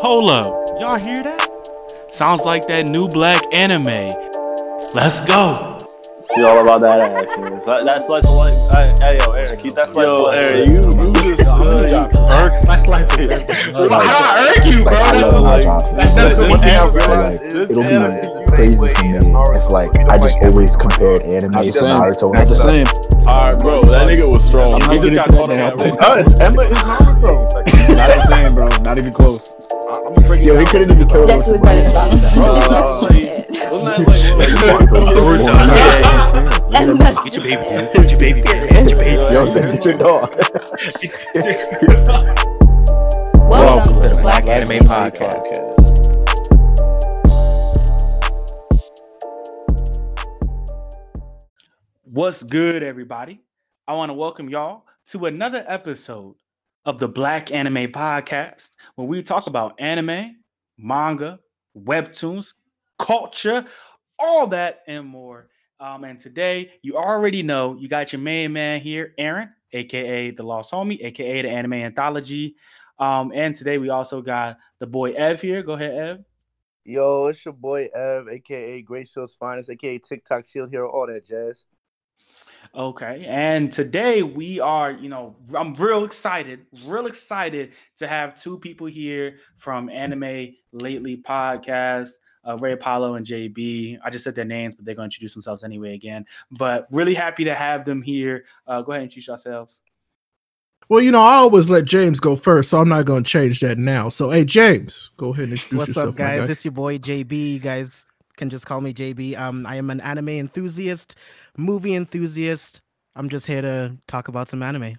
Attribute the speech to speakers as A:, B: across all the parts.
A: Hold up, y'all hear that? Sounds like that new black anime. Let's go.
B: She all about that action. That, that slice of life. Hey, hey, yo, Eric, keep that slice
C: Yo,
B: of life.
C: Eric, you, you just
D: Slice life is
C: I irk you, bro.
D: I love
C: the-
D: Johnson.
C: that's
D: It's
C: the
D: like,
C: one thing I realized
D: like, it'll be like crazy for me. It's like I just always
C: anime.
D: compared anime to
C: the.
D: Naruto. and
C: That's the same.
B: All right, bro, that nigga was strong. He just got caught
D: that
B: on
D: now.
B: that.
C: Uh, Emma is Naruto.
D: Not the same, bro. Not even close.
C: I'm gonna break
D: Yo, he couldn't even kill
E: Deku was better than
B: Bro,
E: Bounce.
B: wasn't that like,
A: Naruto.
B: like,
E: And that's
A: Get your baby, get your baby, get your baby.
D: Yo, get your dog.
A: Welcome to the
E: Black
A: Black Anime
C: Anime
A: Podcast. What's good, everybody? I want to welcome y'all to another episode of the Black Anime Podcast, where we talk about anime, manga, webtoons, culture, all that and more. Um, and today, you already know you got your main man here, Aaron, aka the Lost Homie, aka the Anime Anthology. Um, and today we also got the boy Ev here. Go ahead, Ev.
C: Yo, it's your boy Ev, aka Great Shield's Finest, aka TikTok Shield Hero, all that jazz.
A: Okay, and today we are, you know, I'm real excited, real excited to have two people here from Anime Lately podcast, uh, Ray Apollo and JB. I just said their names, but they're going to introduce themselves anyway again. But really happy to have them here. Uh, go ahead and introduce yourselves.
F: Well, you know, I always let James go first, so I'm not going to change that now. So, hey, James, go ahead and introduce
G: What's
F: yourself,
G: up, guys?
F: guy.
G: It's your boy JB. You guys can just call me JB. Um, I am an anime enthusiast, movie enthusiast. I'm just here to talk about some anime.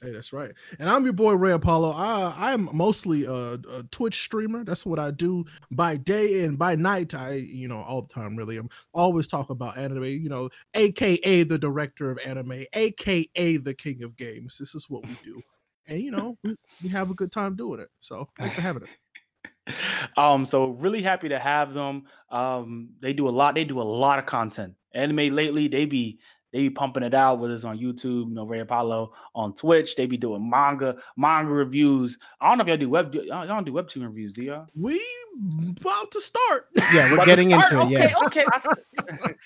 F: Hey, that's right. And I'm your boy Ray Apollo. I I am mostly a, a Twitch streamer. That's what I do by day and by night. I you know all the time really. I'm always talk about anime. You know, aka the director of anime, aka the king of games. This is what we do, and you know we, we have a good time doing it. So thanks for having us.
A: Um, so really happy to have them. Um, they do a lot. They do a lot of content. Anime lately, they be they be pumping it out, whether it's on YouTube, you know, Ray Apollo on Twitch. They be doing manga, manga reviews. I don't know if y'all do web, y'all y'all don't do webtoon reviews, do y'all?
F: We about to start.
G: Yeah, we're getting into it. Yeah.
A: Okay, okay.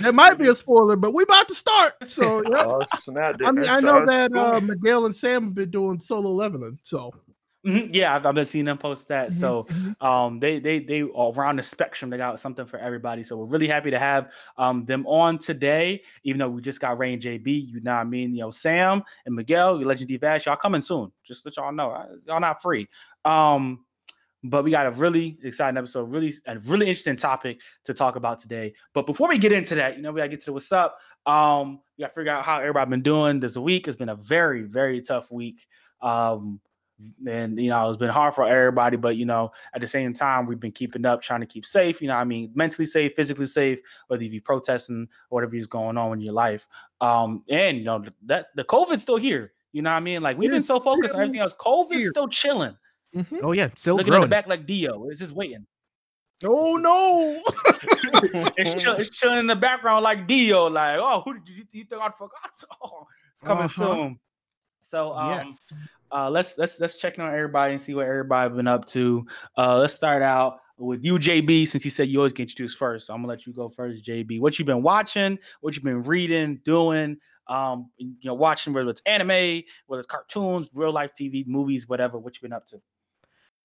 F: That might be a spoiler, but we about to start. So yeah.
C: Oh, snap.
F: I mean, I know that uh, Miguel and Sam have been doing solo leveling. So
A: Mhm, Yeah, I've, I've been seeing them post that.
F: Mhm,
A: So
F: mhm.
A: um they they they around the spectrum they got something for everybody so we're really happy to have um them on today even though we just got Ray and JB you know what I mean? You know Sam and Miguel your legend D Vash y'all coming soon just let y'all know y'all not free. Um but we got a really exciting episode really a really interesting topic to talk about today. But before we get into that you know we gotta get to what's up. Um we gotta figure out how everybody been doing this week. It's been a very very tough week. Um and you know it's been hard for everybody but you know at the same time we've been keeping up trying to keep safe you know what i mean mentally safe physically safe whether you be protesting or whatever is going on in your life um and you know that the covid's still here you know what i mean like we've been so focused on everything else covid's
F: here.
A: still chilling
F: Mhm.
G: Oh yeah, still
A: looking at the
G: growing.
A: back like dio it's just waiting
F: oh no.
A: it's, chill, it's chilling in the background like dio like oh who did you, you think i forgot oh it's coming
F: Uh-huh.
A: soon so um
F: yes.
A: Uh, let's let's let's check in on everybody and see what everybody been up to. Uh, let's start out with you, JB, since you said you always get introduced first. So I'm gonna let you go first, JB. What you've been watching? What you've been reading, doing? Um, you know, watching whether it's anime, whether it's cartoons, real life TV, movies, whatever. What you been up to?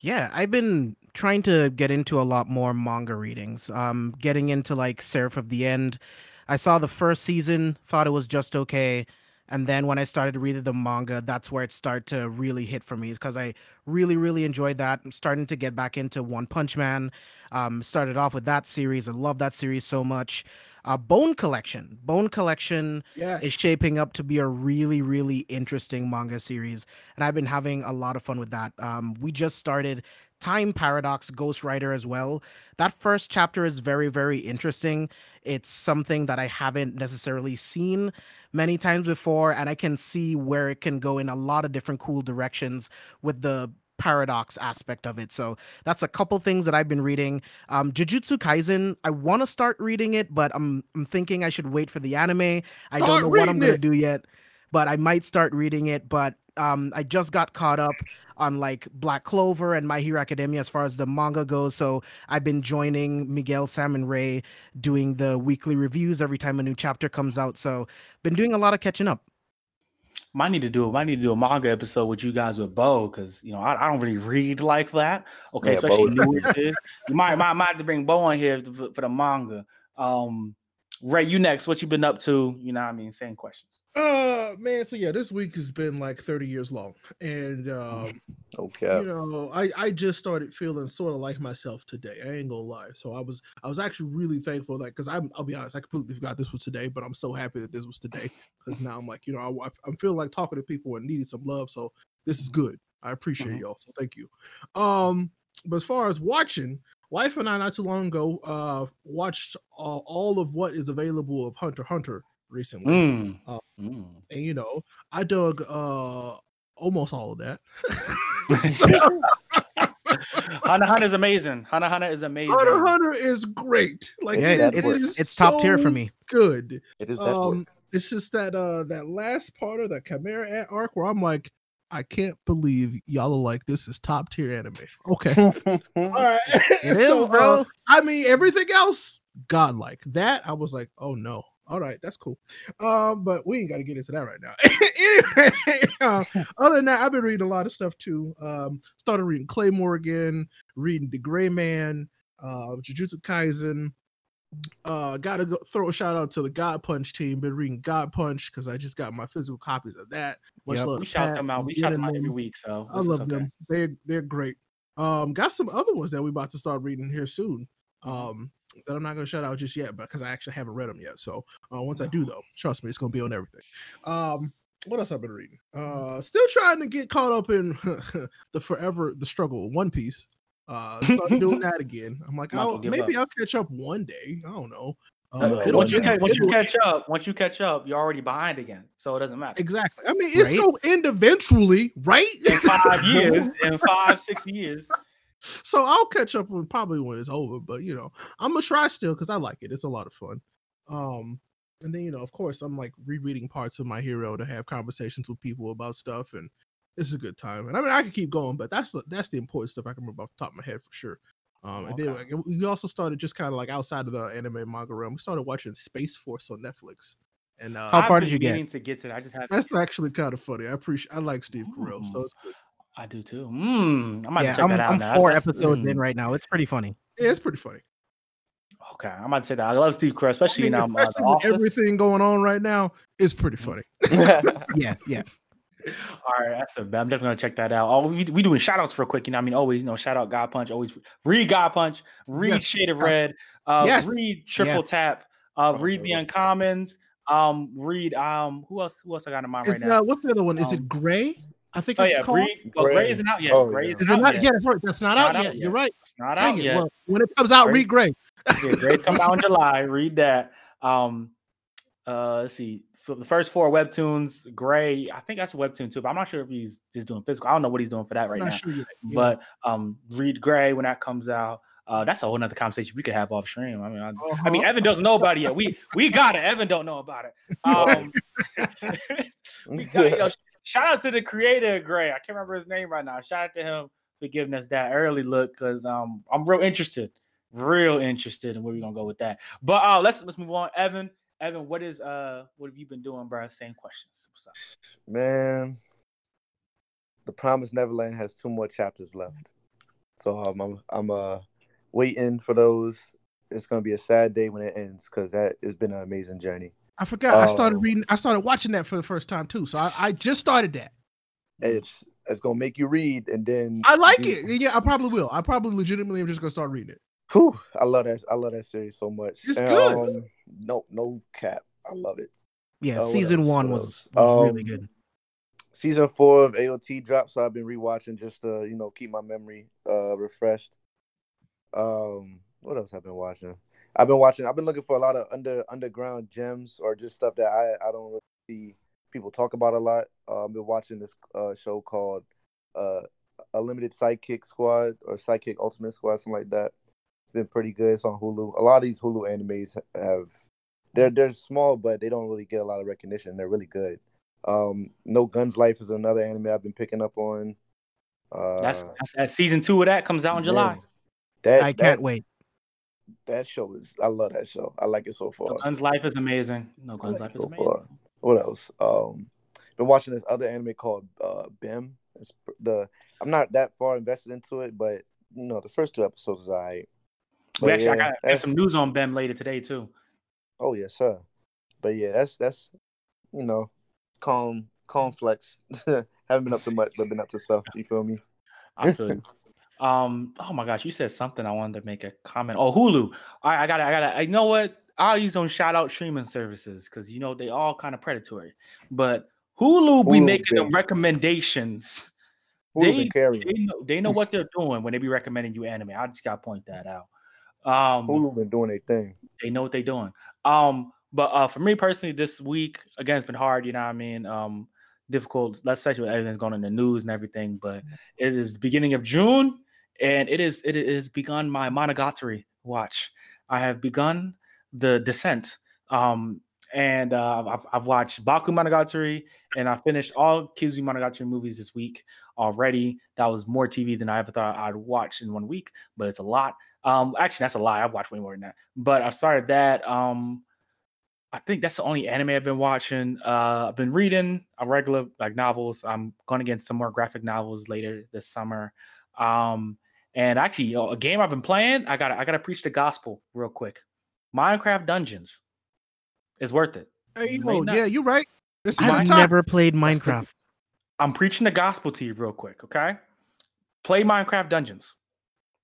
G: Yeah, I've been trying to get into a lot more manga readings. Um, getting into like Seraph of the End. I saw the first season, thought it was just okay. And then when I started reading the manga, that's where it started to really hit for me because I really, really enjoyed that. I'm starting to get back into One Punch Man. Um, started off with that series. I love that series so much. Uh, Bone Collection. Bone Collection
F: Yes.
G: is shaping up to be a really, really interesting manga series. And I've been having a lot of fun with that. Um, we just started Time Paradox Ghostwriter as well. That first chapter is very, very interesting. It's something that I haven't necessarily seen many times before, and I can see where it can go in a lot of different cool directions with the paradox aspect of it. So that's a couple things that I've been reading. Um, Jujutsu Kaisen, I want to start reading it, but I'm I'm thinking I should wait for the anime. I don't know what I'm gonna
F: it.
G: do yet, but I might start reading it. But Um, I just got caught up on like Black Clover and My Hero Academia as far as the manga goes. So I've been joining Miguel, Sam, and Ray doing the weekly reviews every time a new chapter comes out. So been doing a lot of catching up.
A: Might need to do might need to do a manga episode with you guys with Bo because you know I, I don't really read like that. Okay,
B: Yeah,
A: especially
B: Bo's-
A: new shit. You might, might might have to bring Bo on here for, for the manga. Um, Ray, you next. What you been up to? You know, what I mean, same questions.
F: Uh man, so yeah, this week has been like 30 years long. And um,
C: Okay.
F: you know, I, I just started feeling sort of like myself today. I ain't gonna lie. So I was I was actually really thankful that because I'm I'll be honest, I completely forgot this was today, but I'm so happy that this was today because now I'm like, you know, I, I'm feeling like talking to people and needing some love. So this is good. I appreciate
A: Mhm.
F: y'all. So thank you. Um, but as far as watching, wife and I not too long ago uh watched uh, all of what is available of Hunter Hunter recently.
A: Mm.
F: Uh,
A: Mm.
F: and you know, I dug uh almost all of that.
A: Hunter Hunter is amazing. Hunter Hunter is amazing.
F: Hunter x Hunter is great. Like
G: Yeah,
F: it is-
G: it's
F: it
G: it's,
F: is
G: it's top tier for me.
F: Good.
B: It is that um,
F: Um, it's just that uh that last part of the Chimera Ant arc where I'm like, I can't believe y'all are like this is top tier anime. Okay, all right,
G: It is,
F: So, uh,
G: bro.
F: I mean, everything else, godlike. That I was like, oh no. All right, that's cool. Um, but we ain't got to get into that right now. anyway, uh, other than that, I've been reading a lot of stuff too. Um, started reading Claymore again, reading D.Gray-man, uh, Jujutsu Kaisen. Uh, gotta go throw a shout out to the God Punch team. Been reading God Punch because I just got my physical copies of that. Much
G: Yep.
F: love
A: we shout
F: Pat
A: them out. We shout them out every week. So
F: I love
A: okay.
F: them. They're they're great. Um, got some other ones that we about to start reading here soon. Um, that I'm not gonna shout out just yet, because I actually haven't read them yet. So uh, once I do, though, trust me, it's gonna be on everything. Um, what else I've been reading? Uh, still trying to get caught up in the forever the struggle One Piece. Uh, start doing that again. I'm like,
A: Might as well
F: oh, maybe
A: up.
F: I'll catch up one day. I don't know.
A: Uh,
F: Uh, it'll
A: once you,
F: end-
A: catch, once you catch up, once you catch up, you're already behind again. So it doesn't matter.
F: Exactly. I mean, it's
G: Right?
F: gonna end eventually, right?
A: In five years, in five, six years.
F: so I'll catch up when probably when it's over. But you know, I'm gonna try still because I like it. It's a lot of fun. Um, and then you know, of course, I'm like rereading parts of my hero to have conversations with people about stuff, and it's a good time. And I mean, I can keep going, but that's the that's the important stuff I can remember off the top of my head for sure. Um, and then like, we also started just kind of like outside of the anime manga realm. We started watching Space Force on Netflix, and uh,
G: How far did you get?
A: meaning To get to that, I just have.
F: that's actually kind of funny. I appreciate. I like Steve Carell, so it's good.
A: I do too. Mm, I might
G: Yeah,
A: check
G: I'm,
A: that out
G: I'm
A: now.
G: four
A: That's- that's-
G: episodes in
A: mm.
G: right now. It's pretty funny.
F: Yeah, it's pretty funny.
A: Okay, I'm about to say that. I love Steve Carell,
F: I
A: especially
F: mean,
A: in um, uh,
F: especially with everything going on right now, it's pretty funny.
G: Yeah, yeah.
A: All right, that's a bad. I'm definitely gonna check that out. Oh, we, we doing shout outs real quick. You know, I mean, always, you know, shout out God Punch. Always read God Punch, read
F: Yes.
A: Shade of Red, uh,
F: Yes.
A: read Triple
G: Yes.
A: Tap, uh,
B: Oh,
A: read the. Uncommons, um, read um, who else? Who else I got in mind
F: Is,
A: right now?
F: uh, what's the other one? Is
A: Um,
F: it Gray? I think
A: Oh
F: it's
A: yeah,
F: called.
A: read. Well, Gray
B: Gray.
A: isn't out yet.
B: Oh,
A: Gray isn't
F: Is it
A: out
F: not?
A: yet.
F: Yeah, that's right. That's not,
A: Not
F: out,
A: out
F: yet.
A: yet.
F: You're right.
A: It's not
F: Dang
A: out
F: it.
A: yet.
F: Well, when it comes out,
A: Gray-
F: read Gray.
A: yeah, Gray come out in July. Read that. Um, uh, let's see. So the first four webtoons, Gray. I think that's a webtoon too, but I'm not sure if he's just doing physical. I don't know what he's doing for that right now.
F: sure. Yeah.
A: But um, read Gray when that comes out. Uh, that's a whole nother conversation we could have off stream. I mean, I, I mean,
F: Uh-huh.
A: Evan doesn't know about it yet. We we got it. Evan don't know about it. Um, got, you know, shout out to the creator of Gray. I can't remember his name right now. Shout out to him for giving us that early look because um, I'm real interested, real interested in where we're gonna go with that. But uh, let's let's move on. Evan, Evan, what is uh what have you been doing, bro? Same questions. What's up?
C: Man, The Promised Neverland has two more chapters left, so um, I'm I'm uh waiting for those. It's gonna be a sad day when it ends because that has been an amazing journey.
F: I forgot. I started
C: Oh.
F: reading. I started watching that for the first time too. So I, I just started that.
C: It's it's gonna make you read, and then
F: I like
C: you-
F: it. Yeah, I probably will. I probably legitimately am just gonna start reading it.
C: Whew, I love that. I love that series so much.
F: It's
C: And,
F: good.
C: Um, no, no cap. I love it.
G: Yeah, season
C: else?
G: one
C: What
G: was,
C: else?
G: was really
C: Um,
G: good.
C: Season four of AOT dropped, so I've been rewatching just to you know keep my memory uh refreshed. Um, what else I've been watching? I've been watching. I've been looking for a lot of under underground gems or just stuff that I I don't really see people talk about a lot. Uh, I've been watching this uh show called uh a limited sidekick squad or sidekick ultimate squad something like that it's been pretty good it's on hulu a lot of these hulu animes have they're they're small but they don't really get a lot of recognition they're really good Um, No Guns Life is another anime I've been picking up on. Uh,
A: That's, that's, that's season two of that comes out in July.
C: man, That
G: I can't
C: that,
G: wait.
C: That show is. I love that show. I like it so far.
A: No Guns Life is amazing. No Guns
C: like
A: Life is amazing.
C: far. What else? Um, been watching this other anime called uh Bem. It's the I'm not that far invested into it, but you know the first two episodes is alright.
A: We actually, I
C: yeah,
A: got, got some news on Ben later today too.
C: Oh yes, sir. But yeah, that's that's you know, calm calm flex. Haven't been up to much, but been up to stuff. You feel me?
A: I feel you. Um. Oh my gosh, you said something. I wanted to make a comment. Oh, Hulu. All right, I got. to I got. to You know what? I'll use on shout out streaming services because you know they all kind of predatory. But Hulu be making them recommendations.
C: Who
A: They-? They know, they know what they're doing when they be recommending you anime. I just gotta point that out. Um,
C: Hulu been doing their thing.
A: they know what they're doing. Um, but uh, for me personally, this week again, it's been hard. You know what I mean? Um, difficult. Let's say with everything's going in the news and everything. But it is the beginning of June, and it is it is begun my Monogatari watch. I have begun the descent. Um, and uh, I've, I've watched Bakemonogatari, and I finished all Kizu Monogatari movies this week already. That was more TV than I ever thought I'd watch in one week, but it's a lot. Um, actually, that's a lie. I've watched way more than that. But I started that. Um, I think that's the only anime I've been watching. Uh, I've been reading a regular like novels. I'm going to get some more graphic novels later this summer. Um, and actually, you know, a game I've been playing. I got I got to preach the gospel real quick. Minecraft Dungeons is worth it.
F: Hey,
A: You may
F: yo, yeah, you're right. This is
G: I've
F: the time.
G: never played Minecraft.
A: I'm preaching the gospel to you real quick, okay? Play Minecraft Dungeons.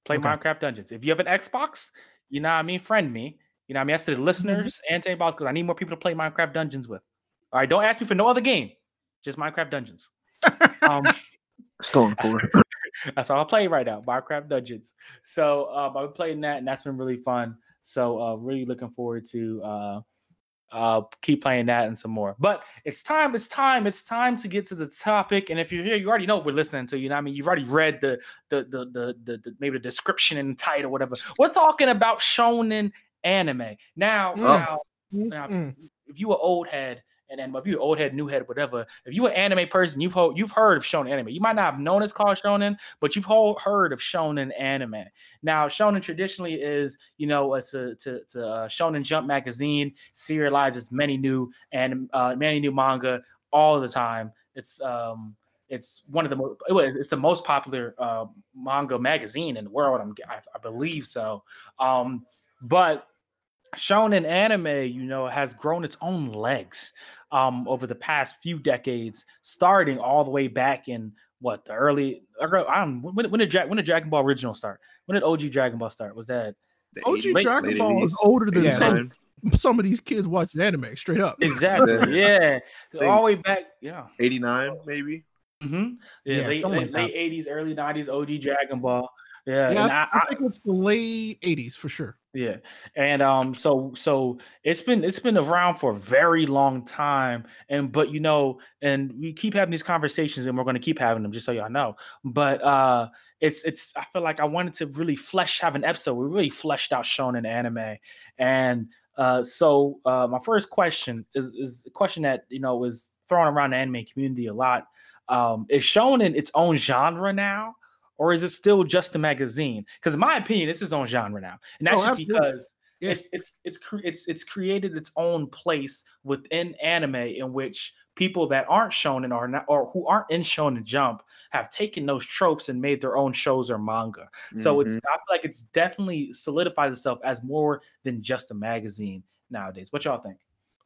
A: Play
G: Okay.
A: Minecraft Dungeons. If you have an Xbox, you know what I mean, friend me. You know what I mean? That's to the listeners and to anybody because I need more people to play Minecraft Dungeons with. All right, don't ask me for no other game, just Minecraft Dungeons. Um,
B: Going for
A: that's all I play right now, Minecraft Dungeons. So um, I've been playing that, and that's been really fun. So uh, really looking forward to uh, uh, keep playing that and some more. But it's time, it's time, it's time to get to the topic. And if you're here, you already know what we're listening to. You know, what I mean, you've already read the the the the, the, the maybe the description and title, whatever. We're talking about shonen anime now.
F: Mm.
A: Now, now, if you're an old head, and then if you an old head, new head, whatever, if you an anime person, you've heard, you've heard of shonen anime. You might not have known it's called shonen, but you've heard of shonen anime. Now, shonen traditionally is, you know, it's a to, to uh, Shonen Jump magazine serializes many new and uh, many new manga all the time. It's um it's one of the most it was it's the most popular uh, manga magazine in the world. I'm I, I believe so. Um, but shonen anime, you know, has grown its own legs um, over the past few decades, starting all the way back in what the early. I don't when, when did Dra- when did Dragon Ball original start? When did OG Dragon Ball start? Was that
B: The
F: OG
B: 80s,
F: Dragon
B: late
F: Ball is older than
G: Yeah,
F: some,
B: man.
F: some of these kids watching anime, straight up.
A: exactly? yeah, all the way back. Yeah.
B: 89 maybe.
A: hmm Yeah,
G: Yeah,
A: late, late,
G: like
A: late 80s, early 90s, OG Dragon Ball. Yeah,
F: Yeah,
A: and
F: I,
A: I,
F: I think it's the late 80s for sure.
A: Yeah, and um, so so it's been it's been around for a very long time, and but you know, and we keep having these conversations, and we're going to keep having them, just so y'all know. But uh, it's it's I feel like I wanted to really flesh have an episode. We really fleshed out shonen anime, and uh, so uh, my first question is is a question that you know was thrown around the anime community a lot. Um, is shonen in its own genre now? Or is it still just a magazine? Because in my opinion, it's its own genre now, and that's
F: Oh,
A: just because
F: Yeah.
A: it's it's it's cre- it's it's created its own place within anime in which people that aren't shonen or not or who aren't in shown shonen jump have taken those tropes and made their own shows or manga. So it's
B: Mhm.
A: I feel like it's definitely solidifies itself as more than just a magazine nowadays. What y'all think?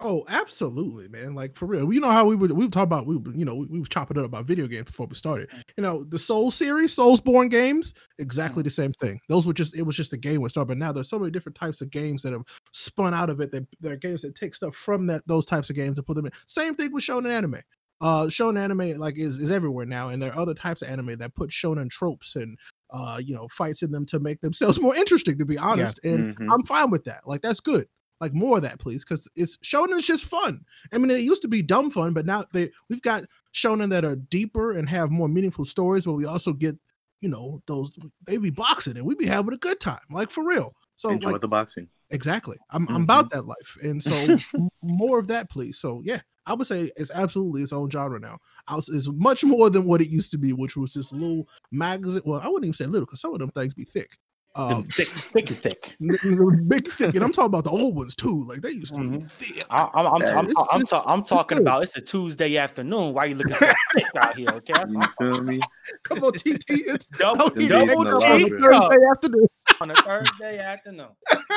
F: Oh, absolutely, man. Like for real. You know how we would we would talk about we would, you know, we, we were chopping it up about video games before we started. You know, the Soul series, Soulsborne games, exactly the same thing. Those were just it was just a game with start, but now there's so many different types of games that have spun out of it. That there are games that take stuff from that those types of games and put them in. Same thing with shonen anime. Uh shonen anime like is, is everywhere now, and there are other types of anime that put shonen tropes and uh you know fights in them to make themselves more interesting, to be honest. And
B: Mhm.
F: I'm fine with that. Like that's good. Like more of that, please, because it's shonen is just fun. I mean, it used to be dumb fun, but now they we've got shonen that are deeper and have more meaningful stories, but we also get, you know, those they be boxing and we be having a good time, like for real. So
B: Enjoy
F: like,
B: the boxing.
F: Exactly. I'm I'm
C: Mm-hmm.
F: about that life, and so more of that, please. So yeah, I would say it's absolutely its own genre now. I was, it's much more than what it used to be, which was just a little magazine. Well, I wouldn't even say little because some of them things be thick. Um,
A: thick, thick, and thick.
F: n- n- big thick, and I'm talking about the old ones too. Like they used to be
A: Mhm.
F: thick.
A: I- I'm, I'm,
C: Yeah,
A: I'm,
F: it's-
A: I'm,
F: it's-
A: ta- I'm
F: it's
A: talking
F: good.
A: about it's a Tuesday afternoon. Why you looking so thick out here? Okay, That's
C: You
A: what I'm
C: feel me?
F: Come on, TT. It's
A: double,
F: out here
C: Them
A: double
C: days in the
F: on a
A: G
C: library.
A: up
F: Thursday afternoon.
A: on a Thursday afternoon. That's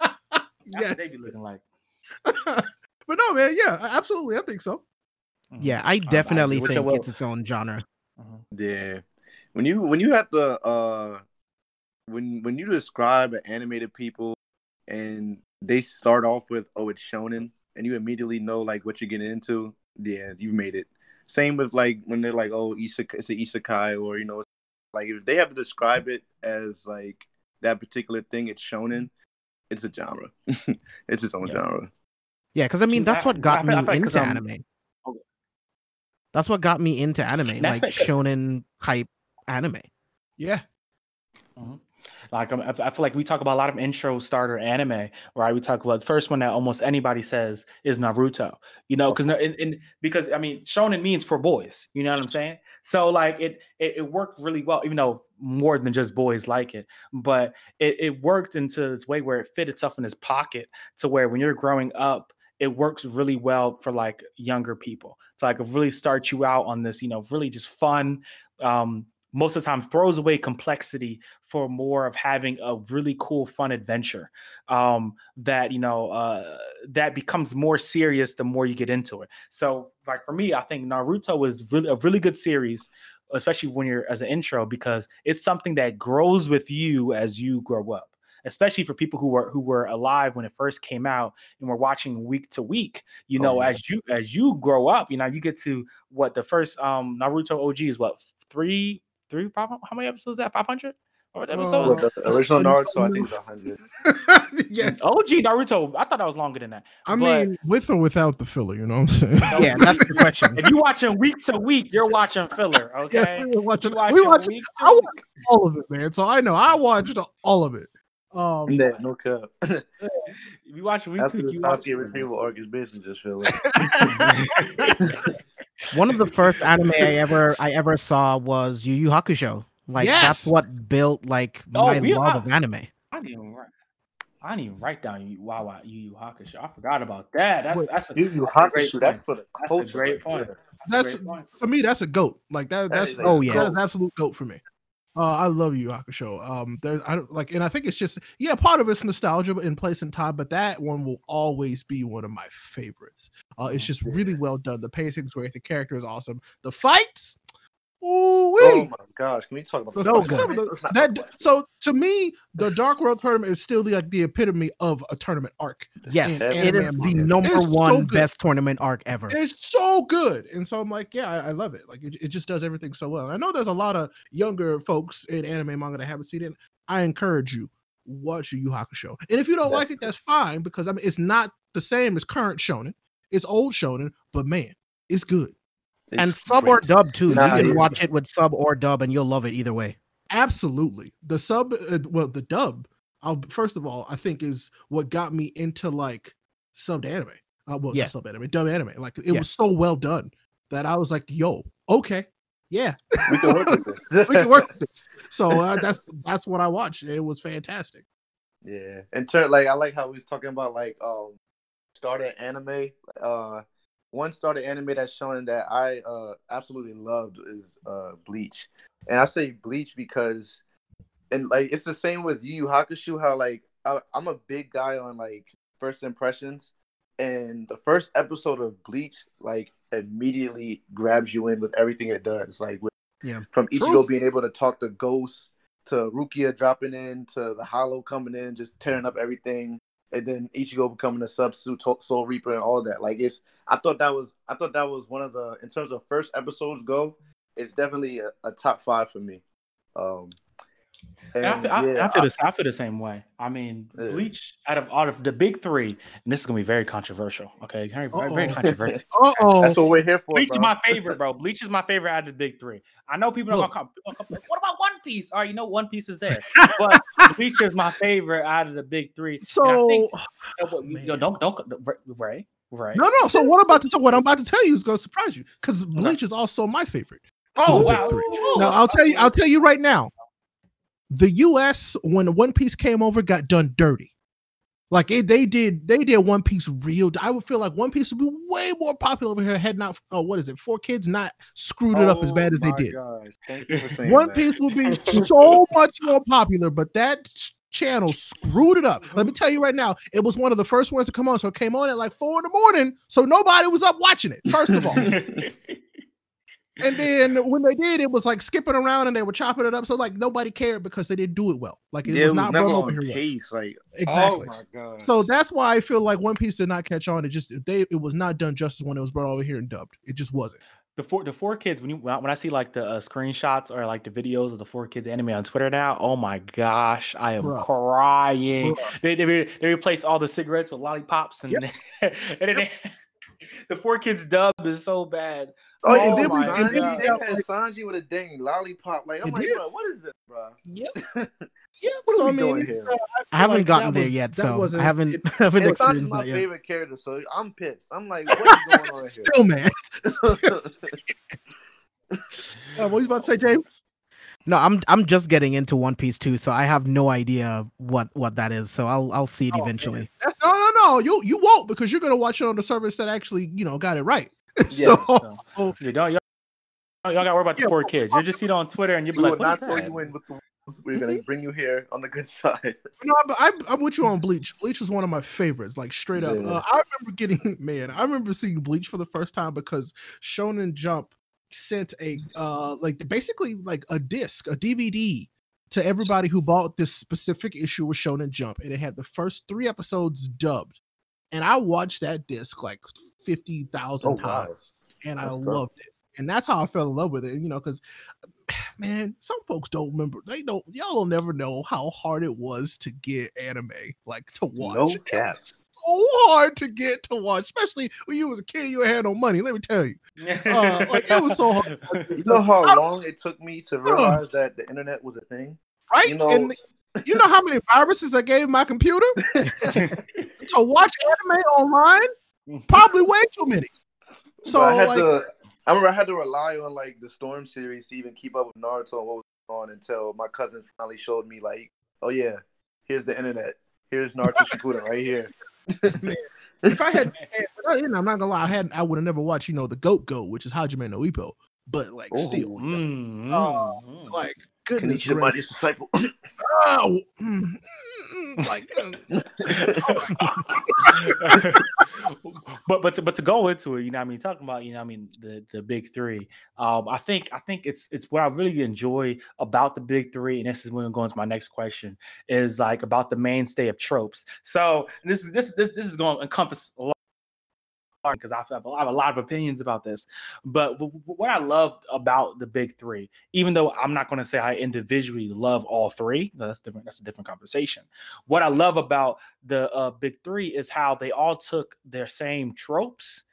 A: what they be
F: Yes,
A: looking like.
F: but no, man. Yeah, absolutely. I think so.
G: Yeah, I definitely
A: agree with
G: think
A: your
G: it's its own genre.
A: will. Mhm.
C: Yeah. When you when you have to uh when when you describe an animated people and they start off with oh it's shonen and you immediately know like what you're getting into, yeah, you've made it. Same with like when they're like oh isekai, it's an isekai or you know like if they have to describe it as like that particular thing it's shonen, it's a genre. it's its own
A: Yeah.
C: genre.
G: Yeah, because I mean that's what got
A: I
G: me
A: I feel like 'cause
G: into anime.
A: Okay.
G: That's what got me into anime,
A: That's
G: like shonen type anime.
F: Yeah. Mm-hmm.
A: Like I'm- I feel like we talk about a lot of intro starter anime, right? We talk about the first one that almost anybody says is Naruto, you know, because in, in, because I mean shonen means for boys, you know what I'm saying? So like it it, it worked really well, even though more than just boys like it, but it, it worked into this way where it fit itself in his pocket to where when you're growing up, it works really well for like younger people to like really start you out on this, you know, really just fun. Um, most of the time throws away complexity for more of having a really cool fun adventure um that you know uh that becomes more serious the more you get into it so like for me i think naruto was really a really good series especially when you're as an intro because it's something that grows with you as you grow up especially for people who were who were alive when it first came out and were watching week to week you
C: Oh,
A: know
C: yeah.
A: as you as you grow up you know you get to what the first um naruto og is what three three five how many episodes is that 500 or
F: Uh,
C: the original Naruto I think is hundred.
F: yes.
A: OG Naruto, I thought that was longer than that.
F: I
A: but-
F: mean, with or without the filler, you know what I'm saying?
G: Yeah, that's the question.
A: If you watching week to week, you're watching filler,
F: yeah,
A: okay?
F: we were watching,
A: You
F: we
A: watching
F: watched
A: week
F: I
A: to
F: watched
A: week.
F: all of it, man. So I know I watched all of it. Um,
C: Yeah, no cap.
A: If you watching week to week, you watch
C: Sasuke retrieval arc is bitch and just feel it.
G: One of the first anime I ever I ever saw was Yu Yu Hakusho. Like
F: Yes!
G: that's what built like
A: Oh,
G: my love
A: I-
G: of anime.
A: I didn't even write. I didn't even write down Yu Wow Wow Yu Yu Hakusho. I forgot about that. That's
F: Wait,
A: that's a,
C: Yu Yu
A: that's a great
C: Hakusho, that's for the
A: That's a great
C: right
A: point.
C: there.
F: that's
A: Great point.
F: to me, that's a goat. Like that.
C: That
F: That's
C: is
F: oh
G: yeah.
F: that is
C: goat.
F: absolute goat for me. Uh, I love you, Hakusho. Um, there, I don't like, and I think it's just yeah, part of it's nostalgia in place and time, but that one will always be one of my favorites. Uh, it's just really well done. The pacing's great. The character is awesome. The fights, ooh
C: Oh my gosh, can we talk about
F: So
G: good.
F: some of the- that so to me, the Dark World tournament is still the, like the epitome of a tournament arc.
G: Yes,
F: in
G: it
F: anime
G: is
F: and
G: the number
F: It's
G: one
F: good.
G: best tournament arc ever.
F: It's so good, and so I'm like, yeah, I, I love it. Like it, it just does everything so well. And I know there's a lot of younger folks in anime manga that haven't seen it. I encourage you watch Yu Yu Hakusho, and if you don't like it, that's fine because I mean it's not the same as current shonen. It's old shonen, but man, it's good.
C: It.
G: and
C: It's
G: sub or dub too.
C: Nah,
G: you can
C: yeah.
G: watch it with sub or dub, and you'll love it either way.
F: Absolutely. The sub, uh, well, the dub, I'll, first of all, I think is what got me into like subbed anime. Uh, well,
G: Yeah.
F: not sub anime, dub anime. Like it
G: Yeah.
F: was so well done that I was like, yo, okay, yeah,
C: We can work with this.
F: we can work with this. So uh, that's that's what I watched. And it was fantastic.
C: Yeah, and turn like I like how we was talking about like um started anime. Uh, one started anime that's showing that I uh absolutely loved is uh Bleach, and I say Bleach because, and like it's the same with Yu Yu Hakusho. How like I, I'm a big guy on like first impressions, and the first episode of Bleach like immediately grabs you in with everything it does. Like with
G: Yeah.
C: from
F: True.
C: Ichigo being able to talk to ghosts to Rukia dropping in to the Hollow coming in, just tearing up everything, and then Ichigo becoming a substitute Soul Reaper and all that. Like it's, I thought that was, I thought that was one of the, in terms of first episodes go, it's definitely a, a top five for me. Um,
A: And I, feel,
C: yeah,
A: I feel the, I feel the same way. I mean,
C: Yeah.
A: Bleach out of out of the big three, and this is gonna be very controversial. Okay, very, very, very
F: Uh-oh.
A: controversial.
F: Uh oh.
C: that's what we're here for,
A: Bleach
C: bro.
A: is my favorite, bro. Bleach is my favorite out of the big three. I know people are
F: Look.
A: gonna come. people gonna come like, what about One Piece? All right, you know One Piece is there, but Bleach is my favorite out of the big three.
F: So
A: think- what- you know, don't don't Ray Ray.
F: no, no. So what about to what I'm about to tell you is going to surprise you because Bleach is also my favorite.
A: Oh wow. Ooh,
F: Now I'll tell you. I'll tell you right now. The U.S. when One Piece came over got done dirty. Like it, they did. They did One Piece real. I would feel like One Piece would be way more popular over here had not. Oh, what is it? 4Kids not screwed it up as oh bad as they
C: Oh
F: did.
C: gosh, Thank you for saying
F: One
C: that.
F: Piece would be so much more popular, but that channel screwed it up. Let me tell you right now, it was one of the first ones to come on. So it came on at like four in the morning. So nobody was up watching it, first of all. and then when they did, it was like skipping around and they were chopping it up. So like nobody cared because they didn't do it well. Like it
C: Yeah,
F: was
C: it was
F: not
C: never
F: run
C: on
F: over here. well.
C: pace. Like,
F: Exactly.
C: oh my god.
F: So that's why I feel like One Piece did not catch on. It just they it was not done justice when it was brought over here and dubbed. It just wasn't.
A: the four the 4Kids when you when I, see like the uh, screenshots or like the videos of the 4Kids anime on Twitter now, oh my gosh, I am
F: Bruh.
A: crying. They, they re- they replace all the cigarettes with lollipops and,
F: Yep.
A: and then they, the 4Kids dub is so bad.
C: Oh,
F: and
C: and
F: then
C: then
F: we- and then we
C: Sanji,
F: got,
C: they had
F: like-
C: Sanji with a dang lollipop. Like, I'm
F: It
C: like,
F: did.
C: bro, what is this, bro?
F: Yep. Yeah,
C: What
F: so
C: are
F: I mean,
C: doing here?
F: uh,
G: I
F: feel
G: haven't
F: like
G: gotten there
F: was-
G: yet, so I
F: wasn't-
G: haven't,
F: it-
G: I haven't
C: And Sanji's
G: experienced
C: my
G: that yet.
C: favorite character, so I'm pissed. I'm like, what is going on here?
F: still mad. Uh, what you about to say, James?
G: No, I'm I'm just getting into One Piece too, so I have no idea what what that is. So I'll I'll see it
F: Oh,
G: eventually.
F: That's no, no, no. You you won't because you're gonna watch it on the service that actually you know got it right. so
A: So, you don't y'all, y'all got to worry about the
F: Yeah,
A: 4Kids. You're just see it on Twitter and you be like,
C: will
A: what is
C: not throw you in with the wolves. We're gonna bring you here on the good side.
F: no, but I'm, I'm with you on Bleach. Bleach was one of my favorites, like straight up.
C: Yeah.
F: Uh, I remember getting man. I remember seeing Bleach for the first time because Shonen Jump sent a uh like basically like a disc, a DVD to everybody who bought this specific issue of Shonen Jump, and it had the first three episodes dubbed. And I watched that disc like fifty thousand
C: Oh, wow.
F: times, and I
C: tough.
F: loved it. And that's how I fell in love with it. You know, because man, some folks don't remember. They don't. Y'all will never know how hard it was to get anime, like to watch.
C: No cap.
F: So hard to get to watch, especially when you was a kid. You had no money. Let me tell you. Uh, like, it was so hard.
C: You know how long it took me to realize that the internet was a thing?
F: right?
C: You know-
F: and you know how many viruses I gave my computer to watch anime online? Probably way too many. So
C: I had
F: like,
C: to. I remember I had to rely on like the Storm series to even keep up with Naruto and what was going on until my cousin finally showed me like, oh yeah, here's the internet. Here's Naruto Shippuden right here.
F: if I had, had- you know, I'm not gonna lie, I had I would have never watched, you know, the Goat Go, which is Hajime no Ippo. But like, still,
A: Mm,
F: Uh,
A: mm, mm.
F: like, goodness
C: Kanisha
F: gracious.
C: Body's disciple.
F: Oh, mm, mm, mm, like,
A: but but to, but to go into it, you know, what I mean, talking about you know, what I mean, the the big three. Um, I think I think it's it's what I really enjoy about the big three, and this is when I'm going to my next question is like about the mainstay of tropes. So this is this this this is going to encompass a lot because I have, have a lot of opinions about this. But what I love about the big three, even though I'm not going to say I individually love all three, that's different. That's a different conversation. What I love about the uh, big three is how they all took their same tropes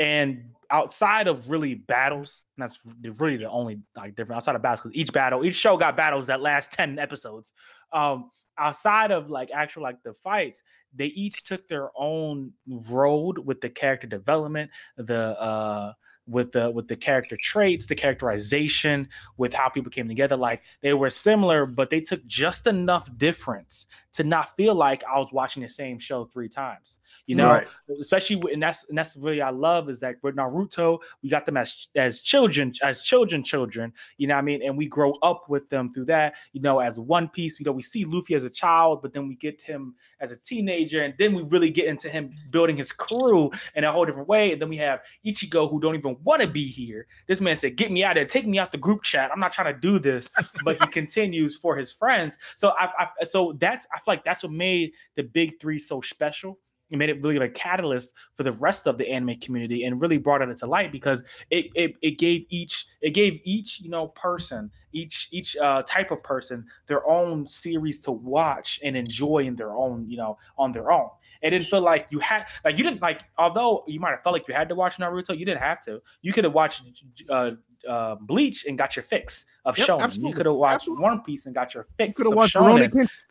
A: and outside of really battles, and that's really the only like different outside of battles because each battle, each show got battles that last 10 episodes. Um, outside of like actual like the fights, they each took their own road with the character development, the uh with the with the character traits, the characterization, with how people came together. Like they were similar, but they took just enough difference to not feel like I was watching the same show three times. You know,
C: Right.
A: especially and that's and that's really I love is that with Naruto, we got them as as children, as children, children. You know what I mean? And we grow up with them through that. You know, as One Piece, you know, we see Luffy as a child, but then we get him as a teenager, and then we really get into him building his crew in a whole different way. And then we have Ichigo who don't even want to be here. This man said, "Get me out of there, take me out the group chat. I'm not trying to do this," but he continues for his friends. So I, I so that's I feel like that's what made the big three so special. It made it really a catalyst for the rest of the anime community and really brought it into light because it, it it gave each it gave each you know person each each uh, type of person their own series to watch and enjoy in their own you know on their own. It didn't feel like you had like you didn't like although you might have felt like you had to watch Naruto, you didn't have to. You could have watched uh, uh, Bleach and got your fix of
F: Yep,
A: shonen. You could have watched
F: absolutely.
A: One Piece and got your fix You
F: Could have
A: of
F: watched.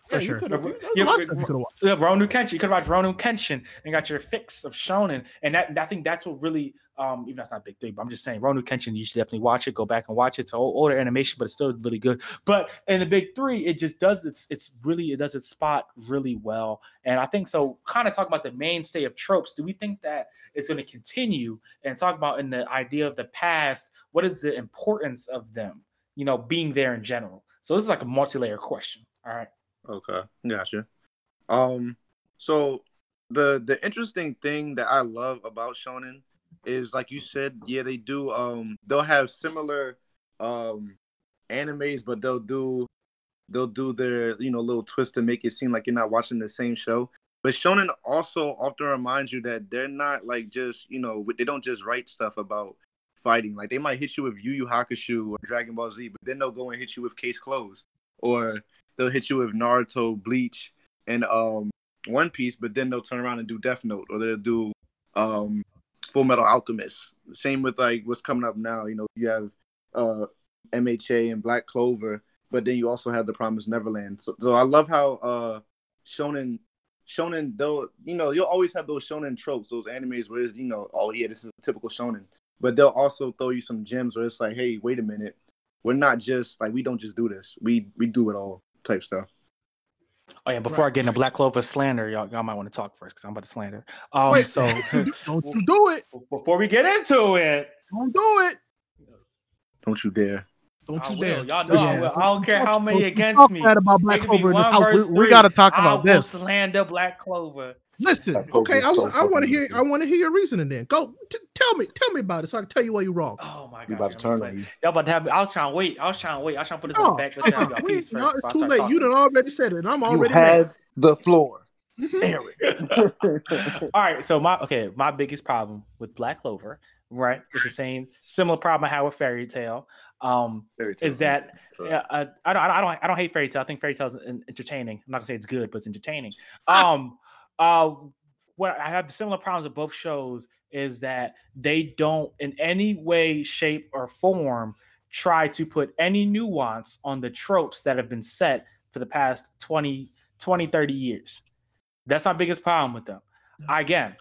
F: Rurouni Kenshin.
G: For
F: Yeah,
G: sure.
F: could've-
A: Yeah,
F: there's a
A: yeah,
F: lot of
A: yeah,
F: stuff you could've
A: Rurouni Kenshin. You could watch Rurouni Kenshin and got your fix of Shonen, and that I think that's what really, um, even that's not a big thing, but I'm just saying Rurouni Kenshin. You should definitely watch it. Go back and watch it. It's an older animation, but it's still really good. But in the big three, it just does its, it's really, it does its spot really well, and I think so. Kind of talk about the mainstay of tropes. Do we think that it's going to continue and talk about in the idea of the past? What is the importance of them? You know, being there in general. So this is like a multi-layer question. All right.
C: Okay, gotcha. Um, so the the interesting thing that I love about shonen is like you said, yeah, they do. Um, they'll have similar um animes, but they'll do they'll do their you know little twist to make it seem like you're not watching the same show. But shonen also often reminds you that they're not like just you know they don't just write stuff about fighting. Like they might hit you with Yu Yu Hakusho or Dragon Ball Z, but then they'll go and hit you with Case Closed, or they'll hit you with Naruto, Bleach, and um One Piece, but then they'll turn around and do Death Note, or they'll do um Full Metal Alchemist. Same with like what's coming up now. You know, you have uh MHA and Black Clover, but then you also have The Promised Neverland. So, so I love how uh shonen shonen though you know you'll always have those shonen tropes, those animes where it's you know oh yeah this is a typical shonen, but they'll also throw you some gems where it's like hey wait a minute we're not just like we don't just do this we we do it all type stuff.
A: Oh yeah, before I get into
F: right.
A: Black Clover slander, y'all, y'all might want to talk first because I'm about to slander. Um,
F: Wait,
A: so
F: don't you do it.
A: before we get into it,
F: Don't do it.
C: Don't you dare.
F: Don't you
A: will.
F: dare.
A: Y'all know I will. I don't care how many
F: Don't
A: against
F: talk
A: me.
F: bad about Black
A: It could be
F: Clover in this house. We, we got to talk
A: I
F: about
A: will
F: this.
A: slander Black Clover.
F: Listen, okay, I, want- I want to hear. I want to hear your reasoning. Then go t- tell me. Tell me about it, so I can tell you why you're wrong.
A: Oh my god.
D: We about to turn on you.
A: Y'all about to have me. I was trying to wait. I was trying to wait. I was trying to put this
F: No,
A: on the back. Let's have y'all
F: we-
A: piece
F: no,
A: first
F: it's too late.
A: talking.
F: You done already said it, and I'm already
C: You
F: already
C: have
F: mad.
C: the floor.
F: Mm-hmm.
C: Eric.
A: All right, so my okay, my biggest problem with Black Clover, right, is the same similar problem I had with Fairy Tail. Um, is that yeah, uh, I don't, I don't, I don't hate fairy tail. I think fairy tail is entertaining. I'm not gonna say it's good, but it's entertaining. Um, uh, what I have the similar problems with both shows is that they don't, in any way, shape, or form, try to put any nuance on the tropes that have been set for the past 20, 20 30 years. That's my biggest problem with them. Again,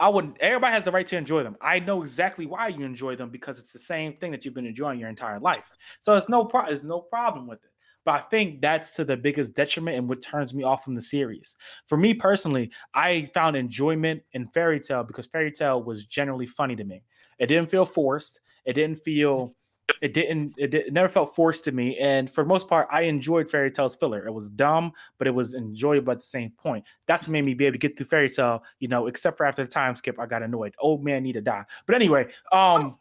A: I wouldn't. Everybody has the right to enjoy them. I know exactly why you enjoy them because it's the same thing that you've been enjoying your entire life. So it's no pro- There's no problem with it. But I think that's to the biggest detriment and what turns me off from the series. For me personally, I found enjoyment in Fairy Tail because Fairy Tail was generally funny to me. It didn't feel forced. It didn't feel. It didn't. It, did, it never felt forced to me. And for the most part, I enjoyed Fairy Tail's filler. It was dumb, but it was enjoyable at the same point. That's what made me be able to get through Fairy Tail. You know, except for after the time skip, I got annoyed. Old man need to die. But anyway, um.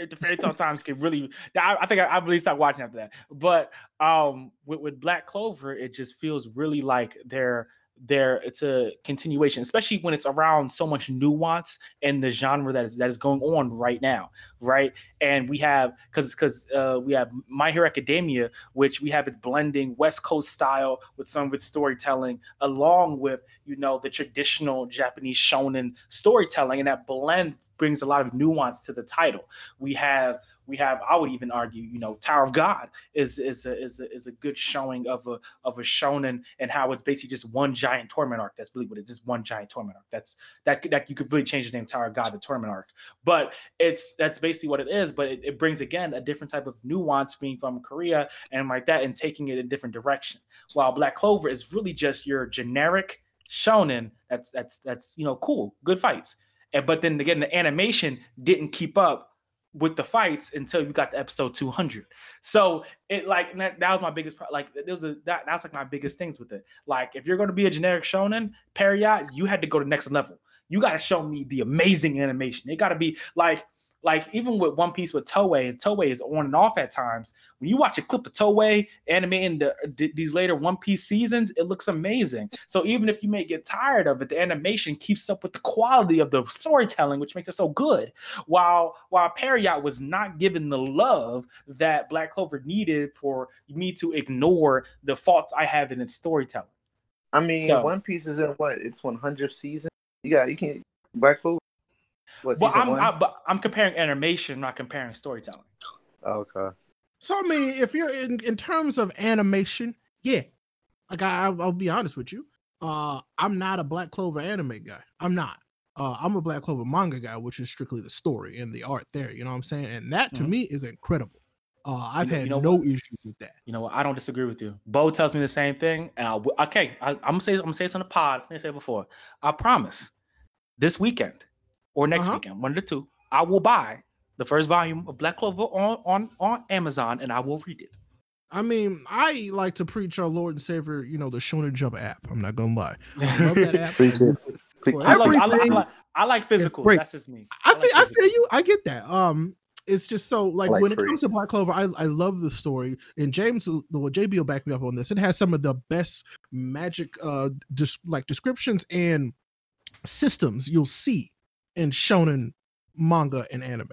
A: the fairy tail time skip really I, I think I, I really stopped watching after that but um with, with black clover it just feels really like they're there it's a continuation especially when it's around so much nuance in the genre that is that is going on right now right? And we have because because uh we have my hero academia which we have it blending west coast style with some of its storytelling along with you know the traditional japanese shonen storytelling and that blend brings a lot of nuance to the title. We have we have i would even argue you know tower of god is is a, is a, is a good showing of a of a shonen and how it's basically just one giant tournament arc. That's really what it is just one giant tournament arc. That's that that you could really change the name tower of god to tournament arc. But it's that's basically what it is but it, it brings again a different type of nuance being from korea and like that and taking it in a different direction. While black clover is really just your generic shonen that's that's that's you know cool good fights. And but then again the animation didn't keep up with the fights until you got to episode 200 so it like that, that was my biggest like there was a that that's like my biggest things with it. Like if you're going to be a generic shonen period you had to go to next level. You got to show me the amazing animation. It got to be like like even with One Piece with Toei, and Toei is on and off at times. When you watch a clip of Toei animating the, these later One Piece seasons, it looks amazing. So even if you may get tired of it, the animation keeps up with the quality of the storytelling, which makes it so good. While while Pierrot was not given the love that Black Clover needed for me to ignore the faults I have in its storytelling.
C: I mean,
A: So-
C: One Piece is in what? It's 100 season. You got you can Black Clover. What
A: Well, I'm? I, but I'm comparing animation, not comparing storytelling.
C: Okay.
F: So I mean, if you're in in terms of animation, yeah, like I, I'll, I'll be honest with you, uh, I'm not a Black Clover anime guy. I'm not. Uh, I'm a Black Clover manga guy, which is strictly the story and the art there. You know what I'm saying? And that to
A: Mhm.
F: me is incredible. Uh, I've
A: know-
F: had
A: you know
F: no
A: what?
F: issues with that.
A: You know what? I don't disagree with you. Bo tells me the same thing, and I w- okay. I, I'm gonna say I'm gonna say this on the pod. I say it before. I promise. This weekend or next
F: Uh-huh.
A: weekend, one of the two, I will buy the first volume of Black Clover on on on Amazon, and I will read it.
F: I mean, I like to preach our Lord and Savior, you know, the Shonen Jump app. I'm not gonna lie. I love that app.
C: Preach
F: I
C: it.
F: use it
C: Preach
F: for
C: it.
A: I like, I, like, I, like, I like physicals. That's just me.
F: I
A: like
F: feel, I feel you. I get that. Um, it's just so like
C: like
F: when it
C: free.
F: comes to Black Clover, I, I love the story. And James, well, JB will back me up on this. It has some of the best magic, uh, just like descriptions and systems you'll see in shonen manga and anime.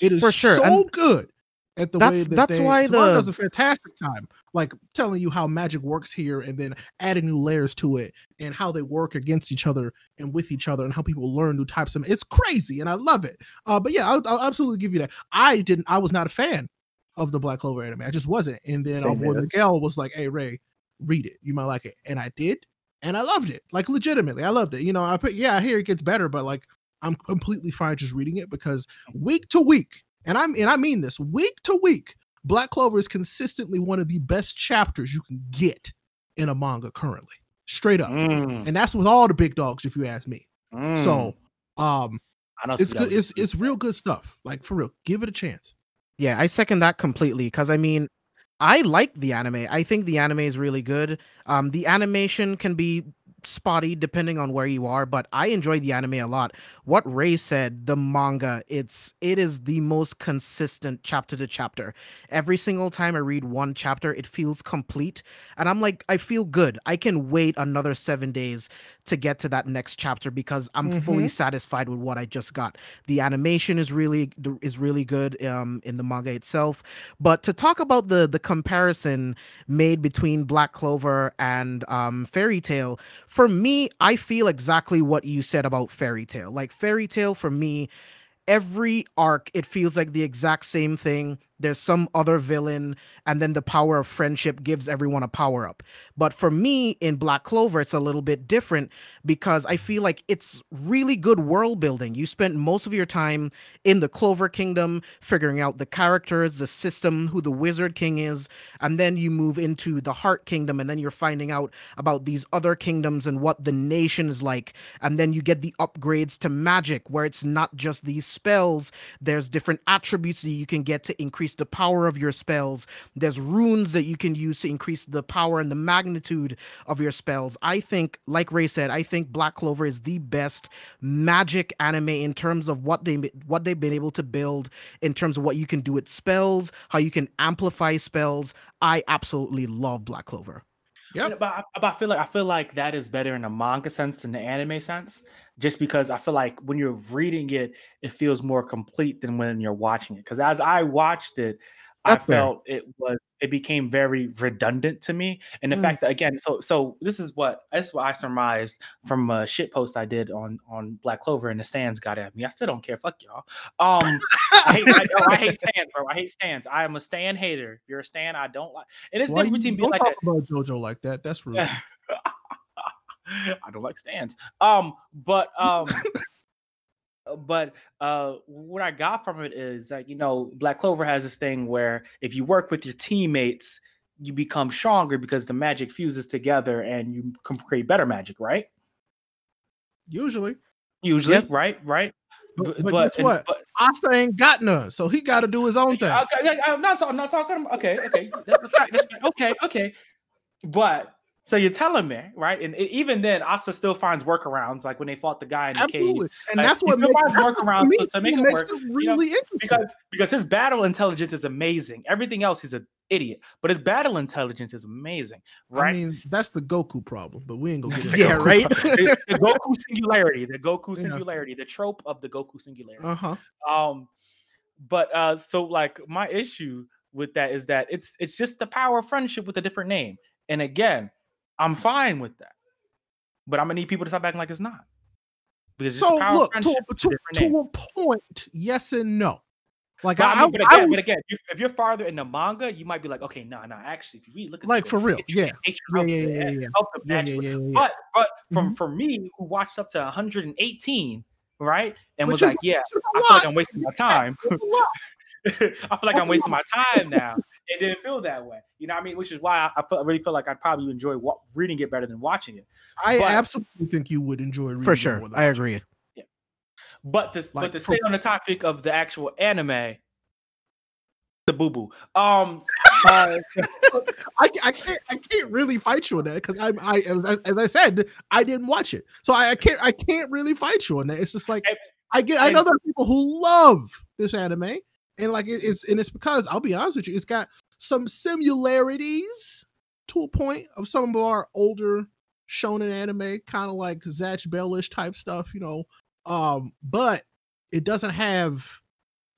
F: It is
G: For sure,
F: so
G: and
F: good at the way
G: that's-
F: that
G: that's
F: they,
G: why the-
F: does a fantastic time, like telling you how magic works here, and then adding new layers to it, and how they work against each other and with each other, and how people learn new types of. It's crazy, and I love it. Uh, but yeah, I'll, I'll absolutely give you that. I didn't. I was not a fan of the Black Clover anime. I just wasn't. And then our boy. Miguel was like, "Hey Ray, read it. You might like it," and I did, and I loved it. Like legitimately, I loved it. You know, I put yeah, I hear it gets better, but like I'm completely fine just reading it because week to week, and I'm and I mean this week to week, Black Clover is consistently one of the best chapters you can get in a manga currently, straight up,
A: Mm,
F: and that's with all the big dogs, if you ask me.
A: mm.
F: So, um,
A: I know
F: it's good. It's it's real good stuff. Like for real, give it a chance.
G: Yeah, I second that completely because I mean, I like the anime. I think the anime is really good. Um, the animation can be spotty depending on where you are, but I enjoy the anime a lot. What Ray said, the manga, it's it is the most consistent chapter to chapter. Every single time I read one chapter, it feels complete, and I'm like, I feel good. I can wait another seven days to get to that next chapter because I'm fully satisfied with what I just got. The animation is really is really good um, in the manga itself. But to talk about the the comparison made between Black Clover and um, Fairy Tail, for me, I feel exactly what you said about Fairy Tail. Like Fairy Tail, for me, every arc it feels like the exact same thing there's some other villain and then the power of friendship gives everyone a power up. But for me in black clover it's a little bit different because i feel like it's really good world building. You spent most of your time in the clover kingdom figuring out the characters the system who the wizard king is and then you move into the heart kingdom and then you're finding out about these other kingdoms and what the nation is like. And then you get the upgrades to magic where it's not just these spells. There's different attributes that you can get to increase the power of your spells. There's runes that you can use to increase the power and the magnitude of your spells. I think like ray said i think black clover is the best magic anime in terms of what they what they've been able to build in terms of what you can do with spells how you can amplify spells. I absolutely love black clover.
A: Yeah, But I, but I feel like I feel like that is better in a manga sense than the anime sense, just because I feel like when you're reading it, it feels more complete than when you're watching it. Because as I watched it,
G: That's
A: I
G: fair.
A: felt it was it became very redundant to me, and the
F: Mm.
A: fact that again, so so this is what this is what I surmised from a shit post I did on on Black Clover, and the stands got at me. I still don't care. Fuck y'all. Um, I hate I, oh, I hate stands, bro. I hate stands. I am a stand hater. You're a stand, I don't like. And it's
F: Why
A: different
F: you,
A: between being
F: don't
A: like
F: talk
A: a,
F: about JoJo like that. That's rude.
A: I don't like stands. Um, but um, but uh, what I got from it is that you know Black Clover has this thing where if you work with your teammates, you become stronger because the magic fuses together and you can create better magic, right?
F: Usually,
A: Usually,
G: Yep.
A: right, right.
F: but, but guess what?
A: but-
F: Asta ain't got none, so he got to do his own thing.
A: Okay, I'm not. I'm not talking. Okay, okay, that's right. That's right. Okay, okay. But So you're telling me, right? And e- even then, Asta still finds workarounds, like when they fought the guy in the cage,
F: and
A: Like,
F: that's what makes,
A: finds workarounds
F: me,
A: to- to make it
F: makes
A: work,
F: it
A: you know,
F: really interesting.
A: because because his battle intelligence is amazing. Everything else, he's an idiot, but his battle intelligence is amazing, right?
F: I mean, that's the Goku problem, but we ain't gonna get
G: Yeah, right.
A: the, the Goku singularity, the Goku
F: Yeah.
A: singularity, the trope of the Goku singularity.
F: Uh huh.
A: Um, but uh, so like my issue with that is that it's it's just the power of friendship with a different name. And again, I'm fine with that, but I'm gonna need people to stop acting like it's not. Because
F: So look, to, to, to a point, yes and no. Like
A: But, I
F: I,
A: mean, but
F: I,
A: again,
F: was
A: but again, if, if you're farther in the manga, you might be like, okay, no, no, actually, if you really look at
F: Like, for real, yeah. yeah, yeah, yeah, yeah, yeah, yeah, yeah.
A: But but from
F: Mhm.
A: for me, who watched up to 118, right, and
F: Which
A: was like, yeah,
F: which is a
A: I feel like. I'm wasting my time.
F: It's a lot.
A: I feel like I'm wasting my time now. It didn't feel that way, you know. what I mean, which is why I, I, feel, I really feel like I'd probably enjoy wa- reading it better than watching it.
F: I
A: But-
F: absolutely think you would enjoy reading
G: For sure,
F: more than
G: I
F: watching
G: agree.
A: But to
F: Like,
A: but to
F: for-
A: stay on the topic of the actual anime, the boo boo. Um, uh,
F: I, I can't I can't really fight you on that because I'm I as, I- as I said I didn't watch it so I, I can't I can't really fight you on that it's just like
A: And-
F: I get I know there are people who love this anime and like it, it's and it's because I'll be honest with you it's got some similarities to a point of some of our older shonen anime kind of like Zatch Bellish type stuff you know um but it doesn't have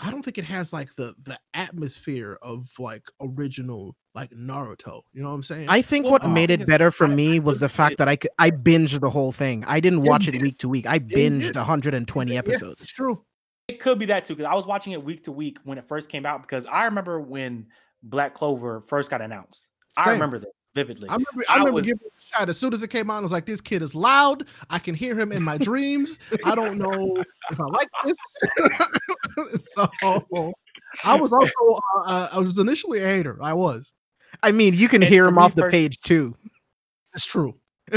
F: I don't think it has like the the atmosphere of like original like Naruto. You know what I'm saying?
G: I think
A: Well,
G: what
A: I
G: made it better for
A: I-
G: me
A: I
G: was the fact that I could I binged the whole thing. I didn't watch
F: you
G: it week to week. I
F: you
G: binged
F: did.
G: 120
F: Yeah,
G: episodes.
F: it's true.
A: It could be that too because I was watching it week to week when it first came out because I remember when Black Clover first got announced. I remember this vividly.
F: I remember. I
A: I
F: remember
A: was-
F: giving it a shot as soon as it came out. I was like, "This kid is loud. I can hear him in my dreams. I don't know if I like this." so I was also uh, uh, I was initially a hater. I was.
G: I mean, you can
A: And
G: hear him off the
A: pers-
G: page too.
F: It's true.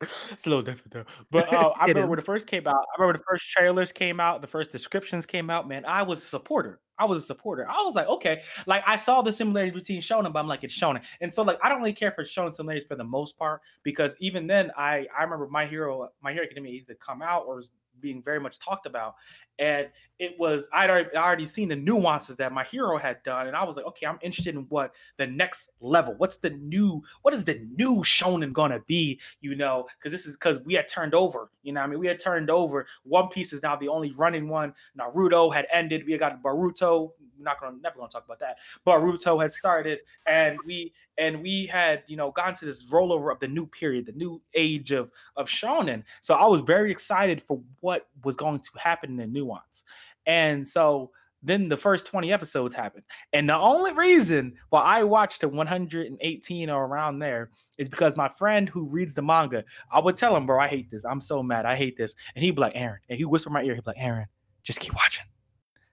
A: it's a little different though. But uh, I remember when
G: is.
A: it first came out. I remember the first trailers came out, the first descriptions came out. Man, I was a supporter. I was a supporter. I was like, okay, like I saw the similarities between Shonen, but I'm like, it's Shonen, and so like I don't really care for Shonen similarities for the most part because even then, I I remember my hero, my hero academia either come out or was being very much talked about, and it was I'd already, I already seen the nuances that my hero had done, and I was like, okay, I'm interested in what the next level. What's the new? What is the new Shonen gonna be? You know, because this is because we had turned over. You know, I mean, we had turned over. One Piece is now the only running one. Naruto had ended. We had got Boruto. Not gonna never gonna talk about that. Boruto had started, and we and we had you know gotten to this rollover of the new period, the new age of of shonen. So I was very excited for what was going to happen in nuance, and so then the first 20 episodes happened. And the only reason why I watched to 118 or around there is because my friend who reads the manga, I would tell him, bro, I hate this. I'm so mad. I hate this. And he'd be like, Aaron, and he whisper in my ear, he'd be like, Aaron, just keep watching.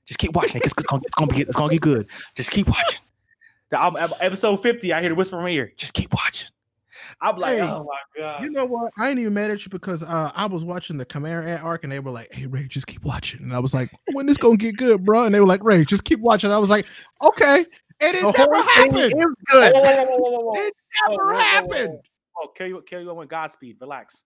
A: Just keep watching. It's, it's, gonna, it's gonna be it's gonna get good. Just keep watching. The episode 50, I hear the whisper in my ear. Just keep watching. I'm like,
F: Hey,
A: oh my god.
F: You know what? I ain't even mad at you because uh, I was watching the Chimera arc and they were like, "Hey Ray, just keep watching." And I was like, "When this gonna get good, bro?" And they were like, "Ray, just keep watching." I was like, "Okay." And it
G: The
F: never happened.
G: is
A: Whoa,
G: good.
A: whoa, whoa, whoa, whoa, whoa.
F: It
A: Whoa, whoa,
F: never
A: whoa, whoa,
F: happened.
A: whoa. Oh, kill you, kill you with Godspeed. Relax.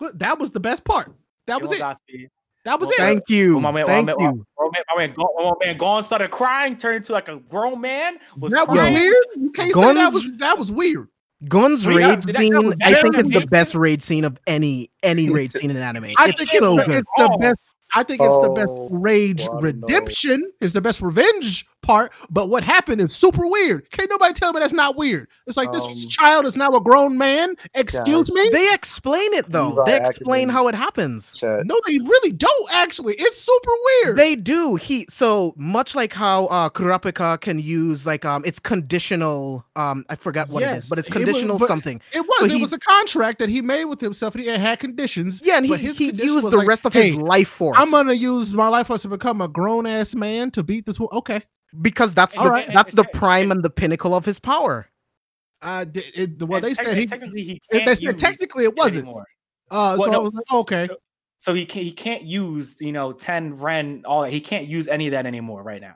F: Look, that was the best part. That was it.
A: Godspeed.
F: That was
A: Well,
F: it.
G: Thank you.
A: Well, my man,
G: Thank
A: my man,
G: you.
A: My man, my man, Gon- my man, Gon started crying, turned into like a grown man. Was
F: that was weird. You can't say that was that was weird.
G: Gon's
A: Well, yeah,
G: raid
A: that- that
G: scene. I think it's the best raid scene of any any raid scene in anime.
F: I
G: it's
F: think
G: so
F: it's,
G: good.
F: it's the best. I think it's the best
C: Oh,
F: rage
C: well, I don't
F: redemption is the best revenge part. But what happened is super weird. Can't nobody tell me that's not weird. It's like
C: Um,
F: this child is now a grown man. Excuse
C: guys.
F: me.
G: They explain it though.
C: Levi
G: They explain how it happens.
C: Chat.
F: No, they really don't. Actually, it's super weird.
G: They do. He so much like how uh Kurapika can use like um it's conditional um I forgot what it
F: Yes,
G: is, but it's
F: it was-
G: conditional
F: but-
G: something.
F: it was.
G: so
F: it
G: he-
F: was a contract that he made with himself, and he had conditions.
G: Yeah, and he, he used the
F: like,
G: rest of
F: "Hey,
G: his life force.
F: I'm gonna use my life force to become a grown ass man to beat this. wo-" Okay,
G: because that's the
F: Alright.
G: that's the prime and the pinnacle of his power.
F: uh, d- it, well,
A: And
F: they
A: tec-
F: said he.
A: technically he
F: They
A: can't
F: said
A: use
F: technically it wasn't.
A: anymore.
F: Uh,
A: Well,
F: so I
A: no.
F: was like, okay.
A: So- So he can't he can't use you know ten ren all that. He can't use any of that anymore right now.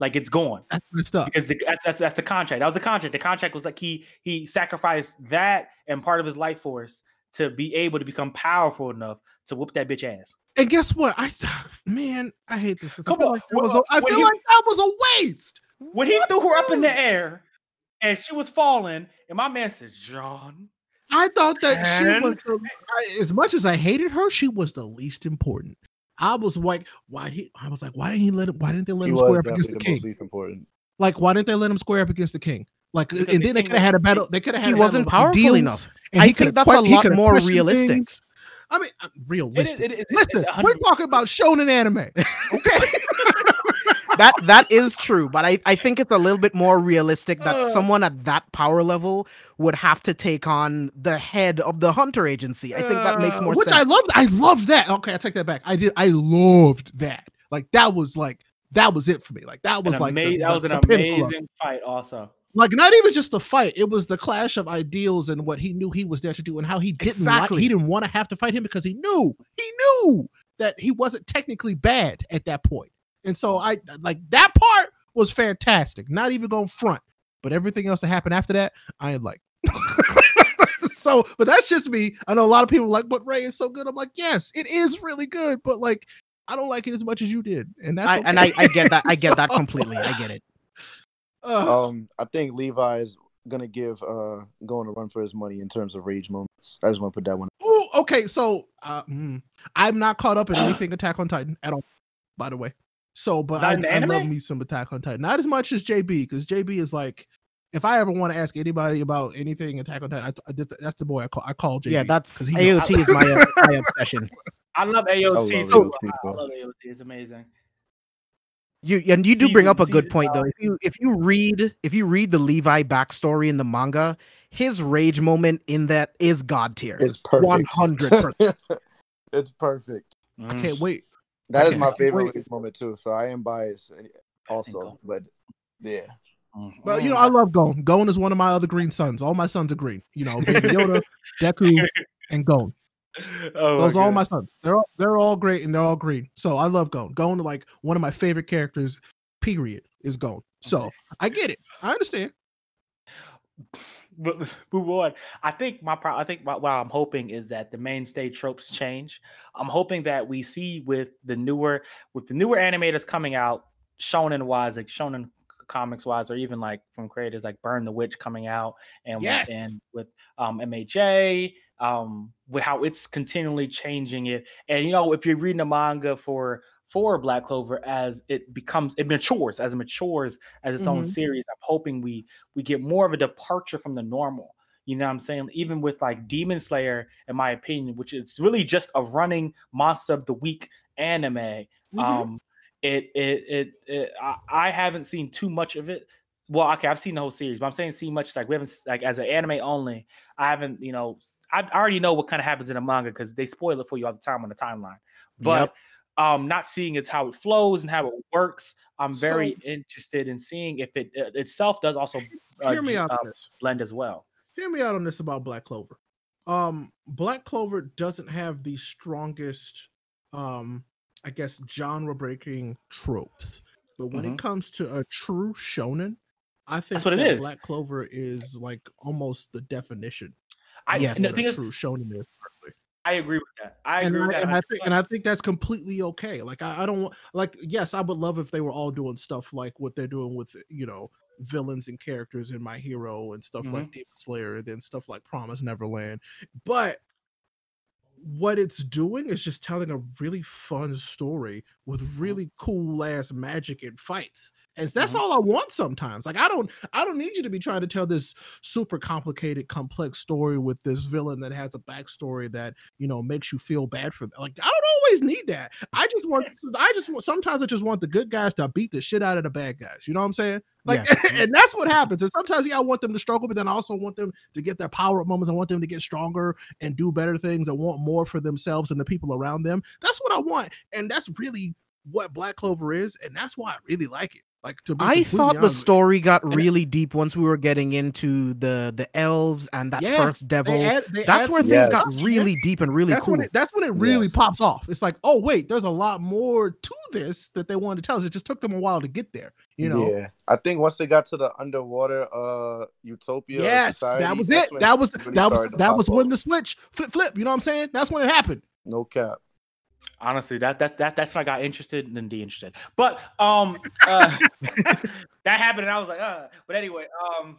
A: Like it's gone
F: That's messed up.
A: because the, that's, that's that's the contract. That was the contract. The contract was like he he sacrificed that and part of his life force to be able to become powerful enough to whoop that bitch ass.
F: And guess what? I man, I hate this. 'cause I
A: Come
F: feel
A: on,
F: like that was a,
A: well,
F: I
A: when
F: feel
A: he-
F: like that was a waste.
A: When he threw her up in the air and she was falling, and my man said, "John,
F: I thought that she was the, I, as much as I hated her, she was the least important. I was like, why he? I was like, why didn't he let him? Why didn't they let
C: He
F: him square up against
C: the
F: the king?
C: most least important.
F: Like, why didn't they let him square up against the king? Like,
A: Because
F: and
A: the
F: then they could have had a battle. They could have had.
G: He
F: a
G: wasn't powerful
F: deals,
G: enough.
F: and
G: I
F: he
G: think
F: coulda
G: that's a
F: que- he
G: lot more realistic.
F: things. I mean, uh,
A: It is-
F: realistic.
A: it is- it's-
F: Listen, we're talking about shonen anime, okay?
G: that that is true, but I, I think it's a little bit more realistic that
F: Uh.
G: someone at that power level would have to take on the head of the hunter agency. I think that makes
F: Uh,
G: more
F: which
G: sense.
F: Which I loved. I loved that. Okay, I take that back. I did. I loved that. Like that was like that was it for me. Like that was
A: an
F: like the-
A: ama- that
F: the-
A: was an
F: the pinnacle
A: amazing fight. Also,
F: like not even just the fight it was the clash of ideals and what he knew he was there to do and how he didn't like he didn't want to have to fight him because he knew he knew that he wasn't technically bad at that point and so i like that part was fantastic not even going front but everything else that happened after that i ain't like so but that's just me i know a lot of people are like but ray is so good i'm like yes it is really good but like i don't like it as much as you did and that's
G: I, and. I, I get that. I get that completely. I get it.
F: Ugh.
C: Um, I think Levi is gonna give uh going to run for his money in terms of rage moments. I just want to put that one.
F: Oh, okay. So uh, mm, I'm not caught up in anything Attack on Titan at all, by the way. So, but I, I love me some Attack on Titan. Not as much as JB, because JB is like, if I ever want to ask anybody about anything Attack on Titan, I, I just, that's the boy I call. I call JB.
G: Yeah, that's
F: he know-
G: AOT is my uh, my obsession.
A: I love
C: I
A: AOT
C: love
A: too.
C: AOT,
A: I love AOT. It's amazing.
G: You and you do bring up a good
A: season
G: point though. If you if you read if you read the Levi backstory in the manga, his rage moment in that is god tier.
C: It's perfect.
G: One hundred percent.
C: it's perfect.
F: I can't wait.
C: That is my favorite
F: Wait.
C: moment too. So I am biased eh,
A: also,
C: but yeah.
F: But you know, I love Gon. Gon is one of my other green sons. All my sons are green. You know, Baby Yoda, Deku, and Gon.
A: Oh
F: Those are all my sons. They're all they're all great and they're all green. So I love Gon. Gon, like one of my favorite characters. Period is Gon. So I get it. I understand.
A: but move on. I think my pro- I think what, what I'm hoping is that the mainstay tropes change. I'm hoping that we see with the newer with the newer animators coming out, shonen wise, like shonen comics wise, or even like from creators like Burn the Witch coming out, and with- and with um MHA, um with how it's continually changing it. And you know, if you're reading a manga for for Black Clover as it becomes it matures as it matures as its own
F: Mhm.
A: series, I'm hoping we we get more of a departure from the normal. You know what I'm saying? Even with like Demon Slayer, in my opinion, which is really just a running monster of the week anime.
F: Mm-hmm.
A: Um, it it it, it I, I haven't seen too much of it. Well, okay, I've seen the whole series, but I'm saying see much like we haven't like as an anime only. I haven't, you know, I, already know what kind of happens in a manga because they spoil it for you all the time on the timeline. But um, not seeing it's how it flows and how it works. I'm very interested in seeing if it, it itself does also uh,
F: Hear me out
A: uh,
F: on this.
A: blend as well.
F: Hear me out on this about Black Clover. Um, Black Clover doesn't have the strongest, um, I guess, genre breaking tropes. But when
A: Mhm.
F: it comes to a true shonen, I think
A: what it
F: that
A: is.
F: Black Clover is like almost the definition.
A: I,
G: Yes.
A: and the thing
F: a
A: is,
F: true shonen is.
A: I agree with that. I
F: and
A: agree with that.
F: and I think and I think that's completely okay. Like I, I don't want like yes, I would love if they were all doing stuff like what they're doing with you know villains and characters in My Hero and stuff like mm-hmm. Demon Slayer and then stuff like Promise Neverland. But what it's doing is just telling a really fun story with really cool ass magic and fights. And that's
A: Mhm.
F: all I want sometimes. Like I don't I don't need you to be trying to tell this super complicated, complex story with this villain that has a backstory that, you know, makes you feel bad for them. Like I don't always need that. I just want I just want sometimes I just want the good guys to beat the shit out of the bad guys. You know what I'm saying? Like and that's what happens. And sometimes yeah, I want them to struggle, but then I also want them to get their power up moments. I want them to get stronger and do better things. I want more for themselves and the people around them. That's what I want. And that's really what Black Clover is, and that's why I really like it. Like to be
G: I thought the
F: honest with you.
G: story got really deep once we were getting into the the elves and that
F: Yeah,
G: first devil.
F: They add- they
G: That's where
F: some
G: things
C: Yes.
G: got really deep and really
F: that's
G: cool.
F: when it, that's when it really
C: Yes.
F: pops off. It's like, oh wait, there's a lot more to this that they wanted to tell us. It just took them a while to get there. You know.
C: Yeah, I think once they got to the underwater uh utopia,
F: Yes,
C: society,
F: that was it. That was that was
C: started to
F: that was when
C: off.
F: the switch flip flip. You know what I'm saying? That's when it happened.
C: no cap.
A: Honestly that that, that that's when i got interested and then de-interested. But um uh, that happened and i was like uh. But anyway um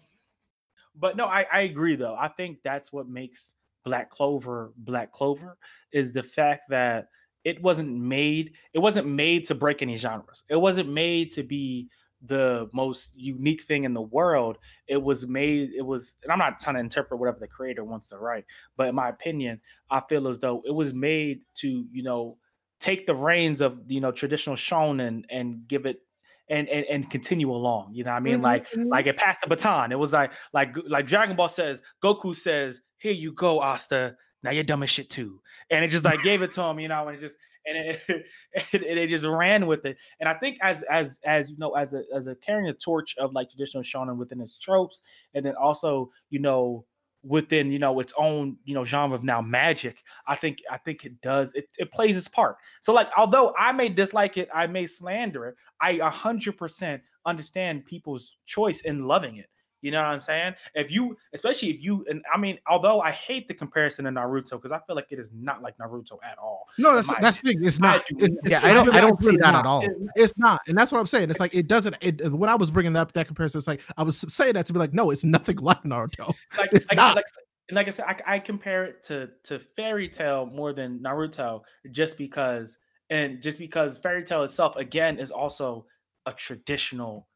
A: but no I, I agree though. I think that's what makes black clover black clover is the fact that it wasn't made it wasn't made to break any genres. It wasn't made to be the most unique thing in the world. It was made it was and i'm not trying to interpret whatever the creator wants to write but in my opinion i feel as though it was made to you know take the reins of you know traditional shonen and give it and and, and continue along you know what i mean?
F: Mhm,
A: like
F: mhm.
A: like it passed the baton. It was like like like dragon ball says goku says here you go asta. Now you're dumb as shit too. And it just like gave it to him you know and it just and it, it, it, just ran with it. And i think as as as you know as a as a carrying a torch of like traditional shonen within its tropes and then also you know within you know its own you know genre of now magic i think i think it does it, it plays its part. So like although i may dislike it i may slander it i 100% understand people's choice in loving it you know what i'm saying if you especially if you and i mean although i hate the comparison to naruto because i feel like it is not like naruto at all
F: No, that's
A: my
F: that's the thing. It's
A: I
F: not.
A: do
F: it's-
G: Yeah,
F: it's
G: I don't- I don't see that
F: not.
G: at all.
F: It's not, and that's what I'm saying. It's like it doesn't. It, when I was bringing up that comparison, it's like I was saying that to be like, no, it's nothing like Naruto.
A: like,
F: It's
A: like,
F: not.
A: like, and like I said, I, I compare it to to Fairy Tail more than Naruto, just because, and just because Fairy Tail itself again is also a traditional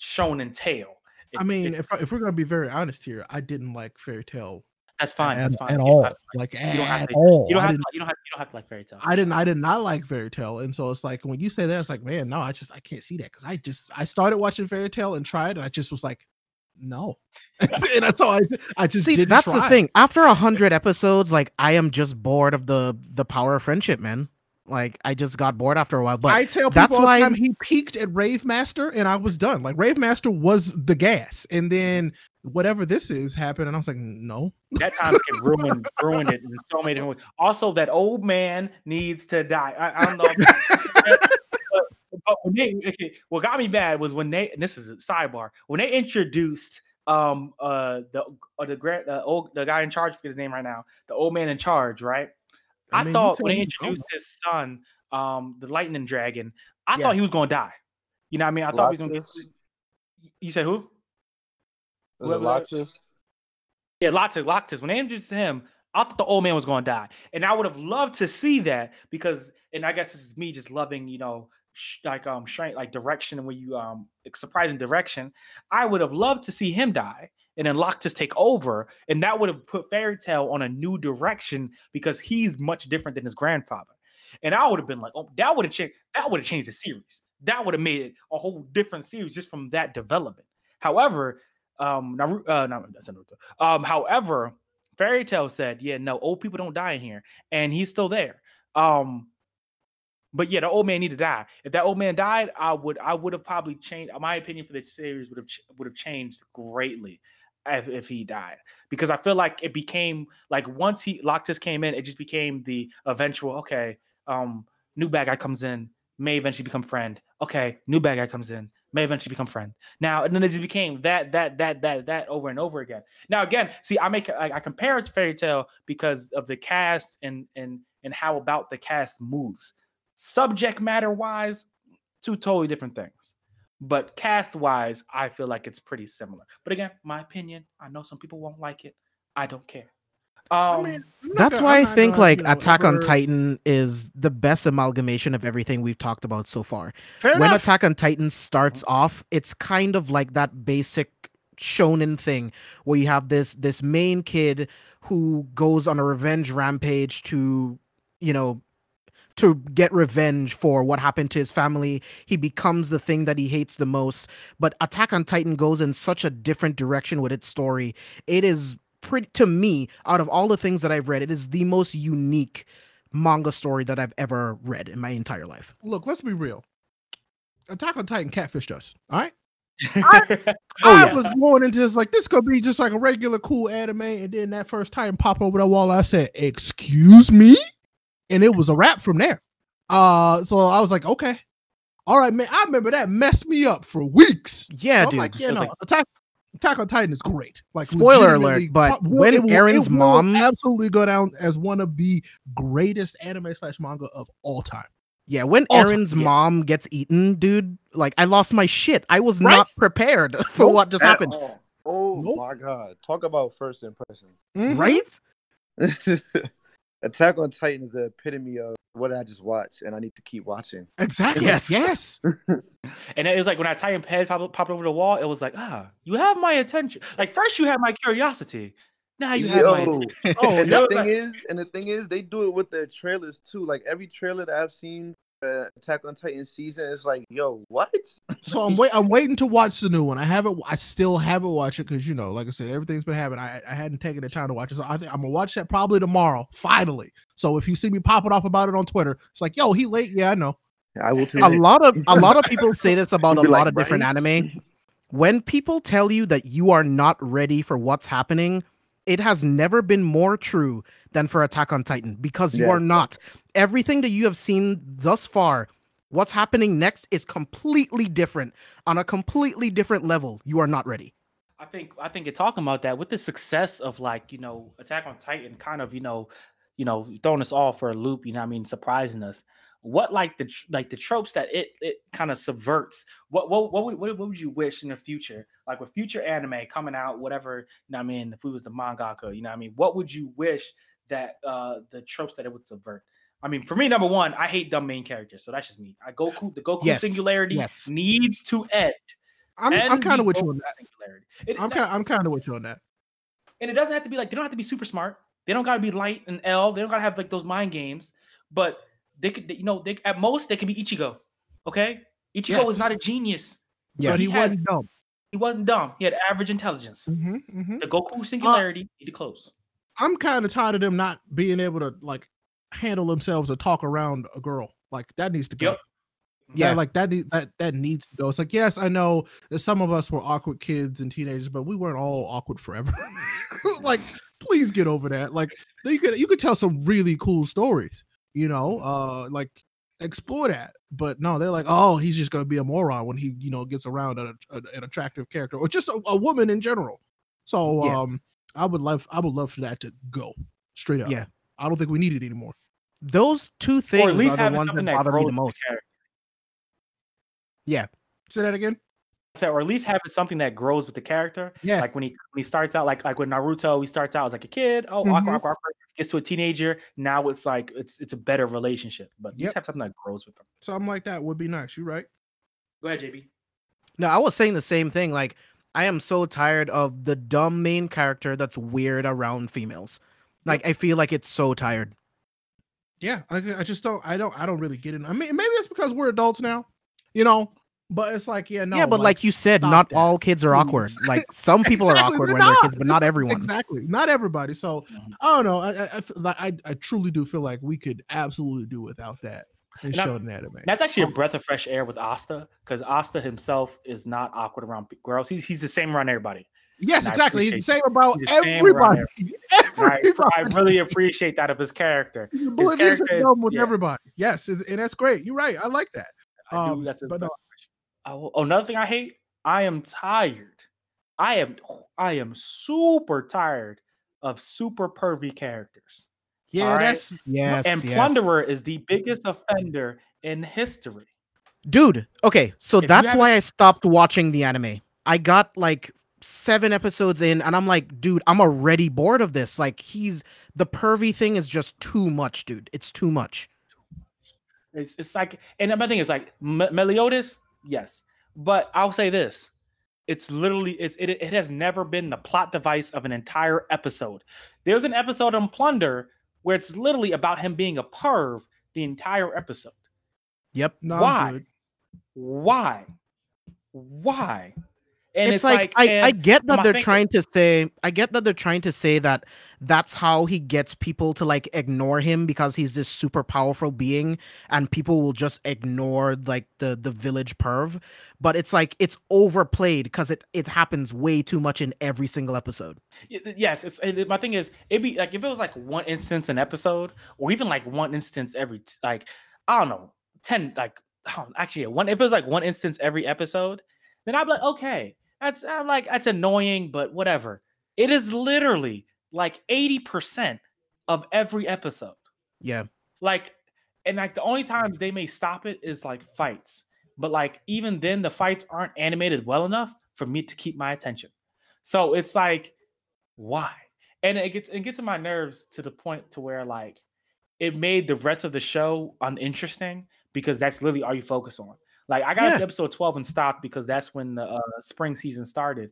A: shonen tale.
F: I mean, if, if we're gonna be very honest here, I didn't like Fairy Tail
A: that's fine.
F: at,
A: that's fine.
F: at all. Like
A: you don't have
F: at
A: to-
F: all.
A: You don't have to, you don't have you don't have to like Fairy Tail.
F: I didn't. I did not like Fairy Tail, and so it's like when you say that, it's like, man, no, I just I can't see that because I just I started watching Fairy Tail and tried, and I just was like, no, and that's all I I just
G: See, that's the thing. After a hundred episodes, like I am just bored of the the power of friendship, man. Like I just got bored after a while. But
F: I tell
G: that's
F: people all
G: why-
F: the time he peaked at Rave Master and I was done. Like Rave Master was the gas, and then whatever this is happened, and I was like, no.
A: that time skip ruined ruined it in so many different ways. Also, that old man needs to die. I, I don't know. but, but when they, what got me bad was when they. And this is a sidebar. When they introduced um uh the uh, the grand uh, old the guy in charge, forget his name right now, the old man in charge, right? I,
F: mean,
A: thought when they introduced his son, um, the lightning dragon, I
G: Yeah.
A: thought he was gonna die. You know what I mean? I thought he was gonna.
C: Laxus?
A: You said who?
C: Is it Laxus?
A: Yeah, Laxus, Laxus. When they introduced him, I thought the old man was going to die, and I would have loved to see that because, and I guess this is me just loving, you know, sh- like um, strength, like direction, and when you um, like, surprising direction. I would have loved to see him die, and then Laxus take over, and that would have put Fairy Tail on a new direction because he's much different than his grandfather, and I would have been like, oh, that would have changed. That would have changed the series. That would have made it a whole different series just from that development. However, um, uh, not, that's Naruto. Um, however, Fairy Tail said, "Yeah, no, old people don't die in here," and he's still there. Um, but yeah, the old man need to die. If that old man died, I would, I would have probably changed. My opinion for the series would have would have changed greatly if, if he died, because I feel like it became like once he Laxus came in, it just became the eventual. Okay, um, new bad guy comes in, may eventually become friend. Okay, new bad guy comes in, may eventually become friend. Now, and then it just became that, that, that, that, that over and over again. Now, again, see, I make I, I compare it to Fairy Tail because of the cast and and and how about the cast moves. Subject matter wise, two totally different things. But cast wise, I feel like it's pretty similar. But again, my opinion. I know some people won't like it. I don't care. Um,
F: I mean,
G: That's
F: gonna-
G: why
F: I'm
G: I think
F: gonna,
G: like
F: you know,
G: Attack on Titan is the best amalgamation of everything we've talked about so far.
F: Fair
G: when
F: enough.
G: Attack on Titan starts off, it's kind of like that basic shonen thing where you have this this main kid who goes on a revenge rampage to, you know, to get revenge for what happened to his family. He becomes the thing that he hates the most. But Attack on Titan goes in such a different direction with its story. It is pretty to me, out of all the things that I've read, it is the most unique manga story that I've ever read in my entire life.
F: Look, let's be real. Attack on Titan catfished us. All right.
G: Oh, oh,
F: I
G: yeah.
F: was going into this like this could be just like a regular cool anime, and then that first Titan popped over the wall. I said, "Excuse me," and it was a wrap from there. Uh, so I was like, "Okay, all right, man." I remember that messed me up for weeks.
G: Yeah,
F: So I'm
G: dude.
F: like, yeah,
A: Just
F: no,
A: like-
F: Attack Attack on Titan is great. Like,
G: Spoiler alert, but
F: pro-
G: when
F: it will-
G: Eren's
F: it will
G: mom-
F: absolutely go down as one of the greatest anime slash manga of all time.
G: Yeah, when
F: All time,
G: Eren's
A: yeah.
G: mom gets eaten, dude, like I lost my shit. I was
F: Right?
G: not prepared for
F: Nope.
G: what just happened.
B: all. Oh
F: Nope.
B: my god! Talk about first impressions.
F: Mhm.
G: Right?
B: Attack on Titan is the epitome of what I just watched, and I need to keep watching.
F: Exactly.
G: Yes.
F: Yes.
A: And it was like when I Titan head popped, popped over the wall, it was like, ah, you have my attention. Like first you had my curiosity. Now you have my attention.
F: Oh,
B: and the thing is, and the thing is, they do it with their trailers too. Like every trailer that I've seen, uh, Attack on Titan season, is like, yo, what?
F: So I'm wait. I'm waiting to watch the new one. I haven't. I still haven't watched it because you know, like I said, everything's been happening. I, I hadn't taken the time to watch it. So I think I'm gonna watch that probably tomorrow. Finally. So if you see me popping off about it on Twitter, it's like, yo, he late. Yeah, I know.
B: I will too.
G: a lot of a lot of people say this about a lot
B: like,
G: of different
B: "Right?"
G: anime. When people tell you that you are not ready for what's happening, it has never been more true than for Attack on Titan because you are not. Everything that you have seen thus far, what's happening next is completely different on a completely different level. You are not ready.
A: I think I think you're talking about that with the success of like you know Attack on Titan, kind of you know, you know throwing us all for a loop. You know, what I mean, surprising us. What like the like the tropes that it it kind of subverts. What what what would, what would you wish in the future, like with future anime coming out, whatever. You know, what I mean, if we was the mangaka, you know, what I mean, what would you wish that uh the tropes that it would subvert? I mean, for me, number one, I hate dumb main characters, so that's just me. I Goku, the Goku
G: Yes,
A: singularity
G: yes.
A: needs to end.
F: I'm. I'm kind of with you on that.
A: singularity. It-
F: I'm kind. I'm kind of with you on that.
A: and it doesn't have to be like they don't have to be super smart. They don't got to be light and L. They don't got to have like those mind games. But they could, you know, they at most they can be Ichigo. Okay, Ichigo
F: Yes.
A: is not a genius.
G: Yeah.
F: but he,
A: he has-
F: wasn't dumb.
A: He wasn't dumb. He had average intelligence.
F: hmm hmm
A: The Goku singularity need to close.
F: I'm kind of tired of them not being able to like handle themselves or talk around a girl. Like that needs to go.
A: Yep.
F: Yeah,
G: Yeah.
F: like that. Need, that that needs to go. It's like yes, I know that some of us were awkward kids and teenagers, but we weren't all awkward forever. like, please get over that. Like, you could you could tell some really cool stories. You know, uh, like explore that. But no, they're like, oh, he's just gonna be a moron when he you know gets around an, an attractive character or just a, a woman in general. So
G: Yeah.
F: um, I would love I would love for that to go straight up.
G: Yeah.
F: I don't think we need it anymore.
G: Those two things
A: or at least
G: are the ones that
A: that
G: bother
A: grows
G: me the
A: with
G: most.
A: character.
F: Say that again.
A: So, or at least having something that grows with the character.
F: Yeah.
A: Like when he when he starts out, like like with Naruto, he starts out as like a kid. Oh,
F: Mhm.
A: awkward, awkward, awkward. Gets to a teenager. Now it's like it's it's a better relationship. But at
F: Yep.
A: least have something that grows with them.
F: Something like that would be nice. You right?
A: Go ahead, JB.
G: No, I was saying the same thing. Like, I am so tired of the dumb main character that's weird around females. Like, I feel like it's so tired.
F: Yeah, I, I just don't. I don't. I don't really get it. I mean, maybe it's because we're adults now, you know. But it's like, yeah, no.
G: yeah, but like, you said, not
F: that.
G: all kids are awkward. Like, some people are awkward
F: they're
G: when they're kids, but not everyone.
F: Exactly, not everybody. So
A: Mhm.
F: I don't know. I I, I, feel like I I truly do feel like we could absolutely do without that and
A: And I-
F: shonen anime.
A: That's actually a
F: Um,
A: breath of fresh air with Asta, because Asta himself is not awkward around girls. He's he's the same around everybody.
F: Yes,
A: and
F: exactly. He's the same about
A: He's the same around
F: everybody.
A: And I,
F: Everybody.
A: I really appreciate that of his character.
F: You
A: his
F: believe this
A: character is-
F: with
A: yeah.
F: everybody. Yes, and that's great. You're right. I like that.
A: I do.
F: Um,
A: That's his
F: but
A: breath
F: no,
A: oh, another thing I hate. I am tired. I am I am super tired of super pervy characters.
F: yeah,
A: right.
F: that's
G: Yes,
A: and
G: yes.
A: Plunderer is the biggest offender in history.
G: Dude, okay, so
A: If
G: that's why I stopped watching the anime. I got like seven episodes in, and I'm like, dude, I'm already bored of this. Like, he's the pervy thing is just too much, dude. It's too much.
A: It's, it's like, and another thing is like Me- Meliodas, yes, but I'll say this: it's literally it's, it it has never been the plot device of an entire episode. There's an episode on Plunder where it's literally about him being a perv the entire episode.
G: Yep.
F: no,
A: Why? Why? Why? And
G: it's, like, I, I
A: and
G: get that they're trying to say I get that they're trying to say that that's how he gets people to like ignore him because he's this super powerful being and people will just ignore like the the village perv. But it's like it's overplayed because it it happens way too much in every single episode.
A: Yes, it's and my thing is it'd be like if it was like one instance an episode, or even like one instance every like I don't know ten like I don't- actually one if it was like one instance every episode, then I'd be like okay, that's I'm like that's annoying, but whatever. It is literally like eighty percent of every episode.
G: yeah
A: Like, and like the only times they may stop it is like fights, but like even then the fights aren't animated well enough for me to keep my attention. So it's like, why? And it gets it gets in my nerves to the point to where like it made the rest of the show uninteresting because that's literally all you focus on. Like I got
G: Yeah.
A: to episode 12 and stopped because that's when the uh, spring season started.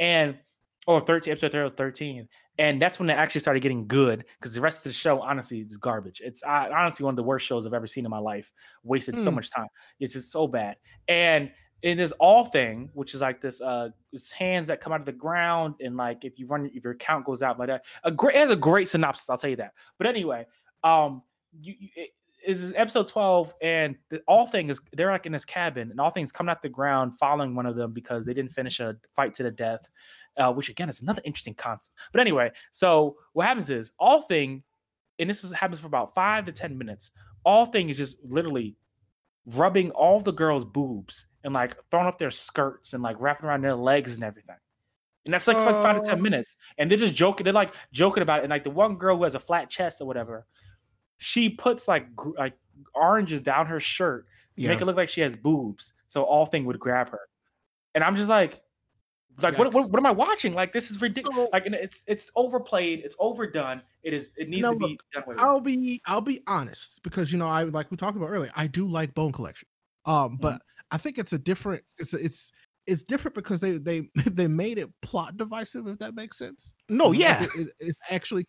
A: And or 13 episode 13 and that's when it actually started getting good because the rest of the show honestly is garbage it's I, honestly one of the worst shows i've ever seen in my life wasted so
G: Hmm.
A: much time it's just so bad and in this all thing which is like this uh this hands that come out of the ground and like if you run if your count goes out like that a great it has a great synopsis i'll tell you that but anyway um you, you it, is episode 12 and the all thing is they're like in this cabin and all things coming out the ground following one of them because they didn't finish a fight to the death uh, which again is another interesting concept. But anyway, so what happens is all thing, and this is, happens for about five to ten minutes. All thing is just literally rubbing all the girls' boobs and like throwing up their skirts and like wrapping around their legs and everything. And that's like, like five to ten minutes. And they're just joking. They're like joking about it. And like the one girl who has a flat chest or whatever, she puts like gr- like oranges down her shirt to
G: Yeah.
A: make it look like she has boobs. So all thing would grab her. And I'm just like, like what, what, what am I watching? Like this is ridiculous.
F: So-
A: like and it's it's overplayed, it's overdone. It is it needs
F: know
A: to
F: what?
A: be done with.
F: I'll be I'll be honest because you know I like we talked about earlier. I do like Bone Collection, um, but I think it's a different. It's it's it's different because they they they made it plot divisive. If that makes sense.
G: no
F: Like,
G: yeah
F: it- it- it's actually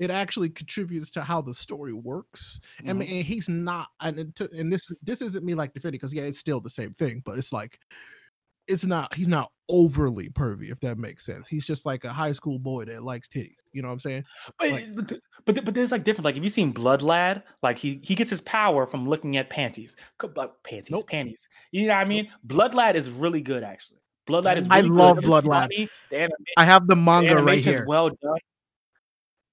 F: it actually contributes to how the story works. I
A: Mhm.
F: mean, and he's not, and and this this isn't me like defending because yeah, it's still the same thing, but it's like it's not he's not overly pervy if that makes sense. He's just like a high school boy that likes titties. You know what I'm saying?
A: But,
F: like-
A: but, but but there's like different. Like, if you've seen Blood Lad? Like he he gets his power from looking at panties, like panties,
F: Nope.
A: panties. You know what I mean? Blood Lad is really good, actually. Blood Lad is.
F: I
A: Really good.
G: love
A: It's
G: Blood Lad. i have the
A: the
G: manga right
A: animation is well done.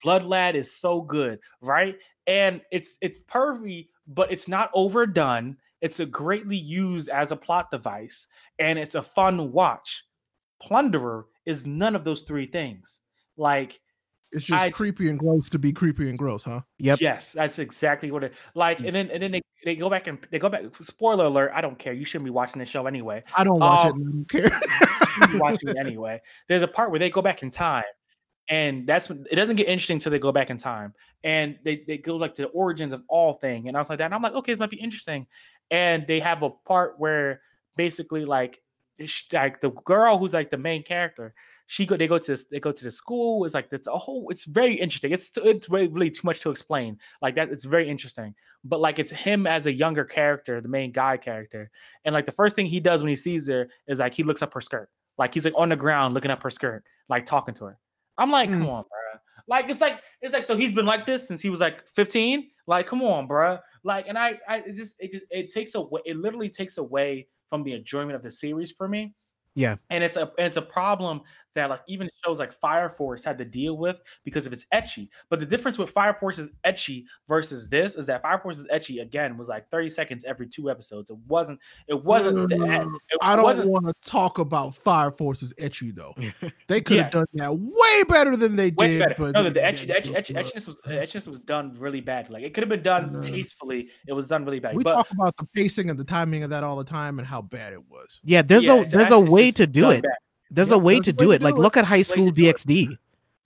A: Blood Lad is so good, right? And it's it's pervy, but it's not overdone. It's a greatly used as a plot device, and it's a fun watch. Plunderer is none of those three things. Like
F: It's just
A: I-
F: creepy and gross to be creepy and gross, huh?
G: yep
A: Yes, that's exactly what it like.
F: Hmm.
A: And then and then they, they go back and they go back. Spoiler alert! I don't care. You shouldn't be watching the show anyway.
F: I don't watch it.
A: Um,
F: And I don't care.
A: You should be watching it anyway. There's a part where they go back in time, and that's when it doesn't get interesting until they go back in time, and they they go like to the origins of all thing, and I was like that. And I'm like, okay, this might be interesting. And they have a part where basically like like the girl who's like the main character she go they go to this they go to the school it's like it's a whole it's very interesting it's it's really, really too much to explain like that it's very interesting but like it's him as a younger character the main guy character and like the first thing he does when he sees her is like he looks up her skirt like he's like on the ground looking up her skirt like talking to her i'm like come
F: Mm.
A: on bro like it's like it's like so he's been like this since he was like 15 like come on bro like and i i it just it just it takes away it literally takes away from the enjoyment of the series for me
G: Yeah.
A: and it's a it's a problem that like even shows like Fire Force had to deal with because of its ecchi. But the difference with Fire Force's ecchi versus this is that Fire Force's ecchi again was like 30 seconds every two episodes. It wasn't it wasn't the, et- it
F: I don't
A: wasn't
F: want to talk about Fire Force's ecchi though. They could have
A: Yes.
F: done that way better than they
A: way
F: did.
A: better.
F: But
A: No,
F: they
A: the, the ecchi, the ecchi, ecchi, etchiness was the etchiness was done really bad. Like it could have been done tastefully. It was done really bad.
F: we
A: but
F: talk about the pacing and the timing of that all the time and how bad it was.
G: yeah there's
A: yeah,
G: a there's a way to do it
A: bad.
G: There's
F: Yep,
G: a way
F: there's
G: to
F: a way
G: do it
F: do
G: like
F: it.
G: look at high school
A: it.
G: dxd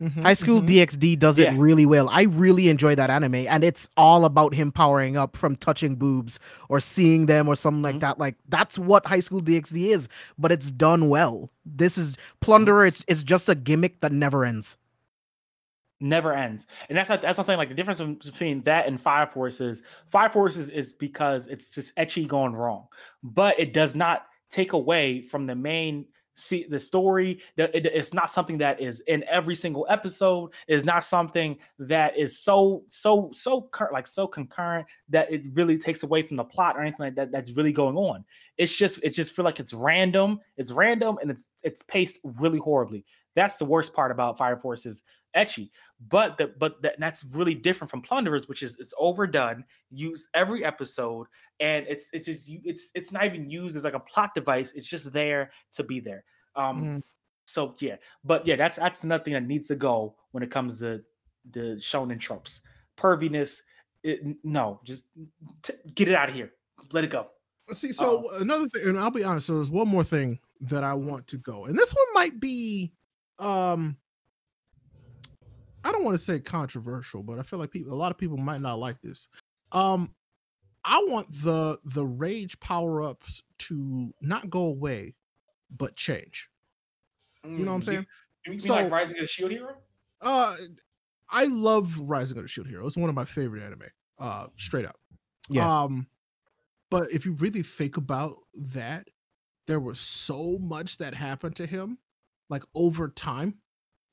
F: Mhm,
G: High School
F: mhm.
G: DxD does it
A: Yeah.
G: really well. I really enjoy that anime, and it's all about him powering up from touching boobs or seeing them or something like
A: Mhm.
G: that. Like that's what High School DxD is, but it's done well. This is Plunderer. It's it's just a gimmick that never ends.
A: never ends. And that's not, that's what I'm saying. Like the difference between that and Fire Force is Fire Force is, is because it's just ecchi going wrong, but it does not take away from the main see the story. It's not something that is in every single episode. It's not something that is so so so like so concurrent that it really takes away from the plot or anything like that. That's really going on. It's just it just feel like it's random. It's random and it's it's paced really horribly. That's the worst part about Fire Force is ecchi. But the but that, that's really different from Plunderers, which is it's overdone, used every episode, and it's it's just you- it's it's not even used as like a plot device. It's just there to be there. Um,
F: Mhm.
A: so yeah, but yeah, that's that's another thing that needs to go when it comes to the shonen tropes. Perviness, it, no, just t- get it out of here. Let it go.
F: See, so another thing, and I'll be honest. So there's one more thing that I want to go, and this one might be, um, I don't want to say controversial, but I feel like people, a lot of people might not like this. Um, I want the the rage power ups to not go away, but change. You know what I'm
A: Mm,
F: saying?
A: You, you
F: So-
A: like Rising of the Shield Hero?
F: Uh, I love Rising of the Shield Hero. It's one of my favorite anime. Uh, straight up.
G: Yeah.
F: Um, but if you really think about that, there was so much that happened to him, like over time,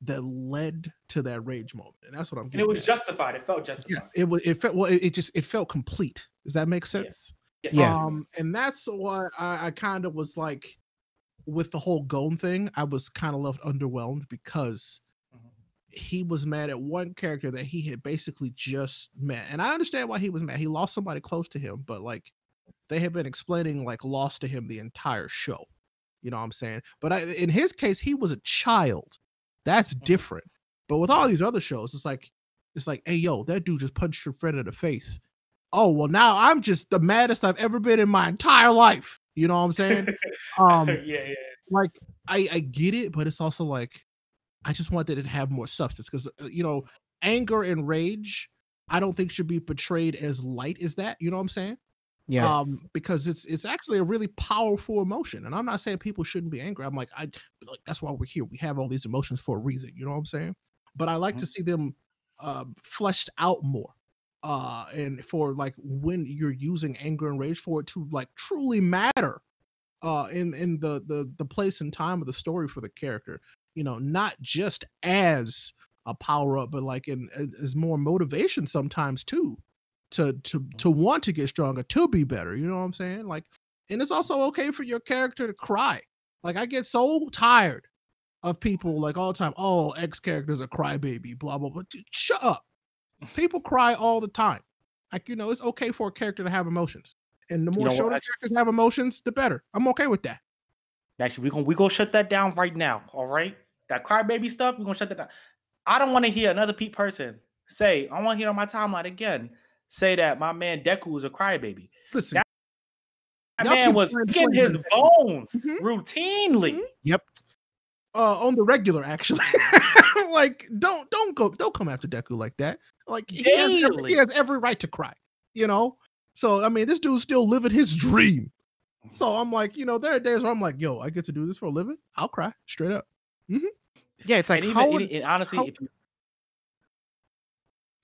F: that led to that rage moment, and that's what I'm getting.
A: And it was
F: at.
A: justified. It felt justified.
F: yes, it was. It felt well. It, it just it felt complete. Does that make sense?
A: Yes.
G: Yeah.
F: Um, and that's what I, I kind of was like with the whole Gon thing. I was kind of left underwhelmed because
A: Mhm.
F: he was mad at one character that he had basically just met. And I understand why he was mad. He lost somebody close to him, but like they had been explaining like loss to him the entire show. You know what I'm saying? But I, in his case, he was a child. That's
A: Mhm.
F: different. But with all these other shows, it's like it's like, hey yo, that dude just punched your friend in the face. Oh well, now I'm just the maddest I've ever been in my entire life. You know what I'm saying? um,
A: yeah, yeah.
F: like I I get it, but it's also like I just wanted it to have more substance because you know anger and rage I don't think should be portrayed as light as that. You know what I'm saying?
G: Yeah.
F: Um, because it's it's actually a really powerful emotion, and I'm not saying people shouldn't be angry. I'm like I like that's why we're here. We have all these emotions for a reason. You know what I'm saying? But I like to see them uh, fleshed out more. Uh, and for like when you're using anger and rage for it to like truly matter uh in in the the the place and time of the story for the character you know not just as a power up but like in as more motivation sometimes too to to to mm-hmm. want to get stronger to be better you know what i'm saying? Like and it's also okay for your character to cry. Like i get so tired of people like all the time oh x character's a crybaby blah blah blah. Dude, shut up. People cry all the time. Like you know it's okay for a character to have emotions. And the more
A: know what,
F: shonen characters have emotions the better. I'm okay with that.
A: Actually, we're gonna we gonna shut that down right now. All right. That crybaby stuff, we're gonna shut that down. I don't want to hear another Pete person say, I want to hear on my timeline again, say that my man Deku is a crybaby.
F: listen
A: That- That man was
F: playing
A: getting his
F: and
A: bones
F: Mhm.
A: routinely.
F: uh on the regular actually like don't don't go don't come after deku like that like he has, every, he has every right to cry you know so i mean this dude's still living his dream so i'm like you know there are days where i'm like yo i get to do this for a living i'll cry straight up
G: yeah. It's like
A: and even,
G: how
A: and-
G: would-
A: and honestly,
G: how-
A: if you,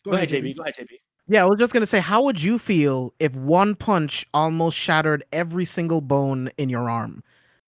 F: go,
A: go, ahead, JB. Go ahead, JB.
G: Yeah, I was just gonna say, how would you feel if one punch almost shattered every single bone in your arm?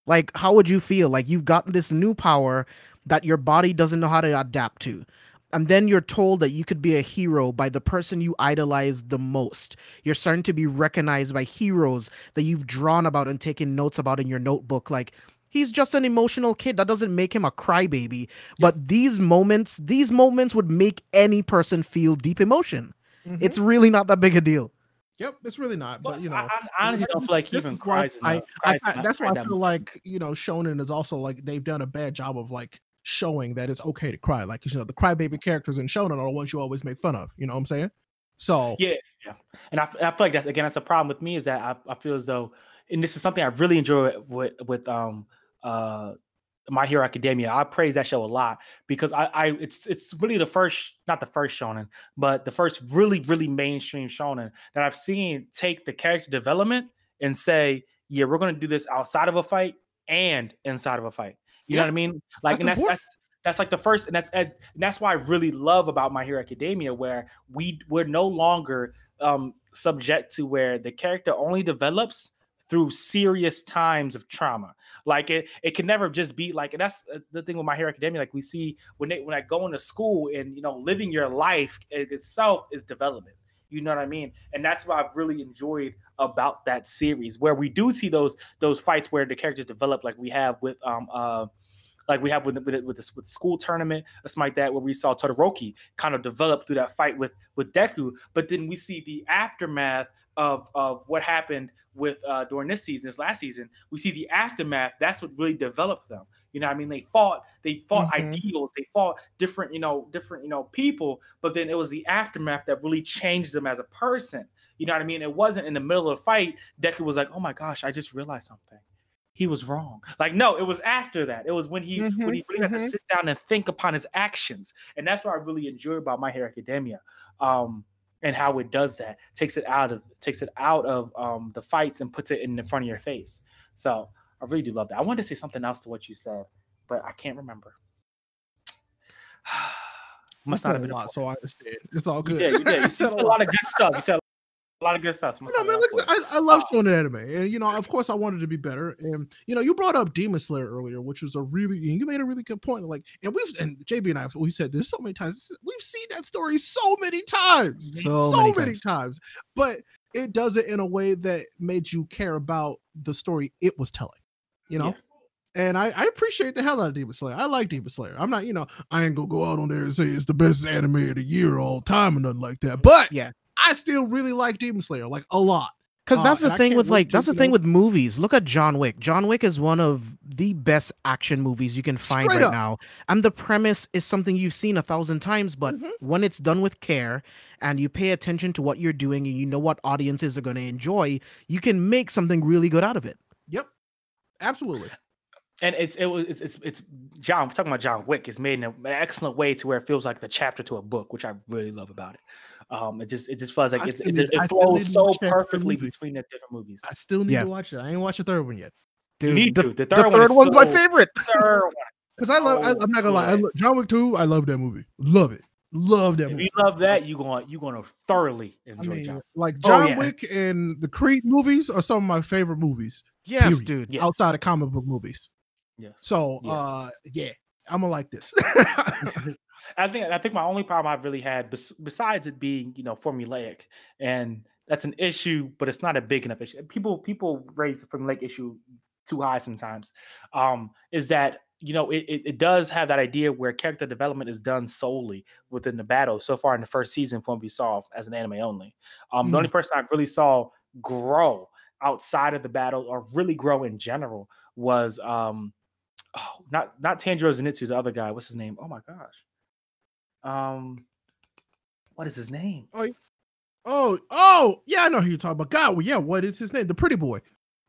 G: Like, how would you feel? Like you've gotten this new power that your body doesn't know how to adapt to. And then you're told that you could be a hero by the person you idolize the most. You're starting to be recognized by heroes that you've drawn about and taken notes about in your notebook. Like, he's just an emotional kid. That doesn't make him a crybaby. But these moments, these moments would make any person feel deep emotion.
F: Mhm.
G: It's really not that big a deal.
F: yep it's really not but
A: But
F: you know
A: I, I honestly don't feel like even
F: is why
A: cries.
F: I,
A: enough-
F: I,
A: cries
F: I-
A: enough-
F: that's why I feel
A: much.
F: like you know Shonen is also like they've done a bad job of like showing that it's okay to cry. Like you know the crybaby characters in Shonen are the ones you always make fun of. You know what I'm saying? So
A: Yeah, yeah. And I, I feel like that's again that's a problem with me is that I, I feel as though, and this is something I really enjoy with with um uh My Hero Academia. I praise that show a lot because I I it's it's really the first not the first shonen, but the first really really mainstream shonen that I've seen take the character development and say, yeah, we're going to do this outside of a fight and inside of a fight. You know what I mean? Like,
F: that's
A: and that's that's that's like the first, and that's and that's why I really love about My Hero Academia, where we we're no longer um subject to where the character only develops through serious times of trauma. Like it, it can never just be like. And that's uh, the thing with my Hero Academia. Like we see when they when I go into school and you know living your life itself is development. You know what I mean? And that's what I've really enjoyed about that series, where we do see those those fights where the characters develop, like we have with um uh like we have with with, with, the, with the school tournament or something like that, where we saw Todoroki kind of develop through that fight with with Deku, but then we see the aftermath of of what happened with uh during this season, this last season. We see the aftermath. That's what really developed them. You know, what I mean, they fought, they fought
G: Mhm.
A: ideals, they fought different, you know, different, you know, people. But then it was the aftermath that really changed them as a person. You know what I mean? It wasn't in the middle of the fight. Deku was like, "Oh my gosh, I just realized something. He was wrong." Like, no, it was after that. It was when he when
G: Mhm,
A: he really had to
G: mhm.
A: sit down and think upon his actions, and that's what I really enjoy about My Hero Academia. Um, and how it does that takes it out of takes it out of um, the fights and puts it in the front of your face. So I really do love that. I wanted to say something else to what you said, but I can't remember. Must not have
F: a lot, so I understand. It's all good.
A: did, you did. You said
F: said
A: a lot of good stuff. You said a lot of good stuff. So
F: You know, man,
A: have
F: like I, I love
A: Uh,
F: shonen anime, and you know, of course, I wanted to be better. And you know, you brought up Demon Slayer earlier, which was a really, and you made a really good point. Like, and we've and JB and I, we said this so many times. We've seen that story so many times,
G: So
F: so,
G: many
F: many,
G: times.
F: times. But it does it in a way that made you care about the story it was telling. You know.
A: Yeah.
F: And I, I appreciate the hell out of Demon Slayer. I like Demon Slayer. I'm not, you know, I ain't gonna go out on there and say it's the best anime of the year all time or nothing like that. But
G: Yeah.
F: I still really like Demon Slayer, like a lot.
G: Because
F: Uh,
G: that's the thing with like that's the thing
F: know-
G: with movies. Look at John Wick. John Wick is one of the best action movies you can find
F: Straight
G: right
F: up.
G: now. And the premise is something you've seen a thousand times, but
F: Mhm.
G: when it's done with care and you pay attention to what you're doing and you know what audiences are going to enjoy, you can make something really good out of it.
F: Yep, absolutely.
A: And it's it was it's it's, it's John. We're talking about John Wick. It's made in an excellent way to where it feels like the chapter to a book, which I really love about it. Um, it just it just feels like it,
F: still
A: it,
F: need-
A: it
F: I still need
A: flows so
F: watch that third
A: perfectly between the different movies.
F: I still need
G: Yeah.
F: to watch it. I ain't watched the third one yet
A: You need
G: the,
A: to. The
G: the
A: third one is
G: one's my favorite.
F: Because I love. I,
A: Oh,
F: I'm not gonna lie. I
A: good.
F: John Wick two. I love that movie. Love it. Love that
A: If
F: movie.
A: you love that, you going you going to thoroughly
F: I
A: enjoy
F: mean,
A: John.
F: like
G: Oh,
F: John
G: yeah.
F: Wick and the Creed movies are some of my favorite movies
G: Yes,
F: Period.
G: dude.
A: Yes.
F: outside of comic book movies. So,
A: Yeah.
F: uh, yeah, I'm gonna like this.
A: I think I think my only problem I've really had, bes- besides it being you know formulaic, and that's an issue, but it's not a big enough issue. People people raise the formulaic issue too high sometimes. Um, is that you know it, it, it does have that idea where character development is done solely within the battle. So far in the first season, from saw as an anime only, um, the only person I really saw grow outside of the battle or really grow in general was um oh not not Tanjiro Zenitsu, the other guy. What's his name? Oh my gosh. Um what is his name?
F: oh, oh, oh, yeah, I know who you're talking about. God, well, yeah, what is his name? The pretty boy.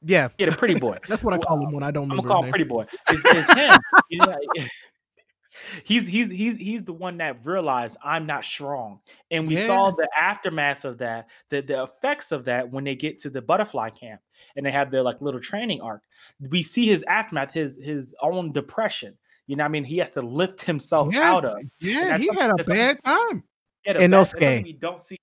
G: Yeah.
A: Yeah, the pretty boy.
F: That's what I call him when I don't
A: I'm
F: remember
A: gonna
F: his
A: call
F: name.
A: him Pretty Boy. It's, it's him. You know, he's he's he's he's the one that realized I'm not strong, and we saw the aftermath of that, the the effects of that when they get to the butterfly camp and they have their like little training arc. We see his aftermath, his his own depression. You know, what I mean, he has to lift himself
F: Yeah,
A: out of.
F: Yeah, he had a bad time.
A: Yeah,
G: Inosuke.
A: that's something we don't see.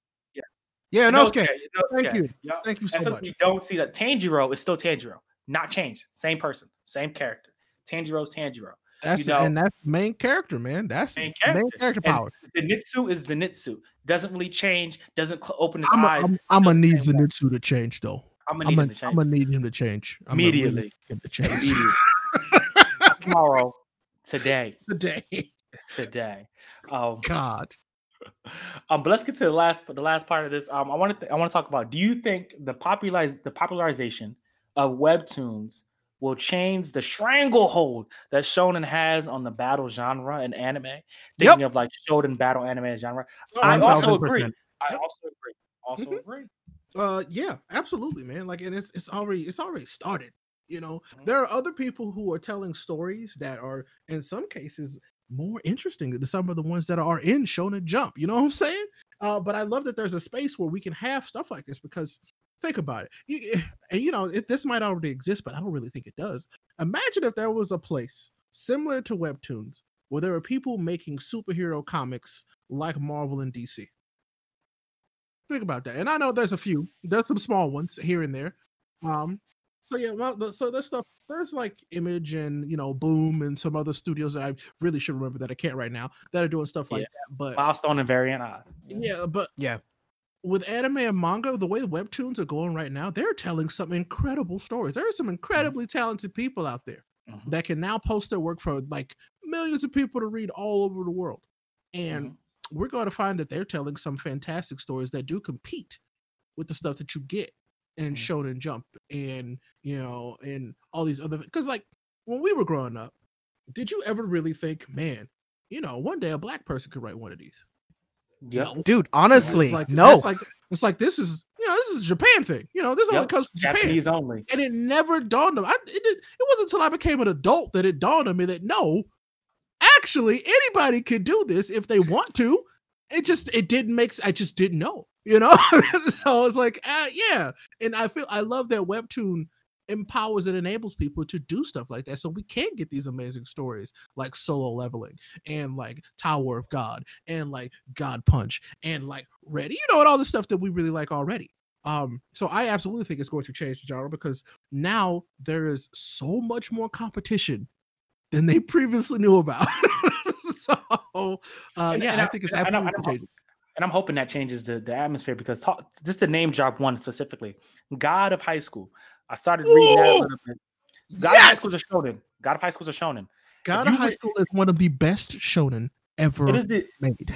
F: Yeah, no,
A: Inosuke,
F: okay. Thank you.
A: Yup.
F: Thank you so
A: That's
F: much.
A: we don't see that Tanjiro is still Tanjiro, not changed. Same person, same character. Tanjiro's Tanjiro.
F: That's
A: know-
F: and that's main character, man. That's
A: Main
F: main
A: character.
F: character,
A: And
F: power.
A: Zenitsu is Zenitsu. Doesn't really change. Doesn't cl- open his
F: I'm
A: eyes.
F: I'm, I'm gonna need
A: way.
F: Zenitsu to change though.
A: I'm gonna
F: I'm
A: need
F: gonna,
A: him to change
F: I'm gonna need him to change I'm really
A: immediately.
F: him to change
A: Immediately. Tomorrow. Today.
F: today.
A: Today. Um,
F: God,
A: um, but let's get to the last the last part of this. Um, I want to I want to talk about. Do you think the popularize the popularization of webtoons will change the stranglehold that shonen has on the battle genre and anime? Thinking of like shonen battle anime genre. I also agree.
G: 1000%.
A: I also agree. Also
F: Mhm.
A: agree.
F: Uh, yeah, absolutely, man. Like, and it's it's already it's already started. You know,
A: Mhm.
F: there are other people who are telling stories that are, in some cases, more interesting than some of the ones that are in Shonen Jump. You know what I'm saying? Uh, but I love that there's a space where we can have stuff like this because think about it. You, eh, and you know, it, this might already exist, but I don't really think it does. Imagine if there was a place similar to Webtoons where there are people making superhero comics like Marvel and DC. Think about that. And I know there's a few, there's some small ones here and there. Um, So yeah, well, so there's stuff. There's like Image and you know Boom and some other studios that I really should remember that I can't right now that are doing stuff like
A: Yeah.
F: that. But
A: Milestone and Variant Odd.
F: yeah, but
G: Yeah.
F: With anime and manga, the way webtoons are going right now, they're telling some incredible stories. There are some incredibly talented people out there
A: Mhm.
F: that can now post their work for like millions of people to read all over the world. And we're going to find that they're telling some fantastic stories that do compete with the stuff that you get in
A: Mhm.
F: Shonen Jump and you know and all these other because like when we were growing up, did you ever really think, man, you know, one day a black person could write one of these?
A: Yep.
F: No.
G: Dude,
F: It's
G: honestly,
F: like,
G: no.
F: It's like it's like this is you know this is a Japan thing. You know this only comes from Japan,
A: Japanese only.
F: and it never dawned on me. I, it, did, it wasn't until I became an adult that it dawned on me that no, actually anybody could do this if they want to. It just it didn't make. I just didn't know. You know, so it's like uh, yeah, and I feel I love that webtoon empowers and enables people to do stuff like that so we can get these amazing stories like solo leveling and like tower of god and like god punch and like ready you know and all the stuff that we really like already um so i absolutely think it's going to change the genre because now there is so much more competition than they previously knew about so uh
A: And-
F: yeah
A: and
F: i
A: I-
F: think it's
A: and I- and I-
F: absolutely
A: and I'm-
F: changing.
A: and I'm hoping that changes the, the atmosphere because talk, just to name drop one specifically, God of High School. I started reading that a little bit. God of High
F: yes!
A: School is a shonen. God of High School is a shonen.
F: god
A: you
F: of high
A: re-
F: school is one of the best shonen ever
A: It is the
F: made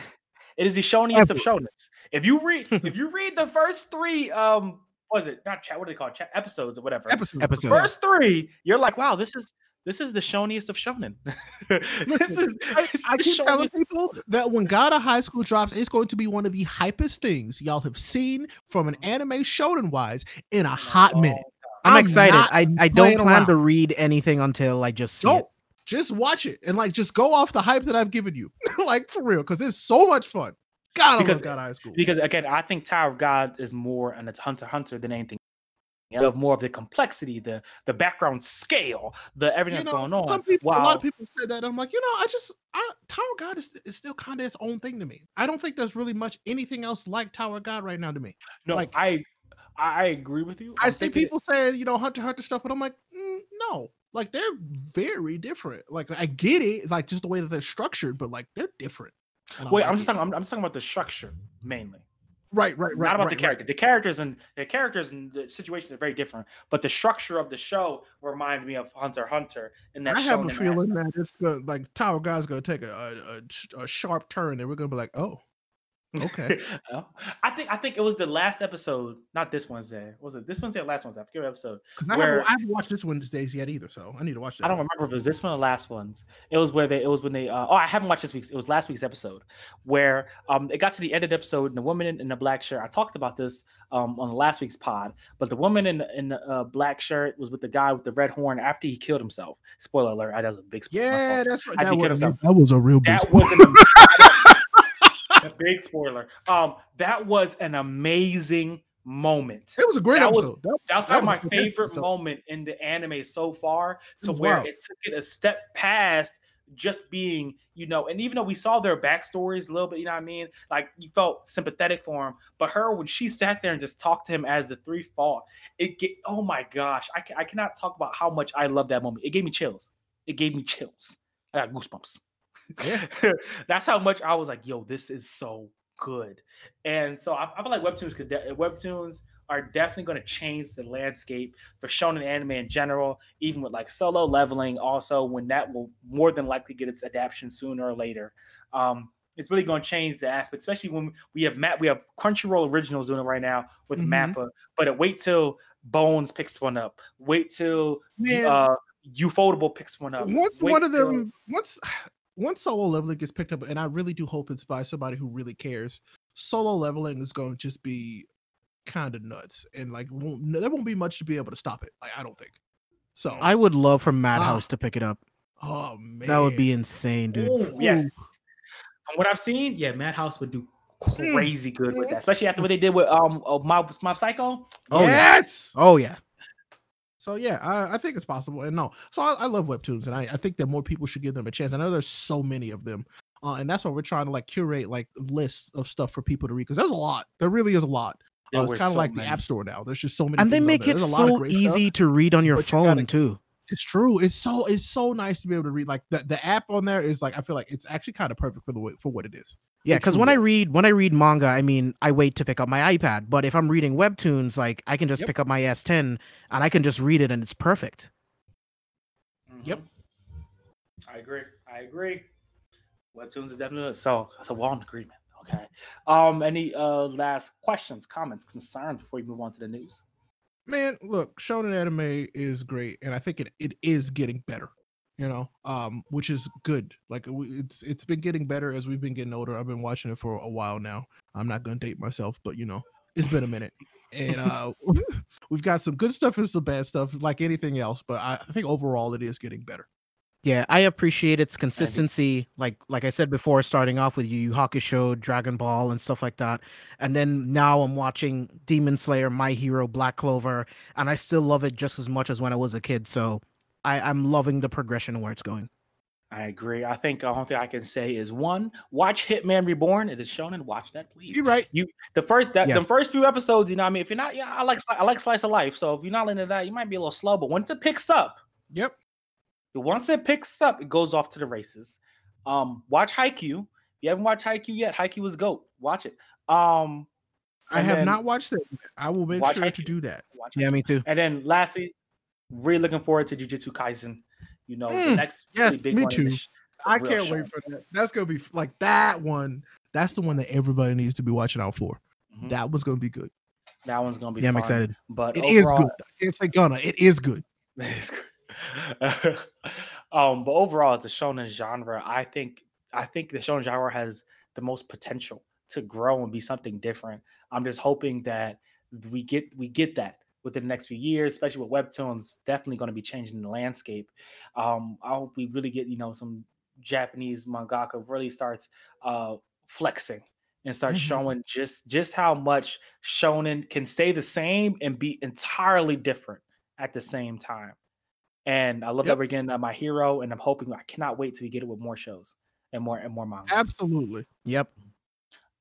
A: it is the shoniest of
F: Ever.
A: shonens. If you read if you read the first three um what is it not chat what do they call it? Chat, episodes or whatever.
F: episode
G: Episodes.
A: First three, you're like, wow, this is this is the shoniest of shonen. this is
F: I, I
A: the
F: keep telling people that when God of High School drops, it's going to be one of the hypest things y'all have seen from an anime shonen wise in a hot minute.
G: I'm,
F: I'm
G: excited.
F: not
G: I, I don't plan
F: around.
G: to read anything until I just see
F: Don't
G: it.
F: just watch it and like just go off the hype that I've given you, like for real, because it's so much fun. God, I
A: Because-
F: love God High School.
A: because again, I think Tower of God is more and it's Hunter Hunter than anything. You know, more of the complexity, the the background scale, the everything
F: You
A: that's going on.
F: some people, a lot of people said that. I'm like, you know, I just, I, Tower of God is, is still kind of its own thing to me. I don't think there's really much anything else like Tower of God right now to me.
A: no,
F: like-
A: I I agree with you.
F: I
A: I'm
F: see
A: thinking-
F: people saying, you know, Hunter Hunter stuff, but I'm like, mm, no, like they're very different. Like I get it, like just the way that they're structured, but like they're different. I
A: Wait,
F: like
A: I'm
F: it.
A: just talking. I'm, I'm just talking about the structure mainly,
F: right, right, right.
A: not about
F: right,
A: the character. The characters and the characters and the situation are very different, but the structure of the show reminded me of Hunter Hunter. And that
F: I have a feeling that it's gonna, like Tower Guy's gonna take a, a, a a sharp turn, and we're gonna be like, oh, Okay.
A: I think I think it was the last episode, not this Wednesday. Was it this Wednesday or last Wednesday? I forget what episode.
F: because I,
A: Where-
F: haven't, I haven't watched this Wednesdays yet either, so I need to watch that.
A: I don't
F: one.
A: remember if it was this one or last one's. It was where they. It was when they. Uh, oh, I haven't watched this week's. It was last week's episode where um it got to the end of the episode and the woman in, in the black shirt. I talked about this um on the last week's pod, but the woman in the- in the uh, black shirt was with the guy with the red horn after he killed himself. Spoiler alert! I that was a big spoiler.
F: Yeah, that's right. That was, that was a real big.
A: that
F: spoiler.
A: was an a big spoiler. Um, that was an amazing moment.
F: It was a great
A: that was-
F: episode. That,
A: That was
F: that
A: probably my favorite
F: episode.
A: moment in the anime so far, to
F: was
A: where
F: wild.
A: it took it a step past just being, you know, and even though we saw their backstories a little bit, you know what I mean? Like you felt sympathetic for him, but her when she sat there and just talked to him as the three fought, it get oh my gosh, I, ca- I cannot talk about how much I love that moment. It gave me chills. It gave me chills. I got goosebumps.
F: Yeah.
A: That's how much I was like, yo, this is so good. And so I, I feel like webtoons could de- webtoons are definitely going to change the landscape for shonen anime in general, even with like solo leveling. Also, when that will more than likely get its adaptation sooner or later. Um, it's really going to change the aspect, especially when we have map. We have Crunchyroll originals doing it right now with
F: Mhm.
A: Mappa, but it, wait till Bones picks one up. Wait till
F: Man,
A: uh, Ufotable picks one up.
F: once
A: Wait
F: one of
A: till-
F: them once once solo leveling gets picked up and i really do hope it's by somebody who really cares solo leveling is going to just be kind of nuts and like won't, there won't be much to be able to stop it like i don't think so
G: I would love for
F: Ah.
G: Madhouse to pick it up.
F: oh man
G: That would be insane, dude.
A: Ooh, yes. From what I've seen, yeah, Madhouse would do
F: Mm.
A: crazy good with that, especially after what they did with um uh, Mob Mob Psycho.
G: Oh, yeah.
F: yes
G: Oh yeah.
F: So yeah I, I think it's possible and no so I, I love webtoons and I, I think that more people should give them a chance i know there's so many of them uh, and that's why we're trying to like curate like lists of stuff for people to read because there's a lot there really is a lot Uh, it's kind of
A: so
F: like the. App Store now. There's just so many.
G: and they make
F: there.
G: it
F: There's a lot of
G: so
F: great stuff.
G: easy to read on your
F: but you
G: phone
F: gotta-
G: too.
F: It's true. It's so it's so nice to be able to read. Like the, the app on there is like I feel like it's actually kind of perfect for the way, for what it is.
G: Yeah, because
F: truly
G: when I read when I read manga, I mean, I wait to pick up my iPad. But if I'm reading webtoons, like I can just
F: Yep.
G: pick up my S10 and I can just read it, and it's perfect.
F: Yep.
A: Mhm. I agree. I agree. Webtoons is definitely so. So we're on agreement. Okay. Um. Any uh last questions, comments, concerns before we move on to the news?
F: Man look shonen anime is great and i think it, it is getting better you know um which is good like it's it's been getting better as we've been getting older i've been watching it for a while now i'm not gonna date myself but you know it's been a minute and uh we've got some good stuff and some bad stuff like anything else but i, I think overall it is getting better
G: Yeah, I appreciate its consistency. Like like I said before, starting off with Yu Yu Hakusho, Dragon Ball, and stuff like that, and then now I'm watching Demon Slayer, My Hero, Black Clover, and I still love it just as much as when I was a kid. So I, I'm loving the progression where it's going.
A: I agree. I think the only thing I can say is one: watch Hitman Reborn. It is shown and Watch that, please.
F: you're right You
A: The first that
G: Yeah.
A: the first few episodes, you know, what I mean, if you're not, yeah, I like I like slice of life. So if you're not into that, you might be a little slow. But once it picks up,
F: yep
A: once it picks up, it goes off to the races. Um, watch Haikyuu. If you haven't watched Haikyuu yet, Haikyuu was goat. Watch it. Um,
F: i have not watched it yet. i will make
A: watch
F: sure to
A: Haikyuu.
F: do that
A: Watch
G: Yeah,
A: Haikyuu.
G: me too.
A: And then lastly, really looking forward to Jujutsu Kaisen. You know, the
F: Mm,
A: next
F: yes,
A: really big
F: me
A: one in the
F: too. i can't
A: show.
F: wait for that that's gonna be like that one that's the one that everybody needs to be watching out for
A: Mhm.
F: that was gonna be good
A: That one's gonna be.
G: Yeah, I'm excited.
A: But
F: It is
A: overall,
F: good. I can't say gonna. It is good.
A: It's good. um, but overall, it's a shonen genre. I think I think the shonen genre has the most potential to grow and be something different. I'm just hoping that we get we get that within the next few years, especially with webtoons. Definitely going to be changing the landscape. Um, I hope we really get you know some Japanese mangaka really starts uh, flexing and start
F: Mhm.
A: showing just just how much shonen can stay the same and be entirely different at the same time. And I love
F: Yep.
A: that we're getting uh, my hero, and I'm hoping I cannot wait till we get it with more shows and more and more manga.
F: Absolutely.
G: Yep.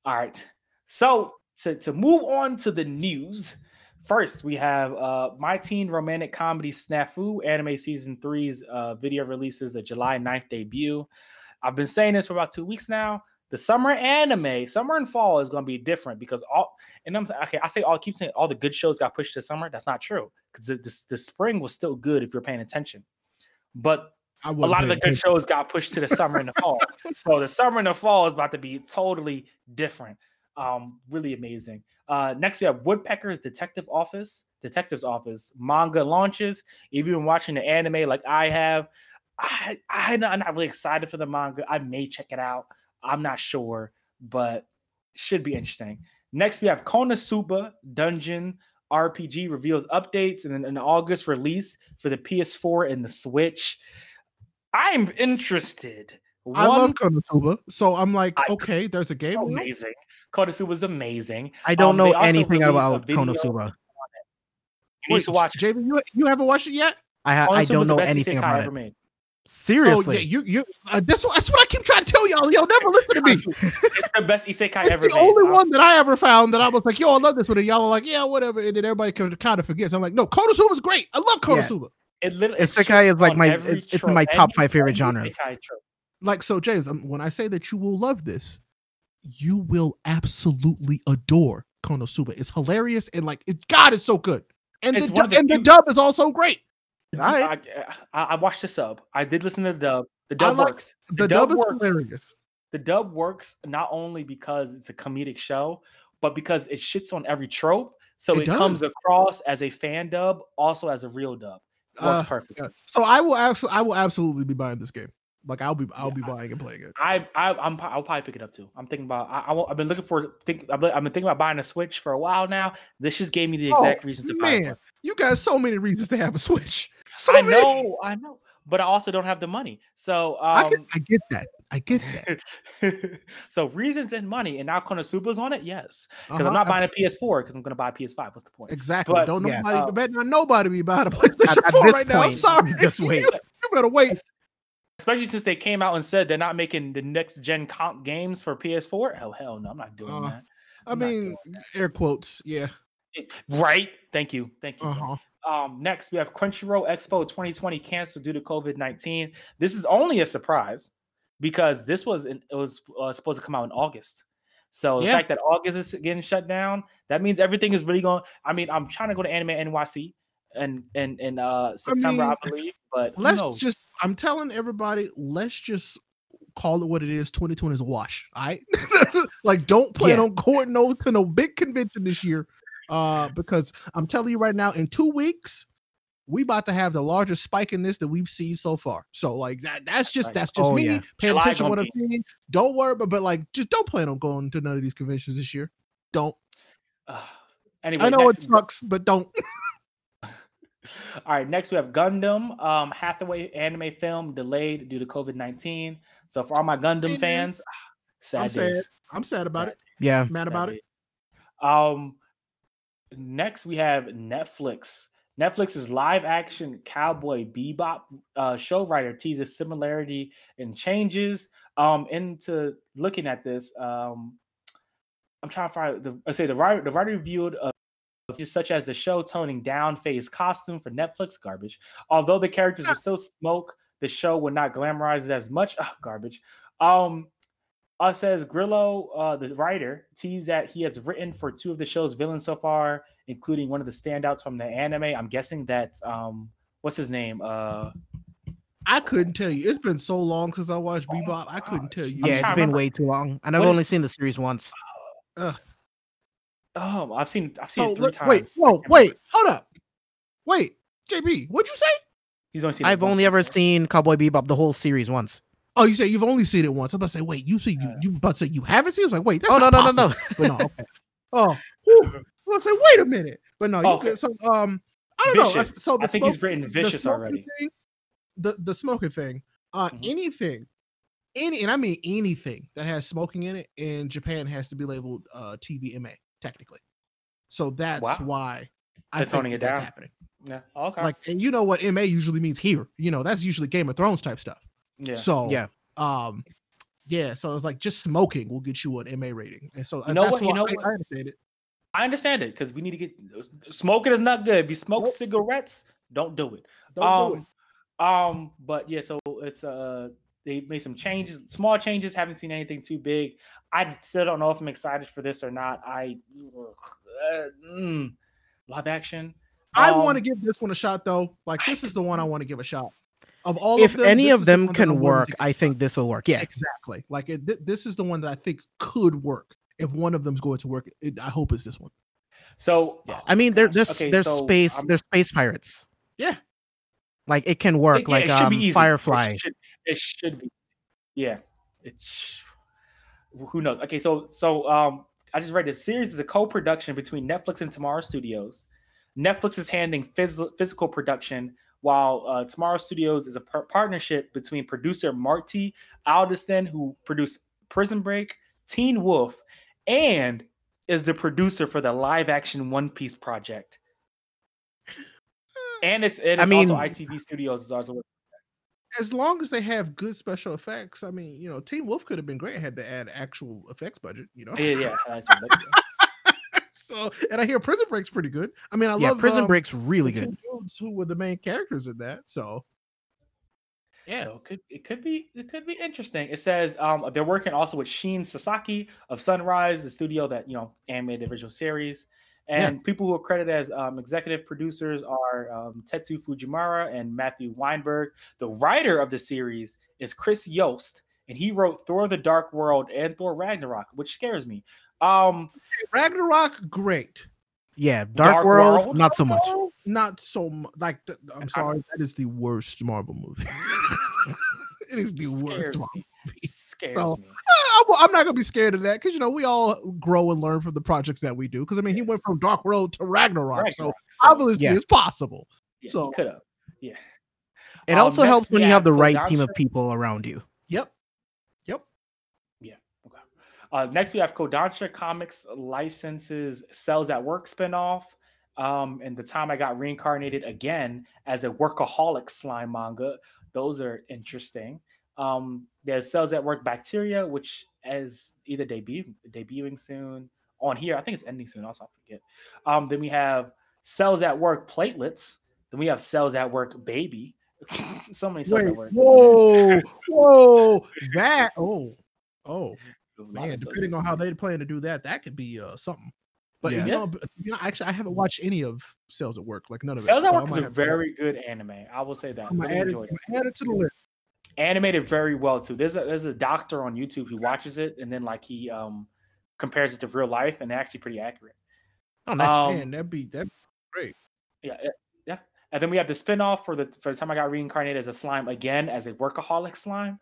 A: All right. So to, to move on to the news, first we have uh My Teen Romantic Comedy Snafu Anime Season three's uh, video releases the July 9th debut. I've been saying this for about two weeks now. The summer anime, summer and fall is going to be different because all, and I'm okay, I say all, keep saying all the good shows got pushed to summer. That's not true because the, the, the spring was still good if you're paying attention. But
F: I
A: a lot of the good shows got pushed to the summer and the fall. so the summer and the fall is about to be totally different. Um, really amazing. Uh, next we have Woodpecker's Detective Office, Detective's Office manga launches. If you've been watching the anime like I have, I not, I'm not really excited for the manga. I may check it out. I'm not sure, but should be interesting. Next we have Konosuba Dungeon RPG reveals updates and then an August release for the PS4 and the Switch. I'm interested.
F: I
A: One,
F: love Konosuba, so I'm like,
A: I-
F: okay, there's a game. now?
A: amazing. Konosuba was amazing.
G: I don't
A: Um,
G: know anything about
A: video-
G: Konosuba.
A: You need
F: Wait,
A: to watch.
F: J- JB, you you haven't watched it yet?
G: I ha- I don't know anything
A: isekai
G: about
A: ever
G: it.
A: made.
G: Seriously.
F: Oh yeah, you you. Uh, that's what that's what I keep trying to tell y'all. Y'all never listen to me.
A: It's the best isekai
F: It's
A: ever
F: the
A: made.
F: only
A: I'm-
F: one that I ever found that I was like, yo, I love this one. And y'all are like, yeah, whatever. And then everybody kind of forgets. I'm like, no, Konosuba's great. I love
G: Yeah.
F: Konosuba.
A: It literally it
G: Isekai
A: shits
G: is like my- it- it's in
A: trope,
G: my top
A: any-
G: five favorite
A: any
G: genres.
F: Like so, James. Um, when I say that you will love this, you will absolutely adore Konosuba. It's hilarious and like, it, God, it's so good. And
A: It's
F: the,
A: one the
F: and the dub is also great.
A: I, I, I watched the sub. I did listen to the dub. The dub
F: like-
A: works.
F: The, dub, is
A: works.
F: hilarious.
A: The dub works not only because it's a comedic show, but because it shits on every trope. So
F: It
A: it, comes across as a fan dub, also as a real dub. Works
F: Uh,
A: perfect.
F: Yeah. So I will I will absolutely be buying this game. Like I'll be, I'll be buying and playing it.
A: I, I I'm I'll probably pick it up too. I'm thinking about I, I have been looking for think I've been, I've been thinking about buying a Switch for a while now. This just gave me the
F: Oh,
A: exact reason to buy
F: Man, you got so many reasons to have a Switch. So.
A: I
F: many.
A: know, I know, but I also don't have the money. So
F: I,
A: um,
F: get, I get that. I get that.
A: so reasons and money, and now Konosuba's on it. Yes, because
F: Uh-huh.
A: I'm not buying a PS4 because I'm going to buy a PS5. What's the point?
F: Exactly.
A: But,
F: Don't
G: yeah,
F: nobody
A: uh,
F: bet not nobody be buying a PlayStation
G: At- at
F: 4
G: this
F: right now. I'm sorry.
G: just
F: You-
G: wait.
F: You, better wait.
A: Especially since they came out and said they're not making the next gen comp games for PS4. Oh hell no, I'm not doing
F: Uh,
A: that.
F: I
A: I'm not
F: mean, air quotes. Yeah.
A: right. Thank you. Thank you.
F: Uh-huh.
A: Um, next we have Crunchyroll Expo 2020 canceled due to COVID 19. This is only a surprise because this was in, it was uh, supposed to come out in August. So the
F: Yeah.
A: fact that August is getting shut down, that means everything is really going. I mean, I'm trying to go to Anime NYC and and in uh September, I,
F: mean,
A: believe. But
F: Let's
A: knows?
F: just. I'm telling everybody. Let's just call it what it is. 2020 is a wash. All right. like, don't plan
G: Yeah.
F: on going no to no big convention this year. Uh, because I'm telling you right now, in two weeks, we about to have the largest spike in this that we've seen so far. So like that that's just that's just
G: Oh,
F: me
G: yeah.
F: paying
A: July
F: attention what I'm saying. Don't worry, but but like just don't plan on going to none of these conventions this year. Don't.
A: Uh, anyway,
F: I know it sucks, but don't.
A: All right, next we have Gundam. Um, Hathaway anime film delayed due to COVID nineteen. So for all my Gundam fans, sad
F: I'm
A: days.
F: sad. I'm sad about it.
G: Yeah.
F: Mad
A: Sad
F: about it.
A: Um, next we have Netflix. Netflix's live action Cowboy Bebop uh, show writer teases similarity and changes. Um, into looking at this, um, I'm trying to find the. I say the writer. The writer reviewed uh, just such as the show toning down Faye's costume for Netflix garbage. Although the characters are still smoke, the show would not glamorize it as much. Ah, garbage. Um, uh, says Grillo, uh, the writer, teased that he has written for two of the show's villains so far, including one of the standouts from the anime. I'm guessing that um, what's his name? Uh,
F: I couldn't tell you. It's been so long since I watched Bebop. I couldn't tell you.
G: Yeah,
A: trying
G: it's
A: to
G: been way too long. And I've
A: What is-
G: only seen the series once.
A: Oh, I've seen I've seen
F: So
A: it three
F: look,
A: times.
F: wait, whoa, wait, hold up, wait, JB, what'd you say?
A: He's only seen.
G: I've only ever
A: before.
G: seen Cowboy Bebop the whole series once.
F: Oh, you say you've only seen it once. I'm about to say, wait, you see, you, you about to say you haven't seen? it? I was like, wait, that's
G: oh no
F: not
G: no no
F: possible.
G: no.
F: But no, okay. Oh, whew. I'm about to say, wait a minute. But no, you
A: Okay.
F: good. So, um, I don't know.
A: Vicious.
F: if- So the
A: I think he's written
F: the
A: Vicious
F: smoking
A: already.
F: Thing, the the smoking thing. Uh,
A: Mhm.
F: anything, any, and I mean anything that has smoking in it in Japan has to be labeled uh TVMA technically. So that's
A: Wow.
F: why I
A: They're
F: think
A: toning it
F: that's
A: down.
F: happening.
A: Yeah. Okay.
F: Like, and you know what MA usually means here. You know, that's usually Game of Thrones type stuff.
A: yeah.
F: So
G: Yeah.
F: um, yeah. So it's like just smoking will get you an MA rating, and so
A: You know
F: that's
A: what- you know
F: I,
A: what?
F: I understand it.
A: I understand it because we need to get smoking is not good. If you smoke
F: Nope.
A: cigarettes, don't do it.
F: Don't do it.
A: um, Um, but yeah, so it's uh they made some changes, small changes. Haven't seen anything too big. I still don't know if I'm excited for this or not. I uh, mm, live action.
F: I want to
A: Um,
F: give this one a shot though. Like this is the one I want to give a shot. Of all
G: If
F: of them,
G: any of
F: is the
G: them
F: I'm
G: can work, I think this will work. Yeah.
F: exactly. Like it, th- this is the one that I think could work. If one of them's going to work, it, I hope it's this one.
A: So
G: I mean, they're
A: gosh,
G: they're,
A: okay,
G: they're
A: so
G: space
A: I'm-
G: they're space pirates.
F: Yeah.
G: Like it can work.
A: It- yeah,
G: like
A: it should
G: um,
A: be easy.
G: Firefly.
A: It should, it should be. Yeah. It's who knows. Okay, so so um I just read the series is a co-production between Netflix and Tomorrow Studios. Netflix is handling phys- physical production, while uh, Tomorrow Studios is a par- partnership between producer Marty Adelstein, who produced Prison Break, Teen Wolf, and is the producer for the live-action One Piece project. And it's it
G: I mean-
A: also ITV Studios is also
F: As long as they have good special effects, I mean, you know, Teen Wolf could have been great had they add actual effects budget. You know.
A: yeah yeah.
F: so, and I hear Prison Break's pretty good. I mean, I
G: yeah,
F: love
G: Prison
F: um,
G: Break's really good.
F: dudes who were the main characters in that. So, yeah,
A: So it could it could be it could be interesting. It says um they're working also with Shin Sasaki of Sunrise, the studio that you know animated the original series.
G: Yeah.
A: And people who are credited as um, executive producers are um, Tetsu Fujimura and Matthew Weinberg. The writer of the series is Chris Yost, and he wrote Thor: The Dark World and Thor: Ragnarok, which scares me. Um,
F: Ragnarok, great.
G: Yeah, Dark,
A: Dark
G: World,
A: World?
G: not so much.
F: Not so much. Like, th- I'm sorry, that is the worst Marvel movie. it is the worst. Marvel.
A: me. Scares
F: So,
A: me.
F: I'm, I'm not gonna be scared of that because you know we all grow and learn from the projects that we do. Because I mean, he went from Dark World to Ragnarok, so
A: Ragnarok,
F: obviously
G: Yeah.
F: it's possible.
A: yeah,
F: so-
A: could have. Yeah.
G: It
A: Um,
G: also helps when
A: we
G: you have
A: have
G: the right team of people around you.
F: Yep. Yep. Yeah.
A: Okay. Uh, next, we have Kodansha Comics licenses Cells at Work spinoff. Um, and the time I got reincarnated again as a workaholic slime manga. Those are interesting. Um, there's Cells at Work Bacteria, which is either debut debuting soon on here. I think it's ending soon. Also, I forget. Um, then we have cells at work platelets. Then we have cells at work baby. so many cells
F: Wait,
A: at work.
F: whoa, whoa, that oh, oh
A: A lot of
F: man, depending on how they plan to do that, that could be uh something. But
G: Yeah.
F: you know, you know, actually, I haven't watched any of Cells at Work, like none of
A: Cells
F: it.
A: at
F: so
A: Work is a very good anime. I will say that.
F: I'm gonna add it. I'm gonna add it to the list.
A: Animated very well too. There's a there's a doctor on YouTube who watches it and then like he um compares it to real life and they're actually pretty accurate.
G: Oh, nice.
A: Um,
F: Man, that'd be that
A: great. yeah, yeah. And then we have the spinoff for the for the time I got reincarnated as a slime again as a workaholic slime.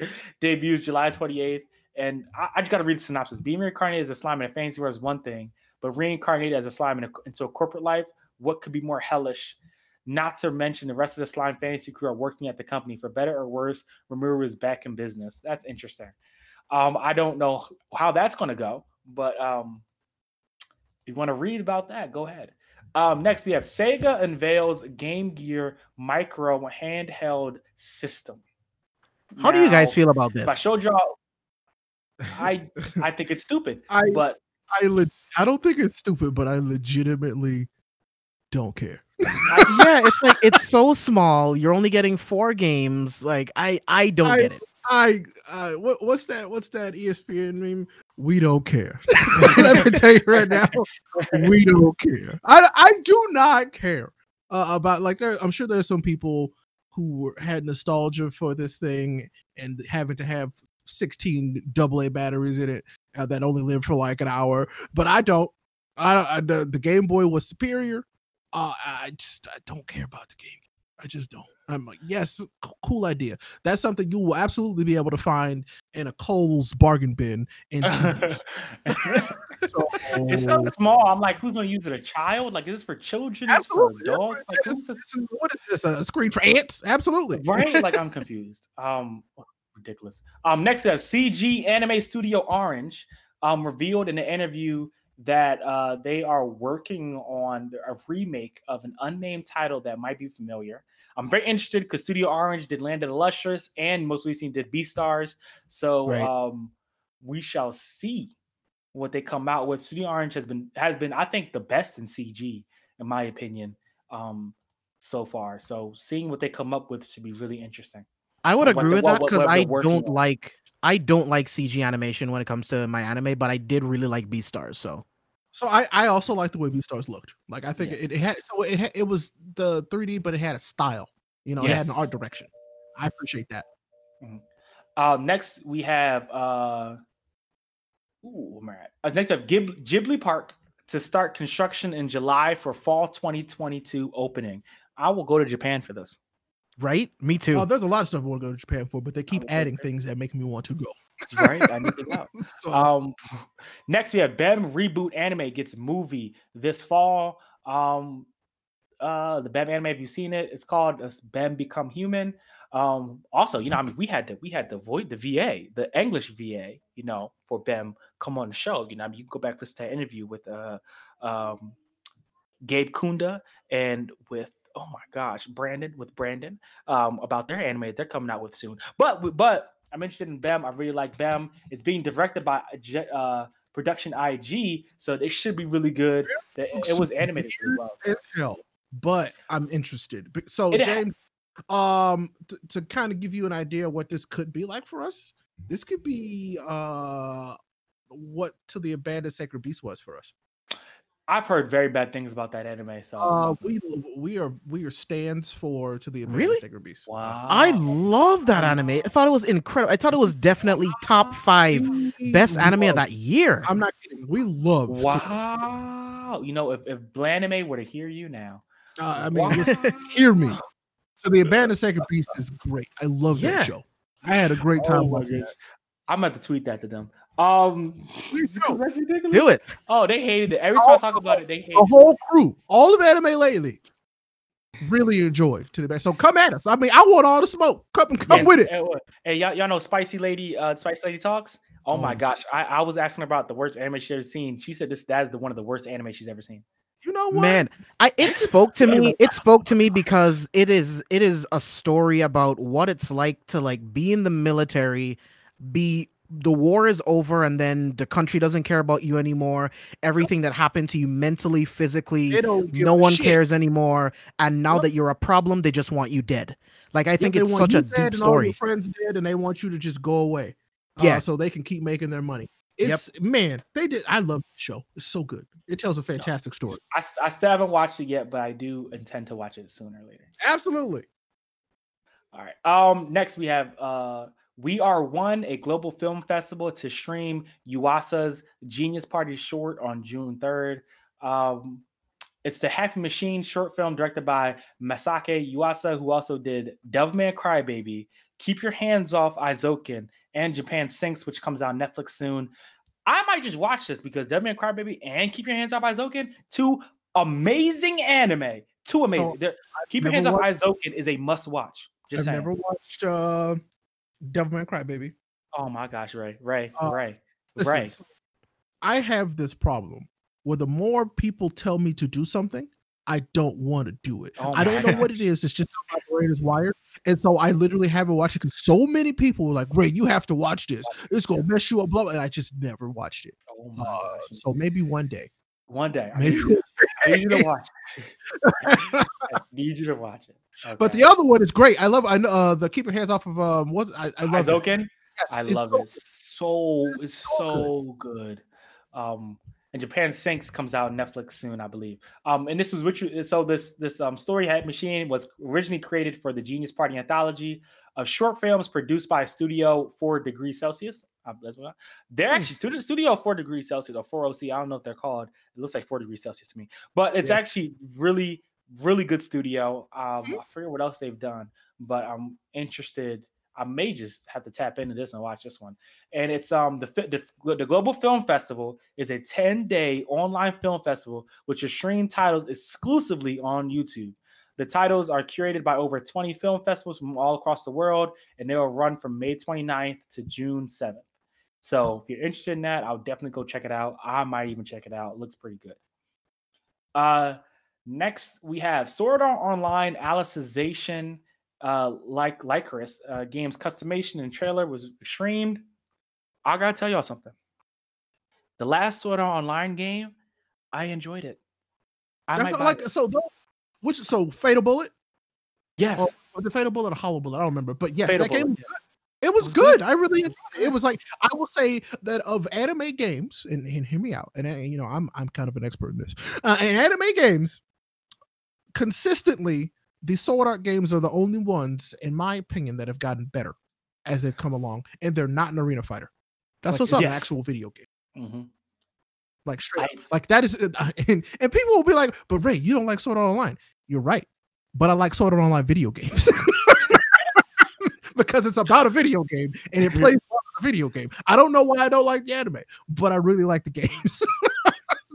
A: Debuts July 28th. And I, I just got to read the synopsis. Being reincarnated as a slime in a fantasy world is one thing, but reincarnated as a slime in a, into a corporate life, what could be more hellish? Not to mention the rest of the slime fantasy crew are working at the company for better or worse. Rimuru is back in business. That's interesting. Um, I don't know how that's going to go, but um, if you want to read about that, go ahead. Um, next, we have Sega unveils Game Gear Micro handheld system.
G: How do you guys feel about
A: this? I showed y'all, I I think it's stupid,
F: I
A: but
F: I le- I don't think it's stupid, but I legitimately don't care.
G: Yeah, it's like it's so small. You're only getting four games. Like I, I don't
F: I-
G: get it.
F: I uh, what what's that? What's that ESPN meme? We don't care. Let me tell you right now, we don't care. I I do not care uh, about like there. I'm sure there's some people who were, had nostalgia for this thing and having to have 16 AA batteries in it uh, that only live for like an hour. But I don't. I, I the the Game Boy was superior. Uh, I just I don't care about the game. I just don't. I'm like, yes, c- cool idea. That's something you will absolutely be able to find in a Kohl's bargain bin in. So,
A: it's so small. I'm like, who's gonna use it? A child? Like, is this for children? Is this for
F: absolutely. that's
A: adults?
F: right.
A: Like,
F: This-
A: this?
F: this is- what is this? A screen for ants? Absolutely.
A: right? Like I'm confused. Um, ridiculous. Um, next we have CG Anime Studio Orange. Um, revealed in an interview that uh they are working on a remake of an unnamed title that might be familiar. I'm very interested because Studio Orange did Land of the Lustrous and most recently did Beastars. So
G: Right.
A: um, we shall see what they come out with. Studio Orange has been has been I think the best in CG in my opinion. Um, so far. So seeing what they come up with should be really interesting.
G: I would agree with that because I don't
A: on.
G: like I don't like CG animation when it comes to my anime, but I did really like Beastars. So
F: So I, I also like the way Beastars looked. Like I think
A: Yes.
F: it, it had so it had, it was the 3D, but it had a style. You know, it had an art direction. I appreciate that.
A: Uh, next we have uh, ooh, where am I at? Uh, next we have Gib- Ghibli Park to start construction in July for fall 2022 opening. I will go to Japan for this.
G: Right, me too.
F: Uh, there's a lot of stuff I want to go to Japan for, but they keep
A: would go
F: adding things that make me want to go.
A: Right? I need to go.
F: So,
A: Um, next we have Bem reboot anime gets movie this fall. Um, uh, the Bem anime, have you seen it? It's called uh, Bem Become Human. Um, also, you know, I mean, we had to we had to void the VA, the English VA, you know, for Bem come on the show. You know, I mean, you can go back listen to that interview with uh, um, Gabe Kunda and with oh my gosh, Brandon with Brandon um, about their anime they're coming out with soon. But but I'm interested in Bem. I really like Bem. It's being directed by uh, Production IG, so it should be really good.
F: Looks
A: It was animated really well.
F: as hell, but I'm interested. So
A: It ha-
F: James, um, t- to kind of give you an idea what this could be like for us, this could be uh what to the abandoned sacred beast was for us.
A: I've heard very bad things about that anime. So
F: Uh, we we are we are stands for to the abandoned
G: Really?
F: sacred beast.
A: wow,
G: I love that anime. I thought it was incredible. I thought it was definitely top five
F: We
G: best anime of that year.
F: I'm not kidding. We love. to-
A: wow. You know, if if Blanime were to hear you now,
F: uh, I mean,
A: wow.
F: listen, hear me. So the abandoned sacred beast is great. I love
G: Yeah.
F: that show. I had a great time
A: Oh
F: watching
A: gosh.
F: that.
A: I'm about to tweet that to them. Um,
F: Please do.
A: that's ridiculous.
G: Do it.
A: Oh, they hated it. Every time I talk about it, they hate
F: The
A: it.
F: whole crew, all of anime lately, really enjoyed to the best. So come at us. I mean, I want all the smoke. Come come
A: Yeah,
F: with it.
A: Hey, Hey, y'all, y'all know Spicy Lady, uh, Spicy Lady Talks? Oh my
F: Mm.
A: gosh. I, I was asking about the worst anime she's ever seen. She said this that is the one of the worst anime she's ever seen.
F: You know what?
G: Man, I it spoke to me. It spoke to me because it is it is a story about what it's like to like be in the military, be the war is over and then the country doesn't care about you anymore everything that happened to you mentally physically
F: They don't give
G: no one
F: shit.
G: cares anymore and now
F: Yep.
G: that you're a problem they just want you dead like i think
F: they
G: it's such
F: you
G: a
F: dead
G: deep
F: and all your
G: story
F: friends dead, and they want you to just go away. uh,
G: Yeah.
F: so they can keep making their money.
G: Yep.
F: It's man, they did. I love the show. It's so good. It tells a fantastic story.
A: I still haven't watched it yet, but I do intend to watch it sooner or later.
F: Absolutely.
A: All right. Um. Next, we have uh, we are one a global film festival to stream Yuasa's Genius Party short on June third. Um, it's the Happy Machine short film directed by Masaaki Yuasa, who also did Devilman Crybaby, Keep Your Hands Off Eizouken, and Japan Sinks, which comes out on Netflix soon. I might just watch this because Devilman Crybaby and Keep Your Hands Off Eizouken, two amazing anime. Two amazing.
F: So,
A: Keep Your Hands
F: never
A: Off Eizouken is a must watch. Just
F: I've
A: saying.
F: never watched uh Devilman Crybaby.
A: Oh my gosh, Ray, Ray,
F: Uh,
A: Ray,
F: Listen,
A: Ray.
F: I have this problem where the more people tell me to do something, I don't want to do it.
A: Oh
F: I don't know what it is. It's just how my brain is wired. And so I literally haven't watched it because so many people were like, Ray, you have to watch this. It's gonna mess you up, blah, blah," and I just never watched it.
A: Oh
F: Uh,
A: gosh.
F: so maybe one day.
A: One day, I
F: Maybe
A: I need you to watch it. I need you to watch it.
F: But the other one is great. I love I know uh the keep your hands off of um what's I, I love it. Yes,
A: I love
F: so
A: it. So
F: It's
A: it's
F: so
A: so good. Um, and Japan Sinks comes out on Netflix soon, I believe. Um, and this was which so this this um story head machine was originally created for the Genius Party anthology of short films produced by Studio Four Degrees Celsius. Uh, that's what they're
F: Hmm.
A: actually Studio, Studio Four Degrees Celsius or Four OC. I don't know if they're called. It looks like Four Degrees Celsius to me, but it's
F: Yeah.
A: actually really really good studio. Um,
F: Hmm.
A: I forget what else they've done, but I'm interested. I may just have to tap into this and watch this one. And it's um the the, the Global Film Festival is a 10 day online film festival which is streamed titles exclusively on YouTube. The titles are curated by over 20 film festivals from all across the world, and they will run from May 29th to June 7th. So if you're interested in that, I'll definitely go check it out. I might even check it out. It looks pretty good. Uh next we have Sword Art Online Alicization uh like Lycoris uh game's customization and trailer was streamed. I gotta tell y'all something. The last Sword Art Online game, I enjoyed it. I
F: That's like
A: it.
F: so which so Fatal Bullet?
A: yes.
F: Or was it Fatal Bullet or Hollow Bullet? I don't remember. But yes,
A: Fatal
F: that game
A: Bullet,
F: was good. It was,
A: was
F: good.
A: good.
F: I really enjoyed it. It was like I will say that of anime games, and, and hear me out. And, uh, you know, I'm I'm kind of an expert in this. Uh, in anime games, consistently, the Sword Art games are the only ones, in my opinion, that have gotten better as they've come along, and they're not an arena fighter.
G: that's
F: Like,
G: what's
F: it's
G: up
F: an actual video game.
A: Mhm.
F: Like straight up.
A: I-
F: Like that is, uh, and, and people will be like, "But Ray, you don't like Sword Art Online." You're right, but I like Sword Art Online video games because it's about a video game and it plays well as a video game. I don't know why I don't like the anime, but I really like the games.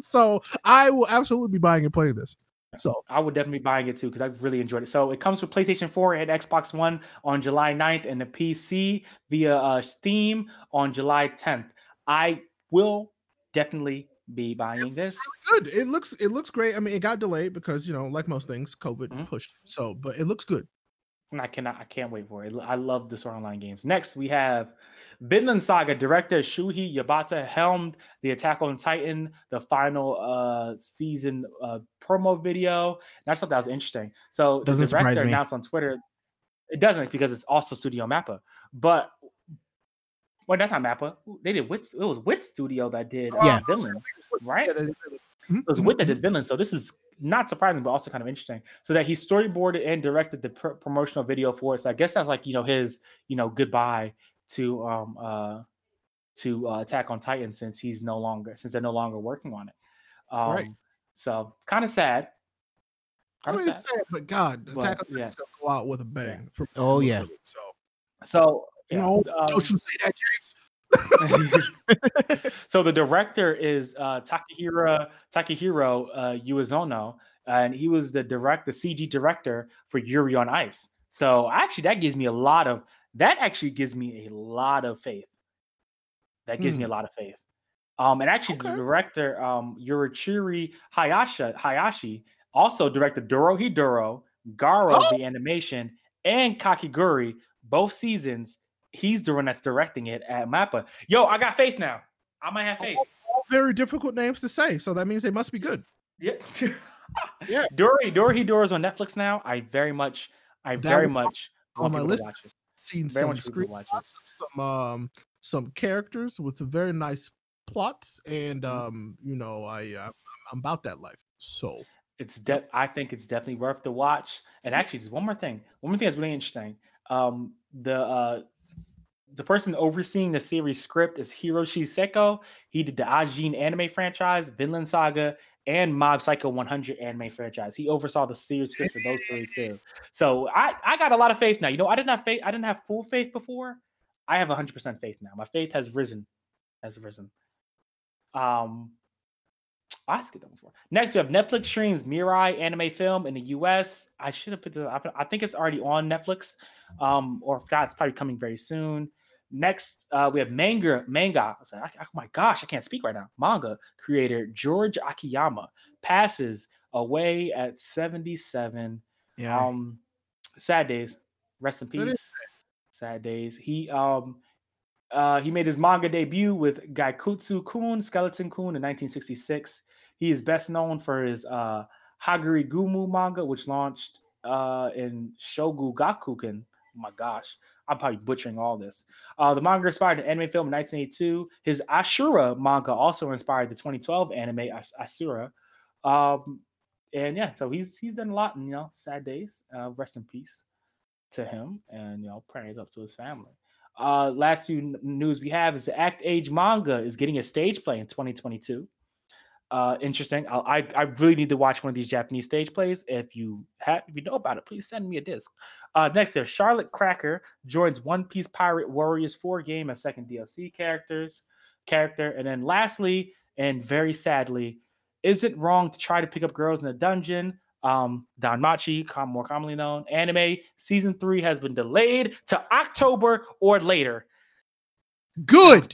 F: so I will absolutely be buying and playing this. So
A: I would definitely be buying it too because I really enjoyed it. So it comes with PlayStation 4 and Xbox One on July 9th and the PC via uh, Steam on July 10th. I will definitely be buying this.
F: good. It looks it looks great. I mean, it got delayed because you know, like most things, COVID
A: Mhm.
F: pushed. So, but it looks good.
A: And I cannot, I can't wait for it. I love the Online games. Next, we have Vinland Saga director Shuhei Yabuta helmed the Attack on Titan, the final uh season uh promo video. That's something that was interesting. So
G: Doesn't
A: the director
G: me.
A: announced on Twitter. It doesn't because it's also Studio Mappa. But well, that's not Mappa. They did Wit. It was Wit Studio that did
F: Yeah.
A: uh, Vinland. Right?
F: Yeah, Mhm,
A: It was
F: mhm,
A: with that did villain. So this is not surprising, but also kind of interesting. So that he storyboarded and directed the pr- promotional video for it. So I guess that's like you know his you know goodbye to um uh to uh, Attack on Titan since he's no longer since they're no longer working on it. Um,
F: Right.
A: So it's kind of sad.
F: I
A: Kinda
F: mean, it's
A: sad.
F: sad, but God,
A: But,
F: Attack on
A: yeah.
F: Titan's gonna go out with a bang. from
G: Oh, yeah.
F: it, So
A: So yeah,
F: no,
A: um,
F: don't you say that, James?
A: so the director is uh, Takahiro Takahiro uh, Uezono, and he was the direct the CG director for Yuri on Ice. So actually, that gives me a lot of that. Actually, gives me a lot of faith. That gives me a lot of faith. Um, and actually, the director um, Yuichiro Hayashi Hayashi also directed Dorohedoro, Garo
F: Oh!
A: the animation, and Kakegurui both seasons he's the one that's directing it at Mappa. Yo, I got faith now. I might have faith.
F: All very difficult names to say, so that means they must be good.
A: Yeah.
F: Yeah.
A: Dory Dory Doors on Netflix now. I very much, I
F: That
A: very much
F: on
A: want
F: my list. Seen
A: Very
F: some screenshots of some um some characters with very nice plots, and
A: Mhm.
F: um you know I uh, I'm about that life. So
A: It's de- I think it's definitely worth the watch. And actually, just one more thing. One more thing that's really interesting. Um, the uh, the person overseeing the series script is Hiroshi Seko. He did the Ajin anime franchise, Vinland Saga, and Mob Psycho 100 anime franchise. He oversaw the series for those three too. So I I got a lot of faith now. You know, I didn't have faith. I didn't have full faith before. I have 100% faith now. My faith has risen, has risen. Um, I skipped that before. Next, we have Netflix streams Mirai anime film in the US. I should have put the. I I think it's already on Netflix, um, or if not, it's probably coming very soon. Next, uh, we have manga. Manga. Like, oh my gosh, I can't speak right now. Manga creator George Akiyama passes away at 77.
G: Yeah.
A: Um, sad days. Rest in peace. Sad days. He um uh he made his manga debut with Gaikutsu Kun, Skeleton Kun in 1966. He is best known for his uh Haguri Gumu manga, which launched uh in Shogu Gakuken. Oh my gosh, I'm probably butchering all this. Uh, the manga inspired an anime film in 1982. His Ashura manga also inspired the 2012 anime As- Asura. Um, and yeah, so he's he's done a lot in you know sad days. Uh, rest in peace to him, and you know prayers up to his family. Uh, last few n- news we have is the Act Age manga is getting a stage play in 2022. Uh, interesting. I, I I really need to watch one of these Japanese stage plays. If you have, if you know about it, please send me a disc. Uh, next, there's Charlotte Cracker joins One Piece Pirate Warriors 4 game as second DLC characters character, and then lastly, and very sadly, is it wrong to try to pick up girls in a dungeon? Um, Danmachi, com- more commonly known, anime season three has been delayed to October or later.
F: good.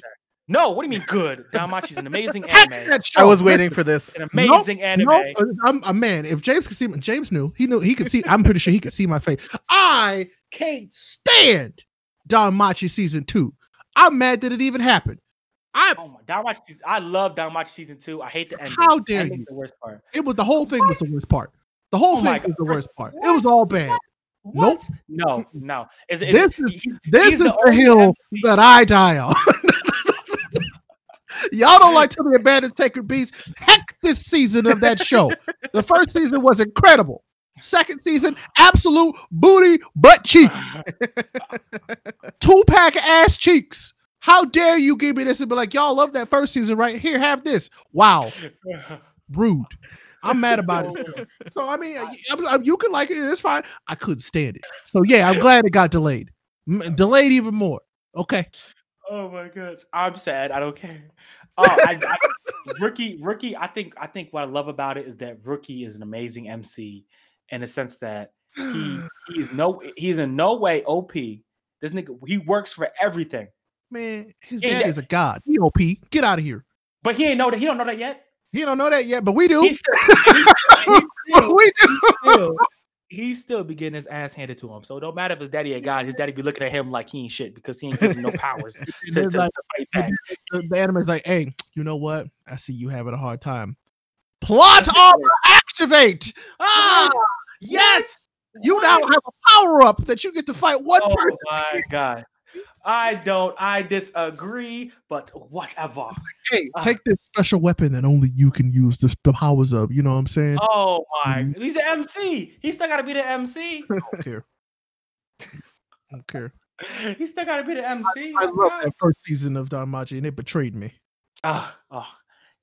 A: No, what do you mean good? Danmachi is an amazing anime.
G: I was waiting for this.
A: An
F: Nope,
A: amazing anime.
F: nope, I'm a man. If James could see, James knew. He knew he could see. I'm pretty sure he could see my face. I can't stand Danmachi season two. I'm mad that it even happened. I
A: Oh my Danmachi, season- I love Danmachi season two. I hate the ending.
F: How dare
A: Ending's
F: you.
A: The worst part.
F: it was the whole thing was the worst part. The whole
A: Oh
F: thing was the worst part. It was all bad. Nope.
A: What? No, no. Is, is,
F: This is-
A: he's-
F: This is the
A: only
F: hill
A: MC
F: that I die on. Y'all don't like to the abandoned sacred beast. Heck, this season of that show. The first season was incredible. Second season, absolute booty butt cheek, two pack ass cheeks. How dare you give me this and be like, y'all love that first season, right? Here, have this. Wow, rude. I'm mad about it. So I mean, you can like it. It's fine. I couldn't stand it. So yeah, I'm glad it got delayed. Delayed even more. Okay.
A: Oh my gosh, I'm sad. I don't care. Oh, I, I, rookie, rookie. I think I think what I love about it is that rookie is an amazing MC in the sense that he he is no he's in no way OP. This nigga he works for everything,
F: Man, his dad
A: that-
F: is a god. He OP. Get out of here.
A: but he ain't know that. He don't know that yet.
F: He don't know that yet, but we do.
A: Still, he's still, he's still,
F: we do.
A: still, he still be getting his ass handed to him. So don't matter if his daddy a god, his daddy be looking at him like he ain't shit because he ain't giving no powers to, to,
F: it's
A: to fight back.
F: the, the anime's like, hey, you know what? I see you having a hard time. Plot armor activate. Ah, yes. You now have a power up that you get to fight one
A: Oh
F: person.
A: Oh my god. I don't I disagree, but whatever.
F: Hey,
A: Ah.
F: take this special weapon that only you can use the, the powers of. You know what I'm saying?
A: Oh my
F: Mhm.
A: he's an MC. He still gotta be the MC.
F: I don't care. I don't care.
A: He still gotta be the MC.
F: I
A: my
F: love
A: God.
F: that first season of Danmachi, and it betrayed me.
A: Oh, oh,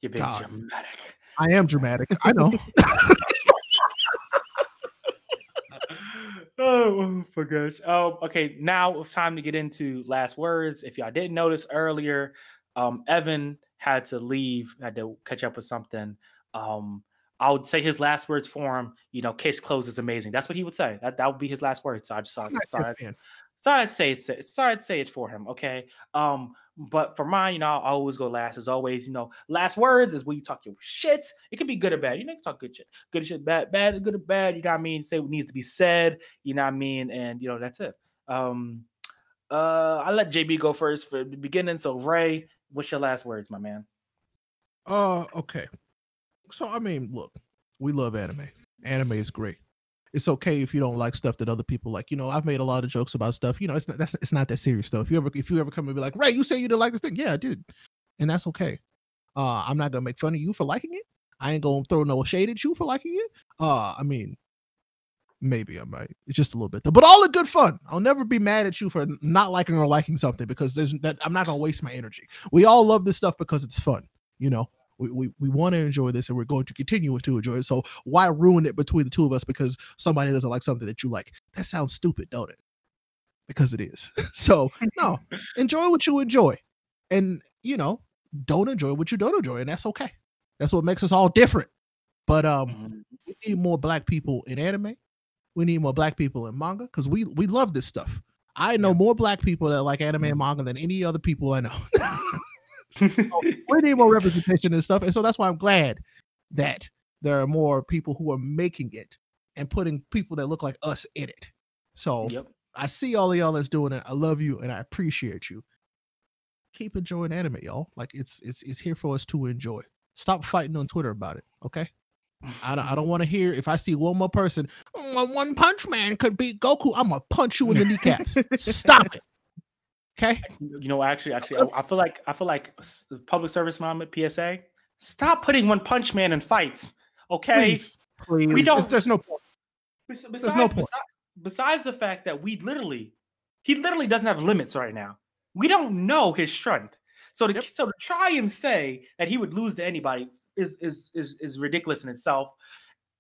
A: you're being
F: God.
A: dramatic.
F: I am dramatic. I know.
A: oh my gosh. Oh, okay. Now it's time to get into last words. If y'all didn't notice earlier, um, Evan had to leave, had to catch up with something. Um, I would say his last words for him, you know, case closed is amazing. That's what he would say. That that would be his last words. So I just thought, thought, thought I'd say it. thought I'd say it for him. Okay. Um, but for mine, you know, I always go last as always. You know, last words is when you talk your shit. It could be good or bad. You know, you talk good shit, good shit, bad, bad, good or bad. You know what I mean? Say what needs to be said. You know what I mean? And you know, that's it. Um, uh, I let JB go first for the beginning. So Ray, what's your last words, my man?
F: Uh, okay. So I mean, look, we love anime. Anime is great. It's okay if you don't like stuff that other people like. You know, I've made a lot of jokes about stuff. You know, it's not that's it's not that serious though. If you ever if you ever come and be like, Ray, you say you didn't like this thing, yeah, I did, and that's okay. Uh, I'm not gonna make fun of you for liking it. I ain't gonna throw no shade at you for liking it. Uh, I mean, maybe I might. It's just a little bit, though. but all in good fun. I'll never be mad at you for not liking or liking something because there's that. I'm not gonna waste my energy. We all love this stuff because it's fun. You know, we we, we want to enjoy this and we're going to continue to enjoy it. So why ruin it between the two of us because somebody doesn't like something that you like? That sounds stupid, don't it? Because it is. so no, enjoy what you enjoy, and you know, don't enjoy what you don't enjoy, and that's okay. That's what makes us all different. But um,
A: Mhm.
F: we need more black people in anime. We need more black people in manga because we we love this stuff. I know more black people that like anime and manga than any other people I know. So, we need more representation and stuff, and so that's why I'm glad that there are more people who are making it and putting people that look like us in it. So
A: Yep.
F: I see all of y'all that's doing it. I love you and I appreciate you. Keep enjoying anime, y'all. Like it's it's it's here for us to enjoy. Stop fighting on Twitter about it, okay? I don't, I don't want to hear if I see one more person, "Mm, one punch man could beat Goku. I'm gonna punch you in the kneecaps. Stop it. Okay.
A: You know, actually, actually, I, I feel like I feel like public service moment PSA. Stop putting One Punch Man in fights. Okay.
F: Please.
G: Please.
A: We don't-
F: There's no point.
A: Bes-
F: There's
A: Besides,
F: no point.
A: besi- besides the fact that we literally, he literally doesn't have limits right now. We don't know his strength. So to,
F: Yep.
A: so to try and say that he would lose to anybody is is is is ridiculous in itself.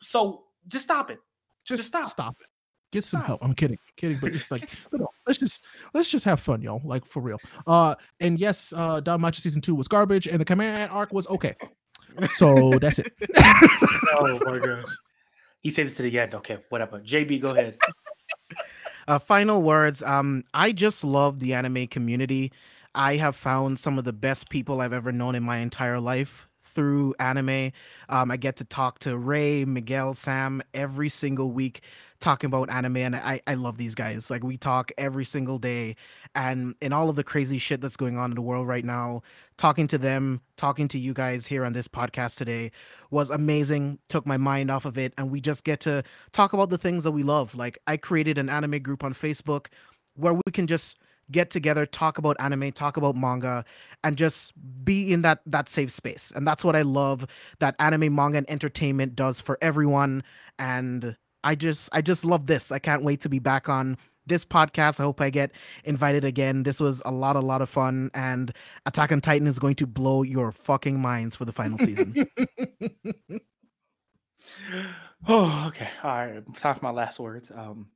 A: So just stop it.
F: Just
A: stop.
F: stop. it. Get some help. I'm kidding. kidding, but it's like you know, let's just let's just have fun, y'all. Like for real. Uh and yes, uh Don Macho season two was garbage and the command arc was okay. So that's it.
A: Oh my god. He said this to the end. Okay, whatever. JB, go ahead.
G: uh, final words um i just love the anime community i have found some of the best people i've ever known in my entire life through anime um, i get to talk to ray miguel sam every single week talking about anime and I, I love these guys like we talk every single day and in all of the crazy shit that's going on in the world right now talking to them talking to you guys here on this podcast today was amazing took my mind off of it and we just get to talk about the things that we love. Like I created an anime group on Facebook where we can just get together, talk about anime, talk about manga, and just be in that that safe space. And that's what I love that anime, manga, and entertainment does for everyone. And I just I just love this. I can't wait to be back on this podcast. I hope I get invited again. This was a lot, a lot of fun, and Attack on Titan is going to blow your fucking minds for the final season.
A: Oh, okay. All right. Time for my last words. Um,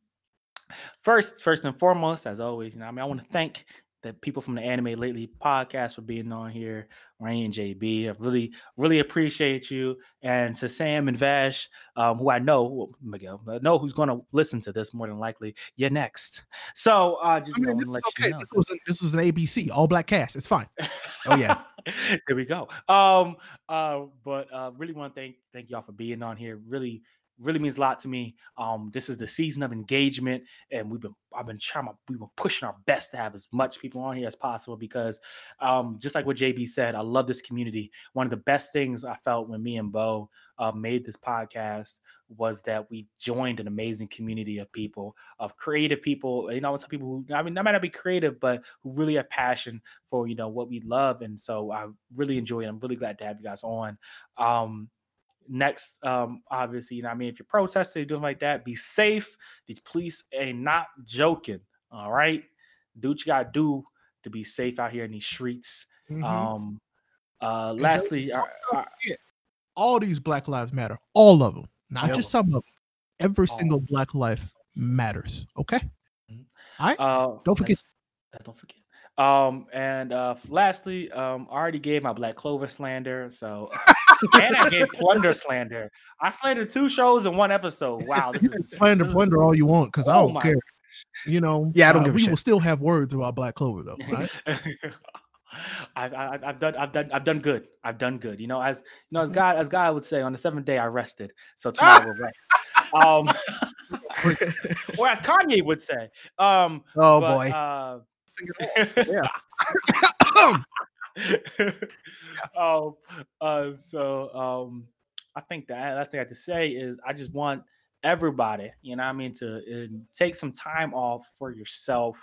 A: first, first and foremost, as always, you know, I mean, I want to thank the people from the Anime Lately podcast for being on here, Rain and JB. I really, really appreciate you. And to Sam and Vash, um, who I know, well, Miguel, I know who's going to listen to this more than likely. You're next. So, uh, just
F: I mean, this is
A: let
F: okay.
A: you know.
F: This was an, this was an ABC all black cast. It's fine.
G: Oh, yeah.
A: there we go. Um, uh, but uh, really want to thank thank y'all for being on here. Really, really means a lot to me. Um, this is the season of engagement, and we've been I've been trying to we've been pushing our best to have as much people on here as possible because, um, just like what JB said, I love this community. One of the best things I felt when me and Bo uh, made this podcast was that we joined an amazing community of people, of creative people. You know, some people who I mean, that might not be creative, but who really have passion for you know what we love, and so I really enjoy it. I'm really glad to have you guys on. Um, next, um, obviously, you know, what I mean, if you're protesting, doing like that, be safe. These police ain't not joking. All right, do what you gotta do to be safe out here in these streets.
F: Mhm.
A: Um, uh,
F: don't-
A: lastly,
F: all these Black Lives Matter, all of them, not
A: Yeah.
F: just some of them. Every
A: All.
F: single Black life matters. Okay.
A: Uh,
F: Don't forget-
A: that's- that don't forget. Um, and uh, lastly, um, I already gave my Black Clover slander, so and I gave Plunder slander. I slandered two shows in one episode. Wow, this
F: You can
A: is
F: slander
A: this is-
F: plunder all you want because I
A: Oh
F: don't
A: my
F: care. You know.
G: Yeah, I don't
F: uh,
G: give a
F: We will
G: shit.
F: still have words about Black Clover though. Right?
A: I've, I- I've done I've done I've done good. I've done good. You know, as you know, as God as God would say, on the seventh day I rested. So tomorrow we'll rest. Um, or as Kanye would say. Um,
G: oh
A: but,
G: boy.
A: Uh,
F: nothing at all. Yeah.
A: um, uh, so um, I think the last thing I have to say is I just want everybody, you know, I mean, to uh, take some time off for yourself,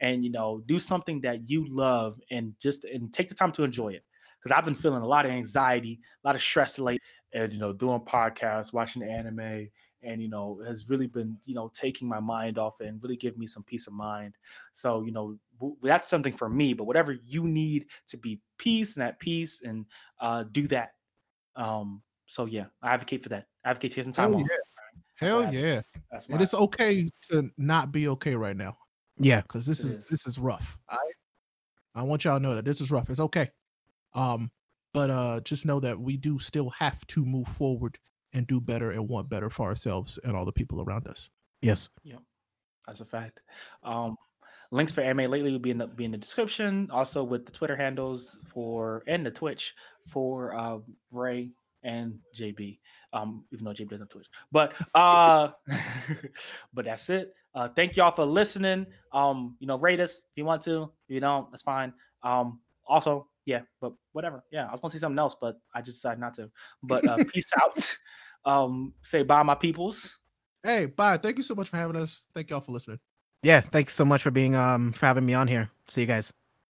A: and you know, do something that you love, and just and take the time to enjoy it. Because I've been feeling a lot of anxiety, a lot of stress lately, and you know, doing podcasts, watching anime, and you know has really been you know taking my mind off it and really give me some peace of mind so you know w- that's something for me but whatever you need to be peace and at peace and uh do that um so yeah i advocate for that I advocate taking some time
F: Hell
A: off
F: yeah. Hell
A: That's-
F: yeah.
A: that's
F: And it's okay to not be okay right now.
G: Yeah.
F: because this
A: It
F: is
A: is.
F: this is rough. I I want y'all to know that this is rough. It's okay. Um, but uh just know that we do still have to move forward and do better and want better for ourselves and all the people around us.
G: Yes.
A: That's a fact. Um, links for anime lately will be in the be in the description. Also with the Twitter handles for and the Twitch for uh, Ray and JB. Um, even though JB doesn't have Twitch, but uh, but that's it. Uh, thank y'all for listening. Um, you know, rate us if you want to. If you don't, that's fine. Um, also, yeah, but whatever. Yeah, I was gonna say something else, but I just decided not to. But uh, peace out. Um, say bye, my peoples.
F: Hey, bye. Thank you so much for having us. Thank y'all for listening.
G: Yeah. Thanks so much for being um for having me on here. See you guys.